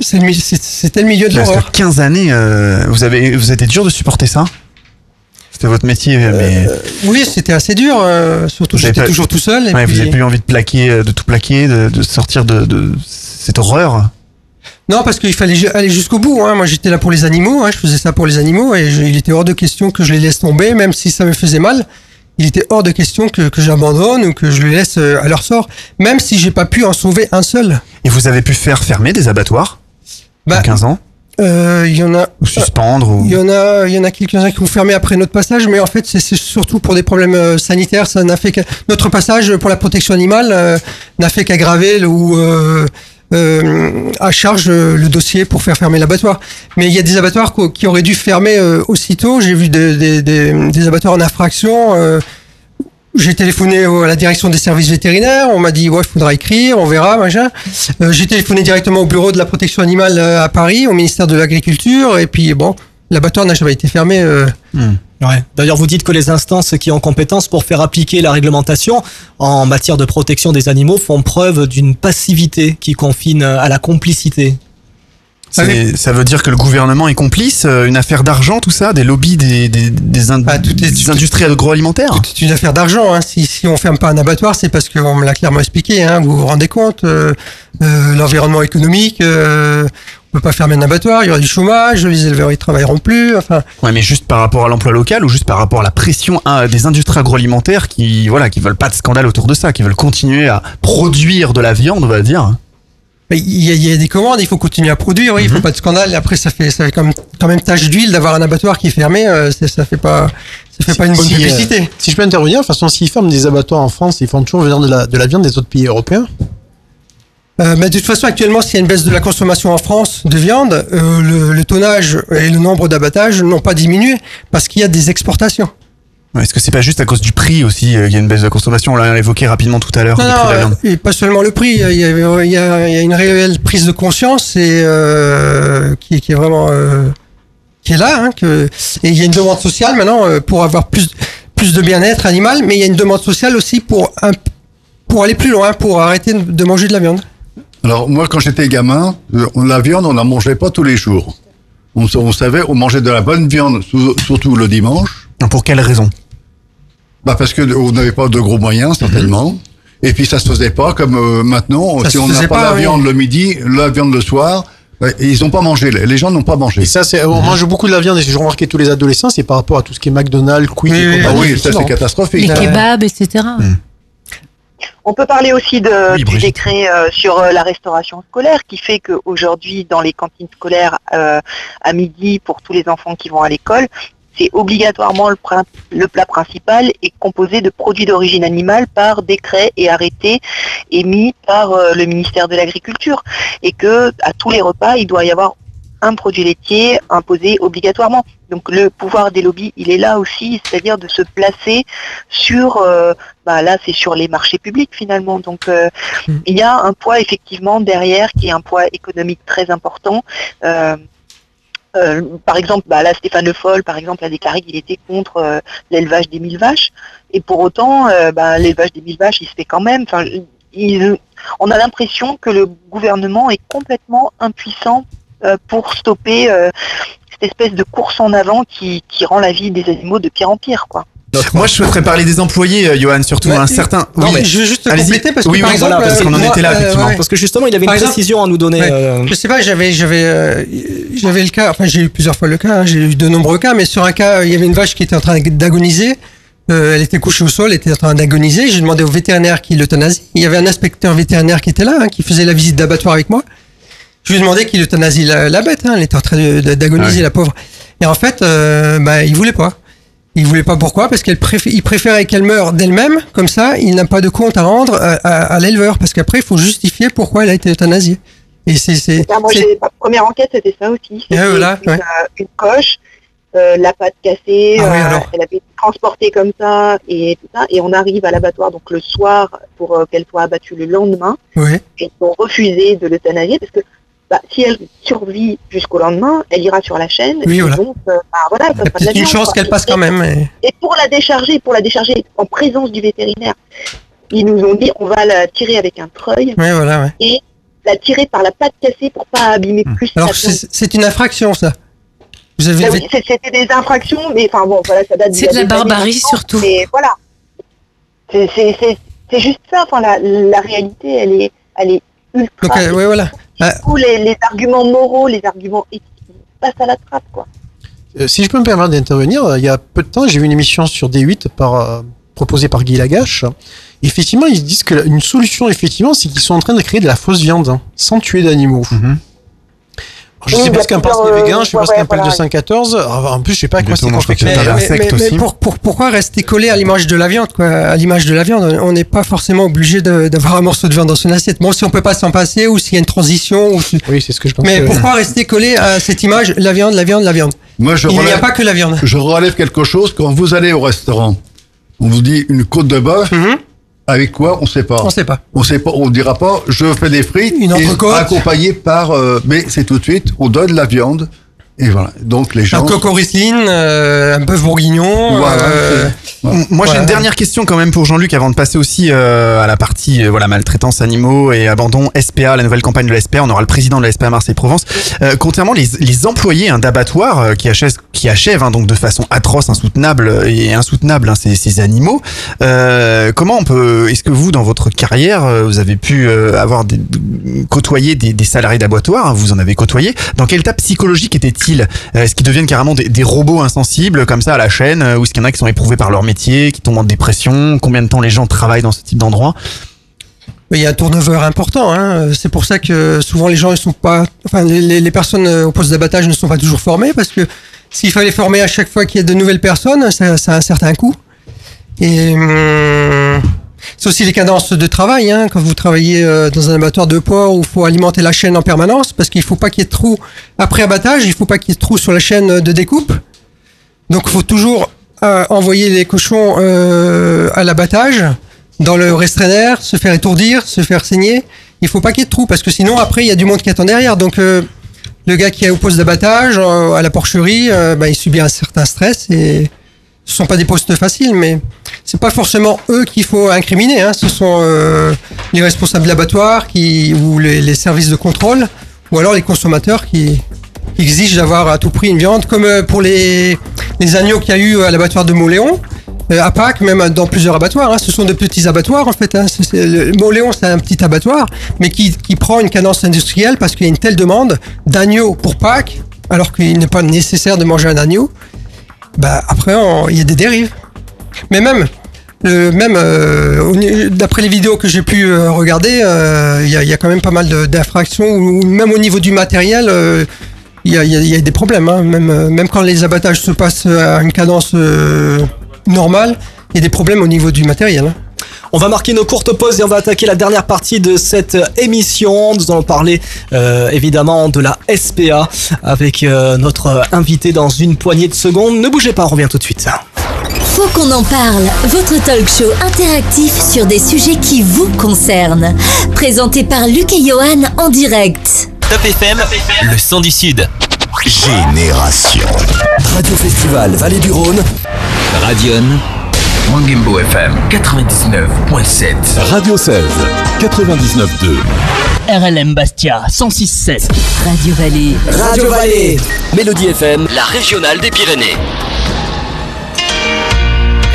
c'est le milieu de l'horreur. que 15 années, euh, vous avez, vous été dur de supporter ça? C'était votre métier, mais Oui, c'était assez dur, euh, surtout j'étais toujours tout seul. Et Ouais, vous puis- avez pas eu envie de plaquer, euh, de tout plaquer, de, de sortir de, de cette horreur? Non, parce qu'il fallait aller jusqu'au bout. Hein. Moi, j'étais là pour les animaux. Hein. Je faisais ça pour les animaux et je- il était hors de question que je les laisse tomber, même si ça me faisait mal. Il était hors de question que, que j'abandonne ou que je les laisse euh, à leur sort, même si j'ai pas pu en sauver un seul. Et vous avez pu faire fermer des abattoirs Bah, en 15 ans Euh, Il y en a. Ou suspendre ou... Il y en a, il y en a quelques-uns qui ont fermé après notre passage, mais en fait, c'est surtout pour des problèmes euh, sanitaires. Ça n'a fait que notre passage pour la protection animale euh, n'a fait qu'aggraver ou euh, à charge euh, le dossier pour faire fermer l'abattoir. Mais il y a des abattoirs qui auraient dû fermer euh, aussitôt. J'ai vu des, des, des, des abattoirs en infraction. euh, j'ai téléphoné à la direction des services vétérinaires. On m'a dit ouais, il faudra écrire, on verra, machin. J'ai téléphoné directement au bureau de la protection animale à Paris, au ministère de l'Agriculture, et puis bon, l'abattoir n'a jamais été fermé. euh. Ouais. D'ailleurs, vous dites que les instances qui ont compétence pour faire appliquer la réglementation en matière de protection des animaux font preuve d'une passivité qui confine à la complicité. Ça veut dire que le gouvernement est complice, euh, une affaire d'argent, tout ça, des lobbies des, des, des, ind- des industries agroalimentaires C'est une affaire d'argent. Hein. Si, si on ferme pas un abattoir, c'est parce qu'on me l'a clairement expliqué. Hein. Vous vous rendez compte euh, euh, L'environnement économique, euh, on peut pas fermer un abattoir, il y aura du chômage, les éleveurs ils travailleront plus. Enfin, Ouais, mais juste par rapport à l'emploi local ou juste par rapport à la pression hein, des industries agroalimentaires qui, voilà, qui veulent pas de scandale autour de ça, qui veulent continuer à produire de la viande, on va dire. Il y, a, il y a des commandes, il faut continuer à produire. Oui, il Mhm. faut pas de scandale. Après, ça fait, ça fait quand même, quand même tache d'huile d'avoir un abattoir qui est fermé. euh, ça fait pas, ça fait pas une bonne Si, euh, publicité. si je peux intervenir, de toute façon, s'ils ferment des abattoirs en France, ils font toujours venir de la, de la viande des autres pays européens. Euh, mais de toute façon, actuellement, s'il y a une baisse de la consommation en France de viande, euh, le, le tonnage et le nombre d'abattages n'ont pas diminué parce qu'il y a des exportations. Est-ce que c'est pas juste à cause du prix aussi euh, qu'il y a une baisse de consommation On l'a évoqué rapidement tout à l'heure. Euh, et pas seulement le prix, il y a, il y a- il y a- il y a une réelle prise de conscience et, euh, qui, qui est vraiment euh, qui est là. Hein, que, et il y a une demande sociale maintenant pour avoir plus, plus de bien-être animal, mais il y a une demande sociale aussi pour, un, pour aller plus loin, pour arrêter de manger de la viande. Alors moi, quand j'étais gamin, on- la viande, on la mangeait pas tous les jours. On, on savait, on mangeait de la bonne viande, surtout le dimanche. Pour quelle raison? Bah parce que on n'avait pas de gros moyens certainement. Et puis ça se faisait pas comme euh, maintenant. Ça si on n'a pas, pas, la oui. viande le midi, la viande le soir, et ils n'ont pas mangé. Les gens n'ont pas mangé. Et ça, c'est, on mange beaucoup de la viande, et si je remarquais tous les adolescents, c'est par rapport à tout ce qui est McDonald's, Quick et Ah compagnie. oui, ça c'est catastrophique. Les kebabs, etc. On peut parler aussi de, Oui, du décret euh, sur euh, la restauration scolaire qui fait qu'aujourd'hui, dans les cantines scolaires, euh, à midi, pour tous les enfants qui vont à l'école, c'est obligatoirement le, plat principal est composé de produits d'origine animale par décret et arrêté émis par euh, le ministère de l'Agriculture. Et que à tous les repas, il doit y avoir un produit laitier imposé obligatoirement. Donc le pouvoir des lobbies, il est là aussi, c'est-à-dire de se placer sur, euh, bah là c'est sur les marchés publics finalement. Donc euh, il y a un poids effectivement derrière qui est un poids économique très important. Euh, euh, par exemple, bah là Stéphane Le Foll, par exemple, a déclaré qu'il était contre euh, l'élevage des mille vaches. Et pour autant, euh, bah, l'élevage des mille vaches, il se fait quand même. On a l'impression que le gouvernement est complètement impuissant pour stopper cette espèce de course en avant qui, qui rend la vie des animaux de pire en pire. Moi, je souhaiterais parler des employés, euh, Johan, surtout un certain. Non, Oui. mais je veux juste Allez-y. compléter parce que oui, par oui, exemple, voilà, parce qu'on en moi, était là, euh, effectivement. ouais. Parce que justement, il avait Par une exemple- précision à nous donner. Ouais. euh, Je sais pas, j'avais, j'avais, euh, j'avais le cas. Enfin, j'ai eu plusieurs fois le cas. hein, j'ai eu de nombreux cas, mais sur un cas, il y avait une vache qui était en train d'agoniser. Euh, elle était couchée au sol, elle était en train d'agoniser. J'ai demandé au vétérinaire qui l'euthanasie. Il y avait un inspecteur vétérinaire qui était là, hein, qui faisait la visite d'abattoir avec moi. Je lui ai demandé qu'il euthanasie la, la bête. hein, elle était en train d'agoniser, Ouais. la pauvre. Et en fait, euh, bah, il voulait pas. Il voulait pas pourquoi Parce qu'il préférait qu'elle meure d'elle-même, comme ça, il n'a pas de compte à rendre à, à- à l'éleveur, parce qu'après, il faut justifier pourquoi elle a été euthanasiée. Et c'est, Ah, moi, ma première enquête, c'était ça aussi. C'était Ah, voilà, une, ouais. une coche, euh, la patte cassée, Ah oui, euh, elle avait été transportée comme ça et tout ça. Et on arrive à l'abattoir donc le soir pour euh, qu'elle soit abattue le lendemain. Ouais. Et ils ont refusé de l'euthanasier parce que bah, si elle survit jusqu'au lendemain, elle ira sur la chaîne. Oui, et voilà. donc, euh, bah, voilà, ça sera une chance qu'elle passe quand même. et pour la décharger, pour la décharger en présence du vétérinaire, ils nous ont dit on va la tirer avec un treuil Ouais, voilà, ouais. et la tirer par la patte cassée pour pas abîmer plus Alors, c'est, c'est une infraction, ça. Vous avez Ah oui, C'était des infractions, mais enfin bon, voilà, ça date C'est a de la années barbarie, surtout. Mais voilà. C'est- juste ça, enfin la, la réalité, elle est, elle est ultra. Donc, euh, ouais, voilà. Ah, Tous les, les arguments moraux, les arguments éthiques passent à la trappe, quoi. Euh, si je peux me permettre d'intervenir, euh, il y a peu de temps, j'ai vu une émission sur D8 par, euh, proposée par Guy Lagache. Effectivement, ils disent que la- une solution, effectivement, c'est qu'ils sont en train de créer de la fausse viande, hein, sans tuer d'animaux. Alors, Je Oui, sais pas ce qu'en pensent plusieurs, les euh, véganes, je sais pas ce qu'en ouais, parle voilà. 214. Alors, En plus, je sais pas à quoi c'est confectionné. mais, aussi. mais pour, pour- pourquoi rester collé à l'image de la viande quoi? À l'image de la viande, on n'est pas forcément obligé de- d'avoir un morceau de viande dans son assiette. Bon, si on peut pas s'en passer ou s'il y a une transition. Ou si- Oui, c'est ce que je pense. Mais pourquoi rester collé à cette image La viande, la viande, la viande? Moi, je Il n'y a pas que la viande. je relève quelque chose. Quand vous allez au restaurant, on vous dit une côte de bœuf. Avec quoi On sait pas. On sait pas. On sait pas. On dira pas. Je fais des frites. Une et accompagné par. euh, mais c'est tout de suite. On donne la viande. Et voilà. Donc les Un gens. coco Riesling, euh, un bœuf bourguignon. Voilà, euh, Moi, j'ai une dernière question quand même pour Jean-Luc avant de passer aussi euh, à la partie euh, voilà maltraitance animaux et abandon SPA, la nouvelle campagne de la SPA. On aura le président de la SPA Marseille-Provence. Euh, contrairement les, les employés hein, d'abattoirs euh, qui achèvent, qui achèvent hein, donc de façon atroce, insoutenable et insoutenable hein, ces, ces animaux. euh, comment on peut Est-ce que vous, dans votre carrière, vous avez pu euh, avoir des, côtoyer des, des salariés d'abattoirs hein, Vous en avez côtoyé. Dans quel état psychologique étaient-ils Euh, Est-ce qu'ils deviennent carrément des, robots insensibles comme ça à la chaîne euh, Ou est-ce qu'il y en a qui sont éprouvés par leur métier, qui tombent en dépression? Combien de temps les gens travaillent dans ce type d'endroit? Il y a un turnover important. Hein. C'est pour ça que souvent les gens ils sont pas, enfin les, personnes euh, au poste d'abattage ne sont pas toujours formées parce que s'il fallait former à chaque fois qu'il y a de nouvelles personnes, ça, ça a un certain coût. Et hum, c'est aussi les cadences de travail. Hein. Quand vous travaillez euh, dans un abattoir de porc où il faut alimenter la chaîne en permanence parce qu'il faut pas qu'il y ait de trous après abattage, il faut pas qu'il y ait de trous sur la chaîne de découpe. Donc il faut toujours euh, envoyer les cochons euh, à l'abattage dans le restreinaire, se faire étourdir, se faire saigner. Il faut pas qu'il y ait de trous parce que sinon après il y a du monde qui attend derrière. Donc euh, le gars qui est au poste d'abattage, euh, à la porcherie, euh, bah, il subit un certain stress et ce sont pas des postes faciles, mais c'est pas forcément eux qu'il faut incriminer. Hein. Ce sont euh, les responsables de l'abattoir qui ou les, les services de contrôle ou alors les consommateurs qui, exigent d'avoir à tout prix une viande, comme euh, pour les, les agneaux qu'il y a eu à l'abattoir de Moléon. Euh, à Pâques, même dans plusieurs abattoirs, hein, ce sont de petits abattoirs en fait. Hein. Moléon, c'est un petit abattoir, mais qui, qui prend une cadence industrielle parce qu'il y a une telle demande d'agneaux pour Pâques, alors qu'il n'est pas nécessaire de manger un agneau. Bah après, il y a des dérives. Mais même même euh, d'après les vidéos que j'ai pu euh, regarder, euh, il y, a, quand même pas mal d'infractions, ou même au niveau du matériel, il y, a, des problèmes. hein. Même, même quand les abattages se passent à une cadence normale, il y a des problèmes au niveau du matériel. hein. On va marquer une courte pause et on va attaquer la dernière partie de cette émission. Nous allons parler euh, évidemment de la SPA avec euh, notre invité dans une poignée de secondes. Ne bougez pas, on revient tout de suite. Faut qu'on en parle, votre talk show interactif sur des sujets qui vous concernent. Présenté par Luc et Johan en direct. Top FM, le son du Sud. Génération. Radio Festival Vallée du Rhône. Radion. Mangimbo FM 99.7. Radio 16, 99.2. RLM Bastia 106.7. Radio Vallée. Radio Vallée. Mélodie FM, la régionale des Pyrénées.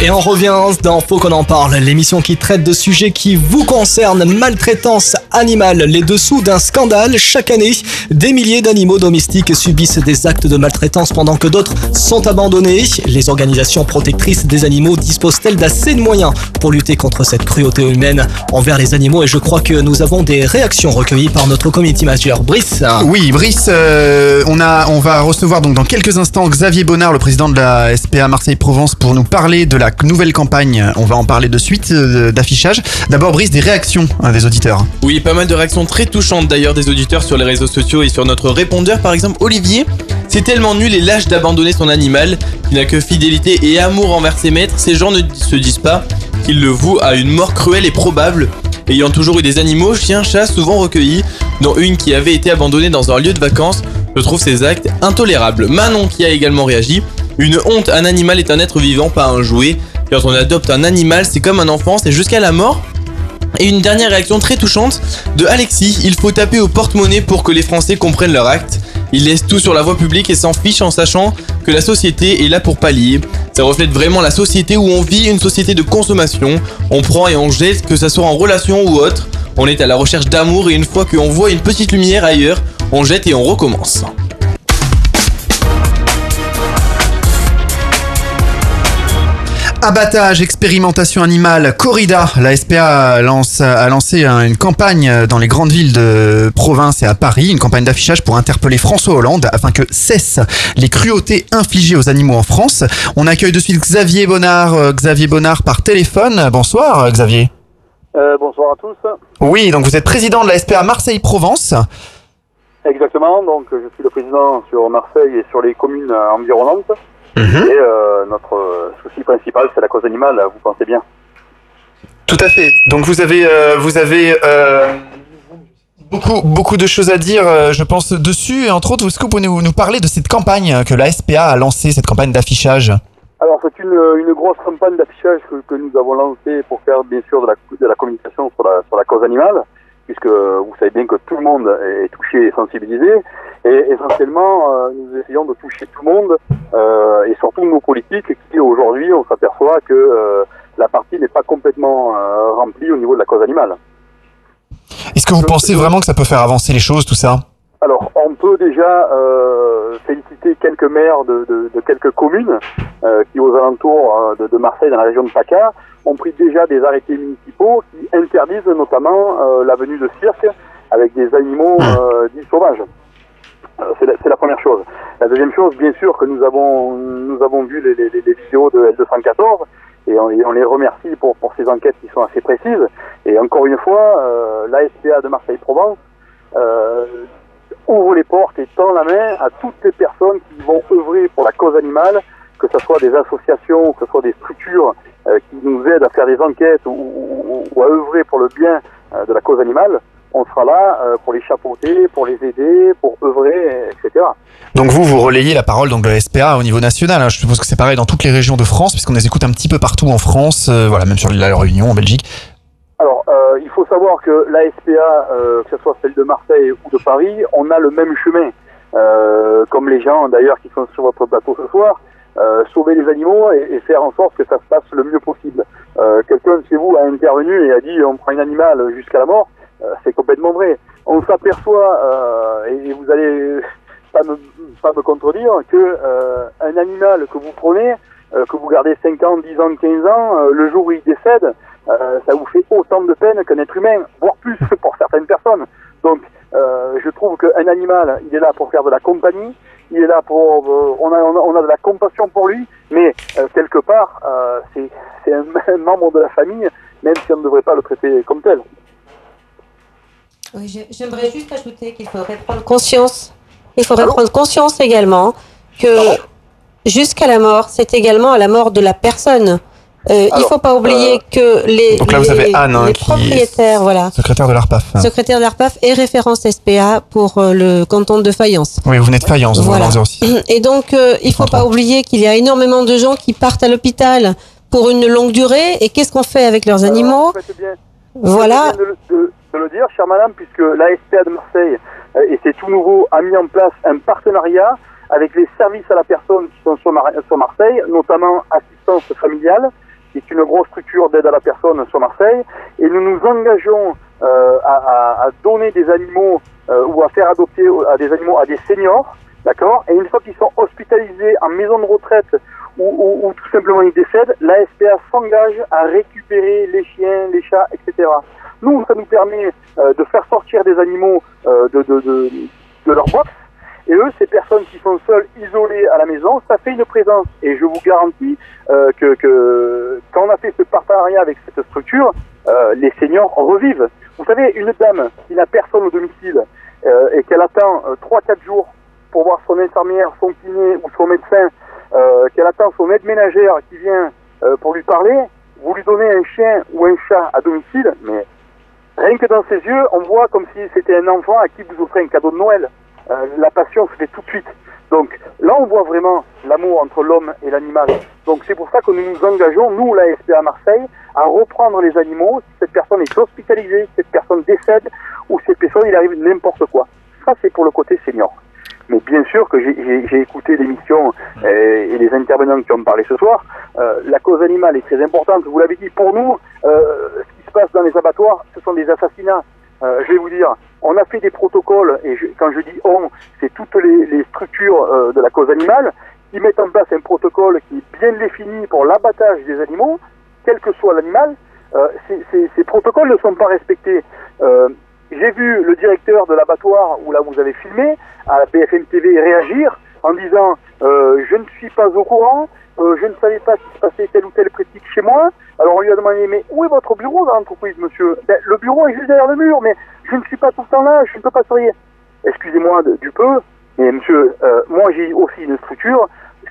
Et on revient dans Faut qu'on en parle, l'émission qui traite de sujets qui vous concernent, maltraitance animale, les dessous d'un scandale. Chaque année, des milliers d'animaux domestiques subissent des actes de maltraitance pendant que d'autres sont abandonnés. Les organisations protectrices des animaux disposent-elles d'assez de moyens pour lutter contre cette cruauté humaine envers les animaux? Et je crois que nous avons des réactions recueillies par notre community manager, Brice? Oui, Brice, euh, on, a, on va recevoir donc dans quelques instants Xavier Bonnard, le président de la SPA Marseille-Provence, pour nous parler de la nouvelle campagne. On va en parler de suite euh, d'affichage. D'abord, Brice, des réactions hein, des auditeurs. Oui, pas mal de réactions très touchantes d'ailleurs des auditeurs sur les réseaux sociaux et sur notre répondeur. Par exemple, Olivier, c'est tellement nul et lâche d'abandonner son animal, qui n'a que fidélité et amour envers ses maîtres. Ces gens ne se disent pas qu'ils le vouent à une mort cruelle et probable. Ayant toujours eu des animaux, chiens, chats, souvent recueillis, dont une qui avait été abandonnée dans un lieu de vacances, je trouve ces actes intolérables. Manon qui a également réagi. Une honte, un animal est un être vivant, pas un jouet. Quand on adopte un animal, c'est comme un enfant, c'est jusqu'à la mort. Et une dernière réaction très touchante de Alexis, il faut taper au porte-monnaie pour que les Français comprennent leur acte. Ils laissent tout sur la voie publique et s'en fichent en sachant que la société est là pour pallier. Ça reflète vraiment la société où on vit, une société de consommation. On prend et on jette, que ça soit en relation ou autre. On est à la recherche d'amour et une fois qu'on voit une petite lumière ailleurs, on jette et on recommence. Abattage, expérimentation animale, corrida. La SPA lance, a lancé un- une campagne dans les grandes villes de province et à Paris, une campagne d'affichage pour interpeller François Hollande afin que cessent les cruautés infligées aux animaux en France. On accueille de suite Xavier Bonnard, euh, Xavier Bonnard par téléphone. Bonsoir Xavier. Euh, bonsoir à tous. Oui, donc vous êtes président de la SPA Marseille-Provence. Exactement, donc je suis le président sur Marseille et sur les communes euh, environnantes. Et euh, notre euh, souci principal, c'est la cause animale, vous pensez bien. Tout à fait. Donc vous avez, euh, vous avez euh, beaucoup, beaucoup de choses à dire, je pense, dessus. Et entre autres, est-ce que vous pouvez nous, nous parler de cette campagne que la SPA a lancée, cette campagne d'affichage? Alors c'est une, une grosse campagne d'affichage que, que nous avons lancée pour faire bien sûr de la, de la communication sur la, sur la cause animale, puisque vous savez bien que tout le monde est touché et sensibilisé. Et essentiellement, euh, nous essayons de toucher tout le monde, euh, et surtout nos politiques, qui aujourd'hui, on s'aperçoit que euh, la partie n'est pas complètement remplie au niveau de la cause animale. Est-ce que vous pensez vraiment que ça peut faire avancer les choses, tout ça? Alors, on peut déjà féliciter quelques maires de, de- de quelques communes euh, qui, aux alentours euh, de, de Marseille, dans la région de PACA, ont pris déjà des arrêtés municipaux qui interdisent notamment euh, la venue de cirque avec des animaux euh, dits sauvages. C'est la, la première chose. La deuxième chose, bien sûr, que nous avons nous avons vu les, les- vidéos de L214 et on, et on les remercie pour, pour ces enquêtes qui sont assez précises. Et encore une fois, euh, l'ASPA de Marseille-Provence euh, ouvre les portes et tend la main à toutes les personnes qui vont œuvrer pour la cause animale, que ce soit des associations, que ce soit des structures euh, qui nous aident à faire des enquêtes ou, ou- ou à œuvrer pour le bien euh, de la cause animale. On sera là euh, pour les chapeauter, pour les aider, pour œuvrer, etc. Donc vous, vous relayez la parole donc, de la SPA au niveau national. hein. Je suppose que c'est pareil dans toutes les régions de France, puisqu'on les écoute un petit peu partout en France, voilà, même sur l'île de la Réunion, en Belgique. Alors, euh, il faut savoir que la SPA, euh, que ce soit celle de Marseille ou de Paris, on a le même chemin. Euh, comme les gens d'ailleurs qui sont sur votre plateau ce soir, sauver les animaux et, faire en sorte que ça se passe le mieux possible. Quelqu'un de chez vous a intervenu et a dit on prend un animal jusqu'à la mort. C'est complètement vrai. On s'aperçoit, et, vous allez pas me, pas me contredire, que un animal que vous prenez que vous gardez 5 ans, 10 ans, 15 ans, le jour où il décède, euh, ça vous fait autant de peine qu'un être humain, voire plus pour certaines personnes. Donc, euh, je trouve qu'un animal, il est là pour faire de la compagnie, il est là pour, euh, on, a, on, a, on a de la compassion pour lui, mais quelque part, c'est un, un membre de la famille, même si on ne devrait pas le traiter comme tel. Oui, j'ai- j'aimerais juste ajouter qu'il faudrait prendre conscience. Il faudrait prendre conscience également que jusqu'à la mort, c'est également à la mort de la personne. Euh, il Alors, faut pas oublier que les, Donc là, vous les- avez Anne, hein, les qui propriétaires, voilà, Secrétaire de l'ARPAF. secrétaire de l'ARPAF et référence SPA pour euh, le canton de Fayence. Oui, vous venez de Fayence, vous, Voilà. 06. Et donc, euh, il faut pas oublier qu'il y a énormément de gens qui partent à l'hôpital pour une longue durée. Et qu'est-ce qu'on fait avec leurs animaux Voilà. Bien de, de- de le dire, chère madame, puisque la SPA de Marseille, euh, et c'est tout nouveau, a mis en place un partenariat avec les services à la personne qui sont sur, Mar- sur Marseille, notamment assistance familiale, qui est une grosse structure d'aide à la personne sur Marseille. Et nous nous engageons euh, à, donner des animaux euh, ou à faire adopter à des animaux à des seniors, d'accord? Et une fois qu'ils sont hospitalisés en maison de retraite ou, ou- ou tout simplement ils décèdent, la SPA s'engage à récupérer les chiens, les chats, etc. Nous, ça nous permet euh, de faire sortir des animaux euh, de leur box. Et eux, ces personnes qui sont seules, isolées à la maison, ça fait une présence. Et je vous garantis euh, que, que quand on a fait ce partenariat avec cette structure, euh, les seniors revivent. Vous savez, une dame qui n'a personne au domicile euh, et qu'elle attend euh, 3-4 jours pour voir son infirmière, son kiné ou son médecin, euh, qu'elle attend son aide ménagère qui vient euh, pour lui parler, vous lui donnez un chien ou un chat à domicile, mais rien que dans ses yeux, on voit comme si c'était un enfant à qui vous offrez un cadeau de Noël. Euh, la passion se fait tout de suite. Donc là, on voit vraiment l'amour entre l'homme et l'animal. Donc c'est pour ça que nous nous engageons, nous, la SPA Marseille, à reprendre les animaux si cette personne est hospitalisée, si cette personne décède ou si cette personne, il arrive n'importe quoi. Ça, c'est pour le côté senior. Mais bien sûr que j'ai- écouté l'émission euh, et les intervenants qui ont parlé ce soir. Euh, la cause animale est très importante. Vous l'avez dit, pour nous, euh, ce qui se passe dans les abattoirs, ce sont des assassinats. Euh, je vais vous dire, on a fait des protocoles, et quand je dis on, c'est toutes les, structures euh, de la cause animale qui mettent en place un protocole qui est bien défini pour l'abattage des animaux, quel que soit l'animal. Euh, ces, protocoles ne sont pas respectés. J'ai vu le directeur de l'abattoir où là vous avez filmé à BFM TV réagir en disant je ne suis pas au courant, euh, je ne savais pas qu'il se passait telle ou telle pratique chez moi. Alors on lui a demandé mais où est votre bureau dans l'entreprise monsieur? Ben, Le bureau est juste derrière le mur mais je ne suis pas tout le temps là, je ne peux pas surveiller. Excusez-moi du peu, mais monsieur, euh, moi j'ai aussi une structure.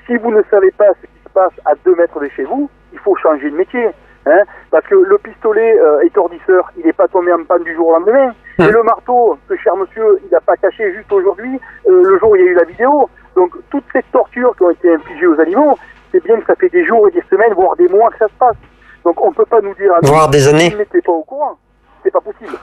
Si vous ne savez pas ce qui se passe à deux mètres de chez vous, il faut changer de métier. Hein, parce que le pistolet euh, étourdisseur, il n'est pas tombé en panne du jour au lendemain. Et le marteau, ce cher monsieur, il n'a pas caché juste aujourd'hui, euh, le jour où il y a eu la vidéo. Donc toutes ces tortures qui ont été infligées aux animaux, c'est bien que ça fait des jours et des semaines, voire des mois que ça se passe. Donc on ne peut pas nous dire à nous, Voire des années. Vous n'étiez pas au courant. C'est pas possible.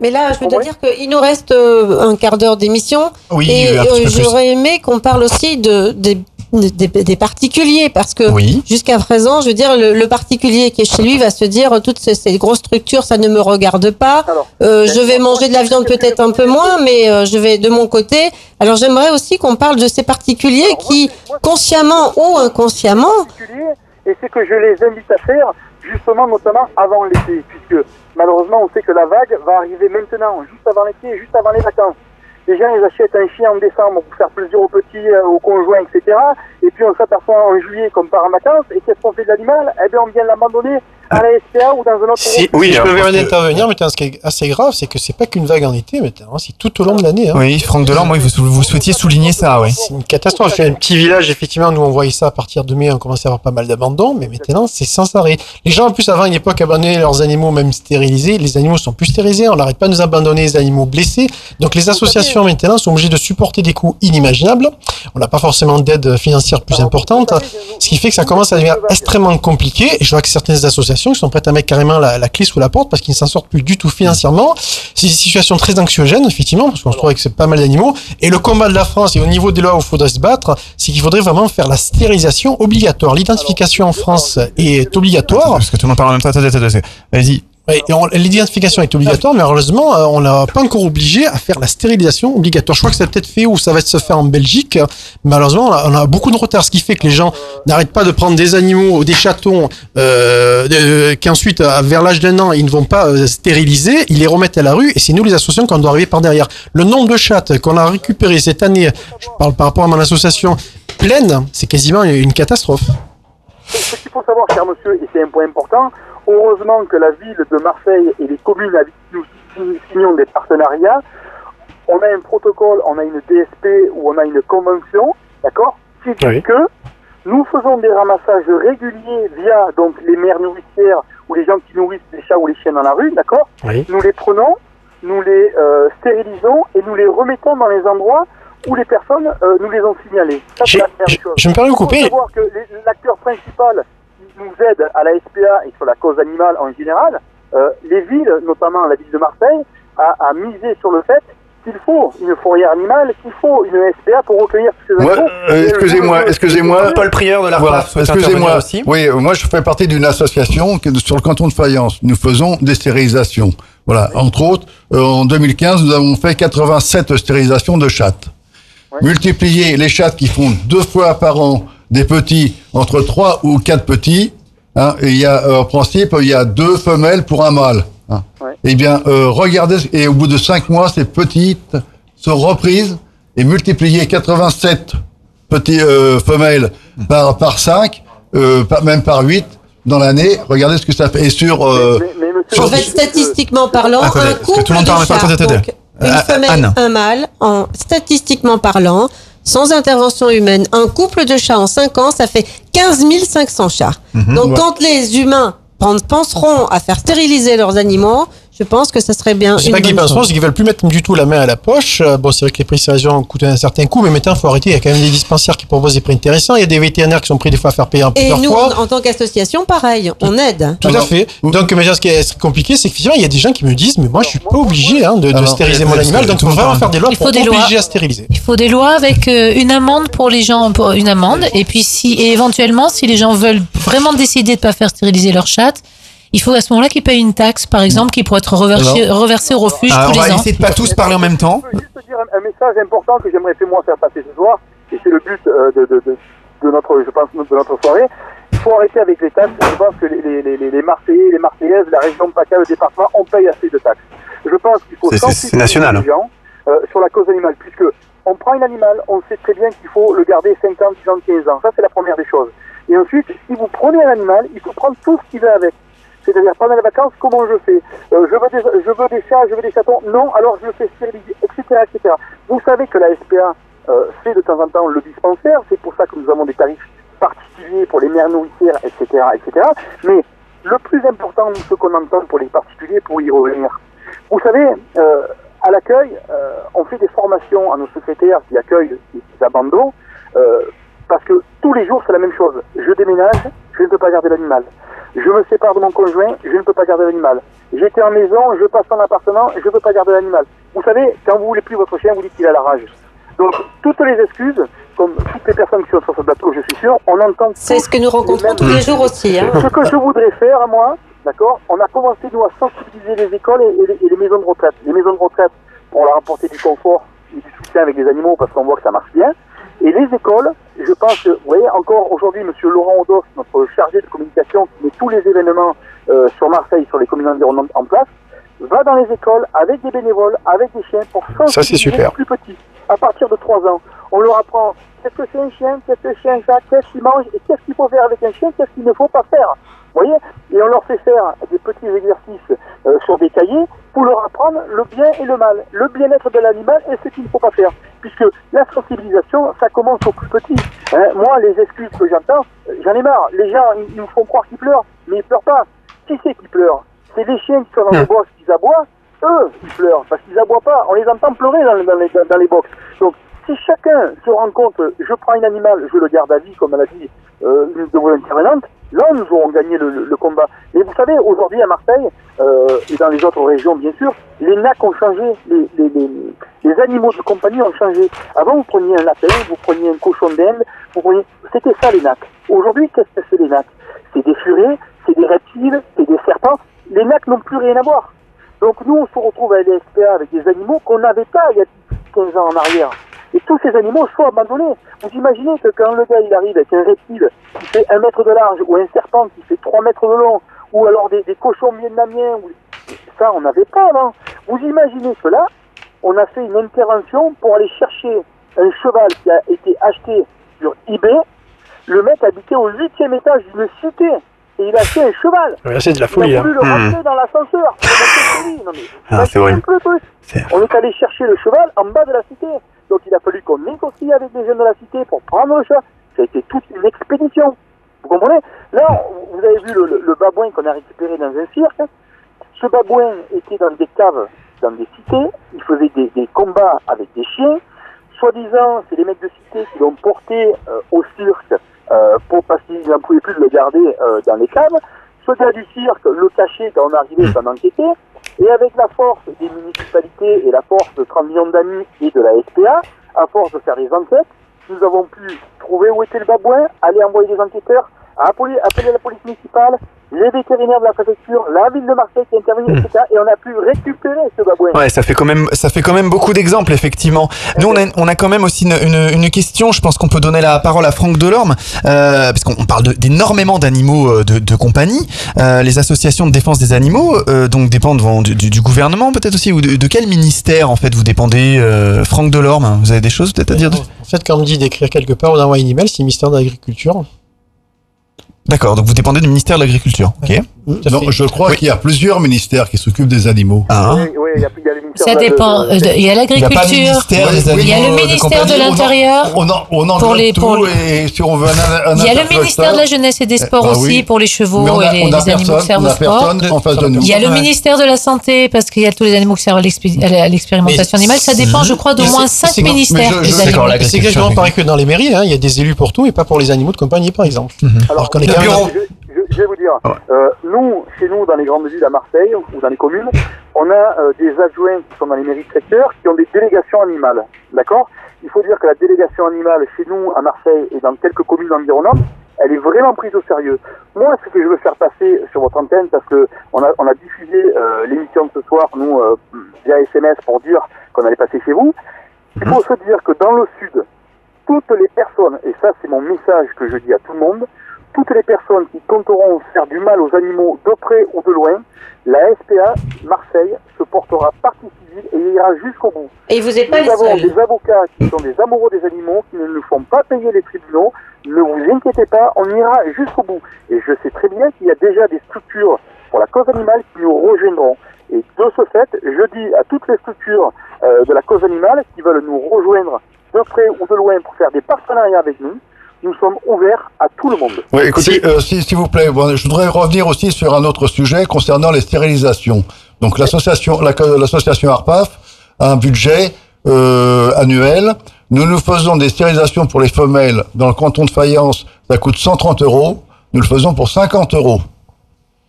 Mais là, je veux dire qu'il nous reste euh, un quart d'heure d'émission. Oui, et euh, j'aurais aimé qu'on parle aussi de, des, des, des particuliers, parce que Oui. jusqu'à présent, je veux dire, le, le particulier qui est chez lui va se dire toutes ces, ces grosses structures, ça ne me regarde pas. Euh, je vais manger de la viande peut-être un peu moins, mais euh, je vais de mon côté. Alors j'aimerais aussi qu'on parle de ces particuliers qui, consciemment ou inconsciemment, et c'est que je les invite à faire justement notamment avant l'été, puisque malheureusement on sait que la vague va arriver maintenant, juste avant l'été, juste avant les vacances. Les gens ils achètent un chien en décembre pour faire plaisir aux petits, euh, aux conjoints, etc. Et puis on s'aperçoit en juillet comme par en vacances, et qu'est-ce qu'on fait de l'animal? Eh bien on vient l'abandonner à la SPA ou dans un autre Si, groupe. je peux me permettre d'intervenir, mais ce qui est assez grave, c'est que c'est pas qu'une vague en été, maintenant, hein, c'est tout au long de l'année. hein. Oui, Franck Delors, moi, vous, vous souhaitiez souligner ça, oui. C'est une catastrophe. Suis un petit village, effectivement, nous on voyait ça à partir de mai, on commençait à avoir pas mal d'abandon, mais maintenant c'est sans arrêt. Les gens, en plus, avant une époque, abandonnaient leurs animaux même stérilisés. Les animaux sont plus stérilisés, on n'arrête pas de nous abandonner les animaux blessés. Donc les associations maintenant sont obligées de supporter des coûts inimaginables. On n'a pas forcément d'aide financière plus importante, ce qui fait que ça commence à devenir extrêmement compliqué. Et je vois que certaines associations qui sont prêtes à mettre carrément la, clé sous la porte parce qu'ils ne s'en sortent plus du tout financièrement. C'est une situation très anxiogène, effectivement, parce qu'on se trouve avec pas mal d'animaux. Et le combat de la France et au niveau des lois où il faudrait se battre, c'est qu'il faudrait vraiment faire la stérilisation obligatoire. L'identification en France est obligatoire. Parce que tout le monde parle en même temps. Vas-y. L'identification est obligatoire, mais malheureusement, euh, on n'a pas encore obligé à faire la stérilisation obligatoire. Je crois que a peut-être fait ou ça va se faire en Belgique. Malheureusement, on a, beaucoup de retard, ce qui fait que les gens n'arrêtent pas de prendre des animaux ou des chatons euh, qu'ensuite, euh, vers l'âge d'un an, ils ne vont pas stériliser, ils les remettent à la rue et c'est nous les associations qu'on doit arriver par derrière. Le nombre de chattes qu'on a récupéré cette année, je parle par rapport à mon association, pleine, c'est quasiment une catastrophe. Ce qu'il faut savoir, cher monsieur, et c'est un point important, heureusement que la ville de Marseille et les communes avec qui nous sign- signons des partenariats, on a un protocole, on a une DSP ou on a une convention, d'accord, qui dit Oui. que nous faisons des ramassages réguliers via donc les mères nourricières ou les gens qui nourrissent les chats ou les chiens dans la rue, d'accord? Oui. Nous les prenons, nous les euh, stérilisons et nous les remettons dans les endroits où les personnes euh, nous les ont signalés. Ça, c'est J'ai- la première je- chose. je me permets de Il faut couper. savoir que l'acteur principal nous aide à la SPA et sur la cause animale en général, euh, les villes, notamment la ville de Marseille, a, a misé sur le fait qu'il faut une fourrière animale, qu'il faut une SPA pour recueillir ces Ouais, animaux. euh, Et excusez-moi, le- excusez-moi. Paul Prieur de la Voilà, excusez-moi. aussi. Oui, euh, moi je fais partie d'une association que, sur le canton de Fayence. Nous faisons des stérilisations. Voilà, entre autres, euh, en 2015, nous avons fait 87 stérilisations de chattes. Multiplier les chattes qui font deux fois par an des petits, entre trois ou quatre petits, hein, et il y a, euh, en principe, il y a deux femelles pour un mâle. hein. Eh bien, euh, regardez, et au bout de cinq mois, ces petites sont reprises et multipliées 87 petits euh, femelles par par 5, euh, par- même par 8 dans l'année. Regardez ce que ça fait. Et sur euh, En fait, statistiquement parlant, un que couple tout le monde de chats, donc une Euh, femelle, un mâle, en, statistiquement parlant, sans intervention humaine, un couple de chats en 5 ans, ça fait 15 500 chats. Mhm. Donc Ouais. quand les humains pen- penseront à faire stériliser leurs animaux, je pense que ça serait bien une pas qu'ils pensent, c'est qu'ils veulent plus mettre du tout la main à la poche. Euh, Bon, c'est vrai que les prix de stérilisation coûtent un certain coût, mais maintenant, il faut arrêter. Il y a quand même des dispensaires qui proposent des prix intéressants. Il y a des vétérinaires qui sont prêts des fois à faire payer en Et plusieurs nous, fois. en, en tant qu'association, pareil, on aide. Tout à fait. Donc, mais ce qui est compliqué, c'est qu'effectivement, il y a des gens qui me disent, mais moi, je suis pas obligé hein, de, stériliser mon animal. Donc, il faut vraiment faire des lois Il pour faut des obliger lois. à stériliser. Il faut des lois avec euh, une amende pour les gens, pour une amende. Et puis si, et éventuellement, si les gens veulent vraiment décider de pas faire stériliser leur chatte, il faut à ce moment-là qu'ils payent une taxe, par exemple, qui pourrait être reversée, au refuge Alors, tous on va les essayer de pas tous parler en même temps. juste dire un, un message important que j'aimerais faire moi faire passer ce soir, et c'est le but euh, de, de, de, de notre, je pense, de notre soirée. Il faut arrêter avec les taxes. Je pense que les, les, les, les Marseillais, les Marseillaises, la région de PACA, le département, on paye assez de taxes. Je pense qu'il faut sensibiliser les gens euh, sur la cause animale, puisque on prend un animal, on sait très bien qu'il faut le garder 5 ans, 10 ans, 15 ans. Ça, c'est la première des choses. Et ensuite, si vous prenez un animal, il faut prendre tout ce qui va avec. C'est-à-dire pendant les vacances, comment je fais Euh, je, veux des, je veux des chats, je veux des chatons. Non, alors je fais stériliser, etc., etc. Vous savez que la SPA euh, fait de temps en temps le dispensaire. C'est pour ça que nous avons des tarifs particuliers pour les mères nourricières, etc., etc. Mais le plus important, ce qu'on entend pour les particuliers, pour y revenir. Vous savez, euh, à l'accueil, euh, on fait des formations à nos secrétaires qui accueillent les abandons, euh, parce que tous les jours, c'est la même chose. Je déménage, je ne peux pas garder l'animal. Je me sépare de mon conjoint, je ne peux pas garder l'animal. J'étais en maison, je passe en appartement, je ne peux pas garder l'animal. Vous savez, quand vous voulez plus votre chien, vous dites qu'il a la rage. Donc, toutes les excuses, comme toutes les personnes qui sont sur ce plateau, je suis sûr, on entend... C'est ce que nous rencontrons tous les jours aussi. Hein. Ce que je voudrais faire, moi, d'accord, on a commencé, nous, à sensibiliser les écoles et, et les, et les maisons de retraite. Les maisons de retraite, pour leur apporter du confort et du soutien avec les animaux, parce qu'on voit que ça marche bien. Et les écoles, je pense que, vous voyez, encore aujourd'hui, Monsieur Laurent Odos, notre chargé de communication, qui met tous les événements euh, sur Marseille, sur les communes environnantes en place, va dans les écoles avec des bénévoles, avec des chiens, pour sensibiliser les plus petits. À partir de 3 ans, on leur apprend qu'est-ce que c'est un chien, qu'est-ce que c'est un chat, qu'est-ce qu'il mange et qu'est-ce qu'il faut faire avec un chien, qu'est-ce qu'il ne faut pas faire. Vous voyez Et on leur fait faire des petits exercices euh, sur des cahiers pour leur apprendre le bien et le mal, le bien-être de l'animal et ce qu'il ne faut pas faire. Puisque la sensibilisation, ça commence au plus petit. Hein, moi, les excuses que j'entends, euh, j'en ai marre. Les gens, ils, nous font croire qu'ils pleurent, mais ils pleurent pas. Qui c'est qui pleure? C'est les chiens qui sont dans les box, qui aboient, eux, ils pleurent, parce qu'ils aboient pas. On les entend pleurer dans, les- dans les, dans, dans les box. Donc, si chacun se rend compte, je prends un animal, je le garde à vie, comme elle a dit euh, de vos intervenantes, là, nous aurons gagné le, combat. Mais vous savez, aujourd'hui à Marseille, euh, et dans les autres régions, bien sûr, les NAC ont changé, les, les, animaux de compagnie ont changé. Avant, vous preniez un lapin, vous preniez un cochon d'Inde, vous preniez... C'était ça, les NAC. Aujourd'hui, qu'est-ce que c'est, les NAC C'est des furets, c'est des reptiles, c'est des serpents. Les Les NAC n'ont plus rien à voir. Donc nous, on se retrouve avec les SPA avec des animaux qu'on n'avait pas il y a 15 ans en arrière. Et tous ces animaux sont abandonnés. Vous imaginez que quand le gars il arrive avec un reptile qui fait un mètre de large, ou un serpent qui fait 3 mètres de long, ou alors des, des cochons vietnamiens, ou... ça on n'avait pas avant. Vous imaginez que là, on a fait une intervention pour aller chercher un cheval qui a été acheté sur eBay. Le mec habitait au huitième étage d'une cité. Et il a acheté un cheval. Ouais, c'est de la Il folie, a voulu hein. le Hmm. rentrer dans l'ascenseur. Ah, c'est vrai. un peu le truc. On est allé chercher le cheval en bas de la cité. Donc il a fallu qu'on négocie avec les jeunes de la cité pour prendre le chat. Ça a été toute une expédition. Vous comprenez? Là, vous avez vu le, le- le babouin qu'on a récupéré dans un cirque. Ce babouin était dans des caves, dans des cités. Il faisait des, des combats avec des chiens. Soi-disant, c'est les mecs de cité qui l'ont porté euh, au cirque euh, pour, parce qu'ils n'en pouvaient plus de le garder euh, dans les caves. Ce gars du cirque le cachait quand on arrivait pendant enquêtait. Et avec la force des municipalités et la force de 30 millions d'amis et de la SPA, à force de faire des enquêtes, nous avons pu trouver où était le babouin, aller envoyer des enquêteurs, appeler, appeler la police municipale, les vétérinaires de la préfecture, la ville de Marseille qui est intervenue, etc. Et on a pu récupérer ce babouin. Ouais, ça fait quand même, ça fait quand même beaucoup d'exemples, effectivement. Nous, on a, on a quand même aussi une, une, une question. Je pense qu'on peut donner la parole à Franck Delorme, euh, parce qu'on on parle d'énormément d'animaux euh, de, de compagnie. Euh, les associations de défense des animaux, euh, donc dépendent du, du- du gouvernement, peut-être aussi, ou de, de quel ministère en fait vous dépendez, euh, Franck Delorme? Vous avez des choses peut-être à dire? En fait, quand on me dit d'écrire quelque part ou d'envoyer une email, c'est le ministère de l'Agriculture. D'accord, donc vous dépendez du ministère de l'Agriculture. Ok. Non, je crois qu'il y a plusieurs ministères qui s'occupent des animaux. Ah. Oui, oui, il y a, il y a le ministère Ça dépend. de- euh, de- Il y a l'agriculture, il y a le ministère de l'Intérieur. On, en, on englobe Pour les- tout pour- et si on veut un, un Il y a le ministère de la Jeunesse et des Sports Ah aussi oui. pour les chevaux Mais on a- et les, on a les animaux qui servent au sport. en face de nous. Il y a le ministère de la Santé parce qu'il y a tous les animaux qui servent à l'expé- à l'expérimentation animale. Ça dépend, je crois, d'au moins cinq ministères. C'est exactement pareil que dans les mairies, hein, il y a des élus pour tout et pas pour les animaux de compagnie, par exemple. Alors qu'on est je, vais vous dire, euh, nous, chez nous, dans les grandes villes à Marseille ou dans les communes, on a euh, des adjoints qui sont dans les mairies de secteur qui ont des délégations animales. D'accord? Il faut dire que la délégation animale chez nous à Marseille et dans quelques communes environnantes, elle est vraiment prise au sérieux. Moi, ce que je veux faire passer sur votre antenne, parce que on a, on a diffusé euh, l'émission de ce soir, nous, euh, via SMS pour dire qu'on allait passer chez vous, il faut se dire que dans le sud, toutes les personnes, et ça c'est mon message que je dis à tout le monde, toutes les personnes qui tenteront faire du mal aux animaux de près ou de loin, la SPA Marseille se portera partie civile et ira jusqu'au bout. Et vous n'êtes pas Nous avons des avocats qui sont des amoureux des animaux, qui ne nous font pas payer les tribunaux. Ne vous inquiétez pas, on ira jusqu'au bout. Et je sais très bien qu'il y a déjà des structures pour la cause animale qui nous rejoindront. Et de ce fait, je dis à toutes les structures euh, de la cause animale qui veulent nous rejoindre de près ou de loin pour faire des partenariats avec nous, nous sommes ouverts à tout le monde. Oui, écoutez, euh, si- s'il vous plaît, bon, je voudrais revenir aussi sur un autre sujet concernant les stérilisations. Donc l'association, la- l'association ARPAF a un budget euh, annuel. Nous nous faisons des stérilisations pour les femelles dans le canton de Fayence. Ça coûte 130 euros. Nous le faisons pour 50 euros.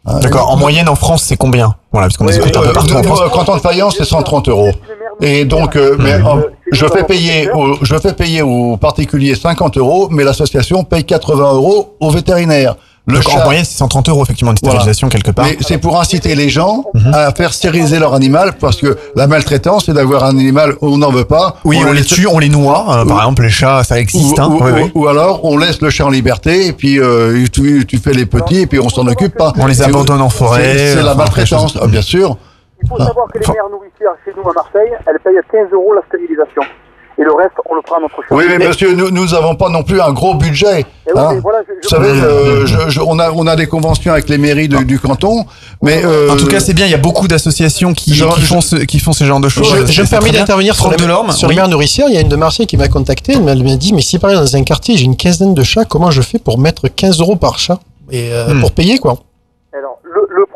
Hein, D'accord. En moyenne en France, c'est combien? Voilà, parce qu'on est un peu euh, partout en France. euh, canton de Fayence, c'est 130 euros. Et donc, euh, mais, euh, je fais payer, au, je fais payer aux particuliers 50 euros, mais l'association paye 80 euros aux vétérinaires. Le Donc, en chat- moyenne, c'est 130 euros, effectivement, une stérilisation quelque part. mais c'est pour inciter les gens Mhm. à faire stériliser leur animal parce que la maltraitance, c'est d'avoir un animal où on n'en veut pas. Oui, on, les tue, on les noie. euh, Ou- par exemple, les chats, ça existe. Ou, hein. ou- Oui, ou- oui. ou alors on laisse le chat en liberté et puis euh, tu, tu fais les petits et puis on s'en occupe pas. On les abandonne en forêt, C'est c'est la maltraitance, ah, bien sûr. Il faut savoir que les mères nourricières chez nous à Marseille, elles payent 15 euros la stérilisation. Et le reste, on le prend à notre charge. Oui, mais monsieur, nous nous avons pas non plus un gros budget. Eh oui, hein. mais voilà, je- je- Vous savez, euh, je- je- on a on a des conventions avec les mairies de- du canton, mais euh, En tout cas, c'est bien. Il y a beaucoup d'associations qui, Je- qui je- font ce, qui font ce genre de choses. Je, je me permets d'intervenir sur, Franck la- sur oui. les mères nourricières. Il y a une de Marseille qui m'a contacté. Elle m'a dit Mais si par exemple dans un quartier j'ai une quinzaine de chats, comment je fais pour mettre 15 euros par chat Et euh, Hmm. pour payer quoi? Alors,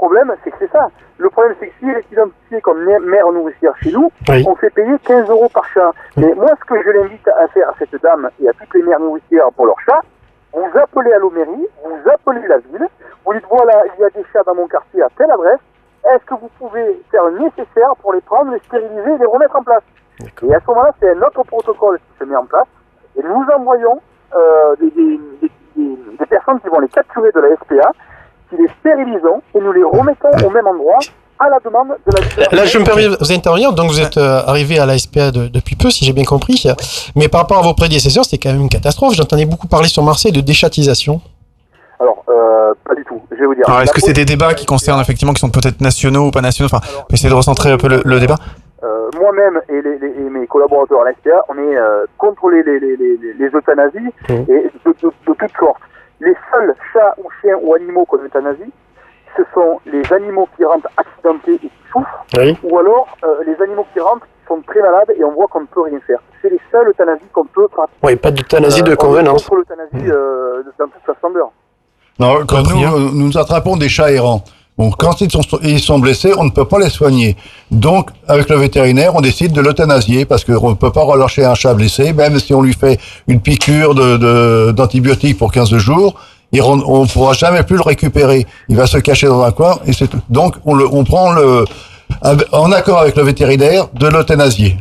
problème, c'est que c'est ça. Le problème, c'est que si elle est identifiée comme mère nourricière chez nous, Oui. on fait payer 15 euros par chat. Mais moi, ce que je l'invite à faire à cette dame et à toutes les mères nourricières pour leurs chats, vous appelez à l'Omérie, vous appelez la ville, vous dites voilà, il y a des chats dans mon quartier à telle adresse, est-ce que vous pouvez faire le nécessaire pour les prendre, les stériliser et les remettre en place Et à ce moment-là, c'est un autre protocole qui se met en place, et nous envoyons euh, des, des- des- des- des personnes qui vont les capturer de la SPA, les stérilisons et nous les remettons au même endroit à la demande de la ville. Là, je me permets de vous intervenir. Donc, vous êtes euh, arrivé à la SPA de- depuis peu, si j'ai bien compris. Mais par rapport à vos prédécesseurs, c'était quand même une catastrophe. J'entendais beaucoup parler sur Marseille de déchatisation. Alors, euh, pas du tout. Je vais vous dire. Alors, est-ce que c'est des débats qui concernent effectivement, qui sont peut-être nationaux ou pas nationaux? Enfin, on peut essayer de recentrer un peu le, le débat. Euh, moi-même et, les, les- et mes collaborateurs à la SPA, on est euh, contre les, les, les, les, les euthanasies Mmh. et de, de, de toutes sortes. Les seuls chats ou chiens ou animaux qu'on euthanasie, ce sont les animaux qui rentrent accidentés et qui souffrent, Oui. ou alors euh, les animaux qui rentrent qui sont très malades et on voit qu'on ne peut rien faire. C'est les seuls euthanasies qu'on peut pratiquer. Oui, pas d'euthanasie de Euh, on convenance. contre l'euthanasie euh, dans toute sa splendeur. Non, quand nous, nous attrapons des chats errants. Bon, quand ils sont, ils sont blessés, on ne peut pas les soigner. Donc, avec le vétérinaire, on décide de l'euthanasier parce qu'on ne peut pas relâcher un chat blessé, même si on lui fait une piqûre de, de- d'antibiotiques pour 15 jours. il on ne pourra jamais plus le récupérer. Il va se cacher dans un coin et c'est tout. Donc, on, le, on prend le, en accord avec le vétérinaire, de l'euthanasier.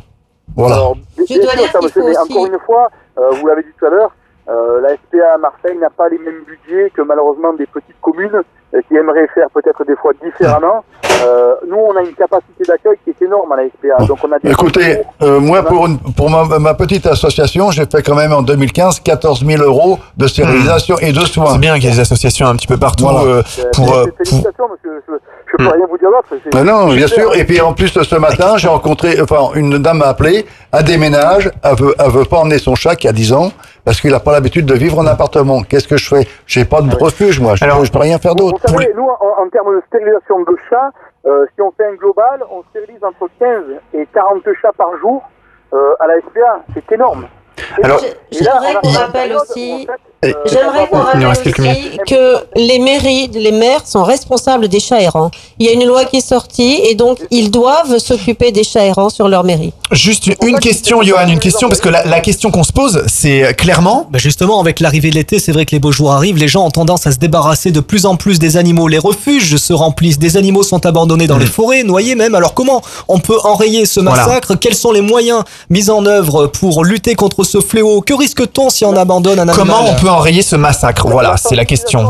Voilà. Bien sûr, ça, monsieur, mais encore une fois, euh, vous l'avez dit tout à l'heure, euh, la SPA à Marseille n'a pas les mêmes budgets que malheureusement des petites communes euh, qui aimeraient faire peut-être des fois différemment. Euh, nous, on a une capacité d'accueil qui est énorme à la SPA. Donc on a des Écoutez, euh, moi, pour, une- pour ma, ma petite association, j'ai fait quand même en 2015 14 000 euros de stérilisation et de soins. C'est bien qu'il y ait des associations un petit peu partout Voilà. euh, pour, euh, pour- Félicitations, monsieur. Je, je peux rien vous dire d'autre. Ben non, bien sûr. Et puis en plus, ce matin, j'ai rencontré, enfin, une dame m'a appelé, à déménage, elle veut, elle veut pas emmener son chat qui a 10 ans, parce qu'il a pas l'habitude de vivre en appartement. Qu'est-ce que je fais? J'ai pas de refuge, moi. Je, je peux rien faire d'autre. Vous savez, nous, en, en termes de stérilisation de chats, euh, si on fait un global, on stérilise entre 15 et 40 chats par jour euh, à la SPA. C'est énorme. Alors- là, J'aimerais on a- qu'on rappelle aussi, j'aimerais Il nous reste quelques aussi que les mairies, les maires sont responsables des chats errants. Il y a une loi qui est sortie et donc ils doivent s'occuper des chats errants sur leur mairie. Juste une question, Johan, une question, parce que la, la question qu'on se pose, c'est clairement. Bah justement, avec l'arrivée de l'été, c'est vrai que les beaux jours arrivent, les gens ont tendance à se débarrasser de plus en plus des animaux. Les refuges se remplissent, des animaux sont abandonnés dans les forêts, noyés même. Alors comment on peut enrayer ce Voilà. massacre? Quels sont les moyens mis en œuvre pour lutter contre ce fléau? Que risque-t-on si on abandonne un animal? Comment on peut enrayer ce massacre Voilà, c'est la question.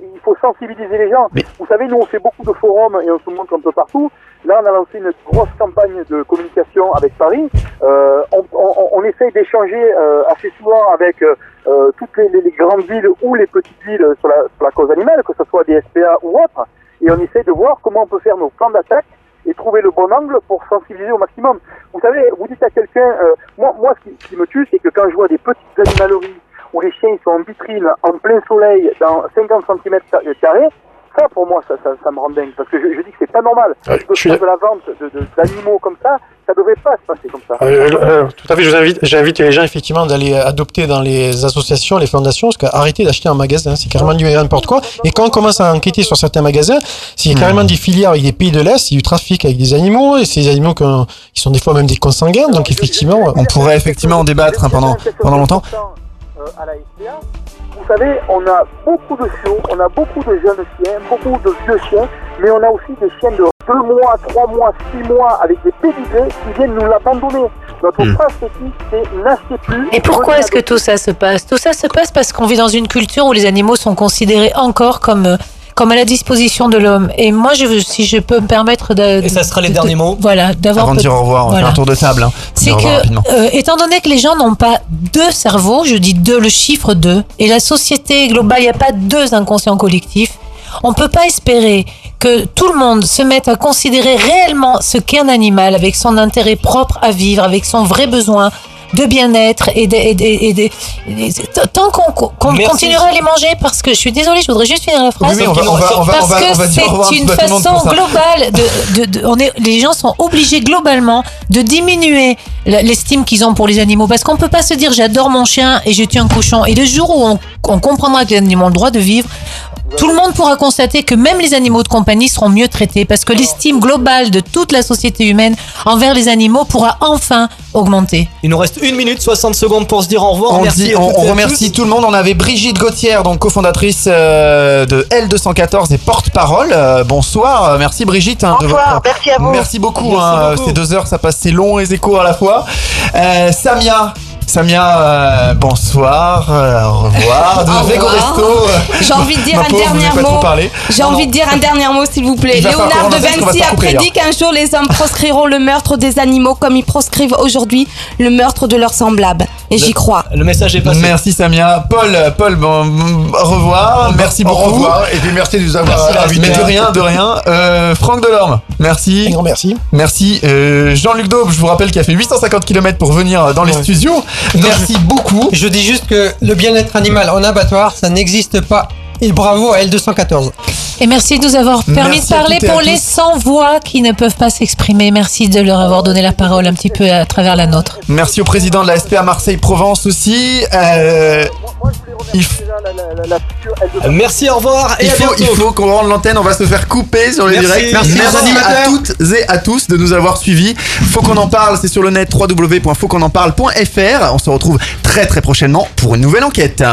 Il faut sensibiliser les gens. Vous savez, nous, on fait beaucoup de forums et on se montre un peu partout. Là, on a lancé une grosse campagne de communication avec Paris. Euh, on, on, on essaye d'échanger euh, assez souvent avec euh, toutes les, les- les grandes villes ou les petites villes sur la, sur la cause animale, que ce soit des SPA ou autres. Et on essaye de voir comment on peut faire nos plans d'attaque et trouver le bon angle pour sensibiliser au maximum. Vous savez, vous dites à quelqu'un, euh, moi, moi ce, qui, ce qui me tue, c'est que quand je vois des petites animaleries où les chiens ils sont en vitrine, en plein soleil, dans 50 cm carrés, ça pour moi, ça, ça, ça me rend dingue. Parce que je, je dis que c'est pas normal. de faire de la vente de- de- d'animaux comme ça, ça devrait pas se passer comme ça. Euh, euh, tout à fait, je vous invite, j'invite les gens effectivement d'aller adopter dans les associations, les fondations, parce qu'arrêter d'acheter en magasin, c'est carrément du n'importe quoi. Et quand on commence à enquêter sur certains magasins, c'est carrément des filières avec des pays de l'Est, il y a du trafic avec des animaux, et ces animaux qui sont des fois même des consanguins, donc effectivement... On pourrait effectivement en débattre hein, pendant, pendant longtemps. Euh, à la SPA. Vous savez, on a beaucoup de chiots, on a beaucoup de jeunes chiens, beaucoup de vieux chiens, mais on a aussi des chiens de 2 mois, 3 mois, 6 mois avec des pédigrés qui viennent nous l'abandonner. Notre Hmm. phrase c'est n'achetez plus. Et pourquoi est-ce que tout ça se passe? Tout ça se passe parce qu'on vit dans une culture où les animaux sont considérés encore comme euh, comme à la disposition de l'homme. Et moi, je si je peux me permettre de. Et ça sera les de- derniers mots. Voilà, d'avoir. Avant de dire au revoir, on voilà. un tour de table. hein. C'est que, euh, étant donné que les gens n'ont pas deux cerveaux, je dis deux, le chiffre deux, et la société globale, il n'y a pas deux inconscients collectifs, on ne peut pas espérer que tout le monde se mette à considérer réellement ce qu'est un animal avec son intérêt propre à vivre, avec son vrai besoin de bien-être et, de- et de- et de- et tant qu'on continuera à les manger parce que je suis désolée je voudrais juste finir la phrase. Oui, oui, on va- on va- on va- parce on va- que c'est une façon globale de, de- de- on est les gens sont obligés globalement de diminuer l'estime qu'ils ont pour les animaux parce qu'on peut pas se dire j'adore mon chien et je tue un cochon et le jour où on, on comprendra que les animaux ont le droit de vivre tout le monde pourra constater que même les animaux de compagnie seront mieux traités parce que l'estime globale de toute la société humaine envers les animaux pourra enfin augmenter. Il nous reste 1 minute 60 secondes pour se dire au revoir. On, Merci dit- on, on remercie tout le monde. On avait Brigitte Gauthier, donc cofondatrice euh, de L214 et porte-parole. Euh, bonsoir, Euh, merci Brigitte. hein, de Bonsoir, votre- merci à vous. Merci beaucoup. Merci hein, beaucoup. Ces deux heures, ça passe, c'est long et court à la fois. Euh, Samia, Samia, euh, bonsoir, euh, au revoir. Au De Vego revoir. Resto. euh, J'ai envie de dire ma un pauvre, dernier n'avez pas trop mot. J'ai Non, envie non. de dire un dernier mot, s'il vous plaît. Il va falloir Léonard de commencer parce qu'on va Vinci se a faire prédit qu'un jour les hommes proscriront le meurtre des animaux comme ils proscrivent aujourd'hui le meurtre de leurs semblables. Et j'y crois. Le message est passé. Merci Samia. Paul, Paul, bon, au revoir. Merci Au beaucoup. revoir et puis merci de nous avoir invités. Mais de rien, de rien. Euh, Franck Delorme, merci. Un grand merci. Merci. Euh, Jean-Luc Daube, je vous rappelle qu'il a fait 850 km pour venir dans les Ouais. studios. Merci beaucoup. Je dis juste que le bien-être animal en abattoir, ça n'existe pas. Et bravo à L214. Et merci de nous avoir permis Merci de à parler à pour les sans-voix qui ne peuvent pas s'exprimer. Merci de leur avoir donné la parole un petit peu à travers la nôtre. Merci au président de la SPA Marseille-Provence aussi. Euh, il, f- Merci, au revoir et il à faut, il bientôt. faut qu'on rende l'antenne, on va se faire couper sur les Merci. directs. Merci à toutes et à tous de nous avoir suivis. Faut qu'on en parle, c'est sur le net www.fautquonenparle.fr. On se retrouve très très prochainement pour une nouvelle enquête.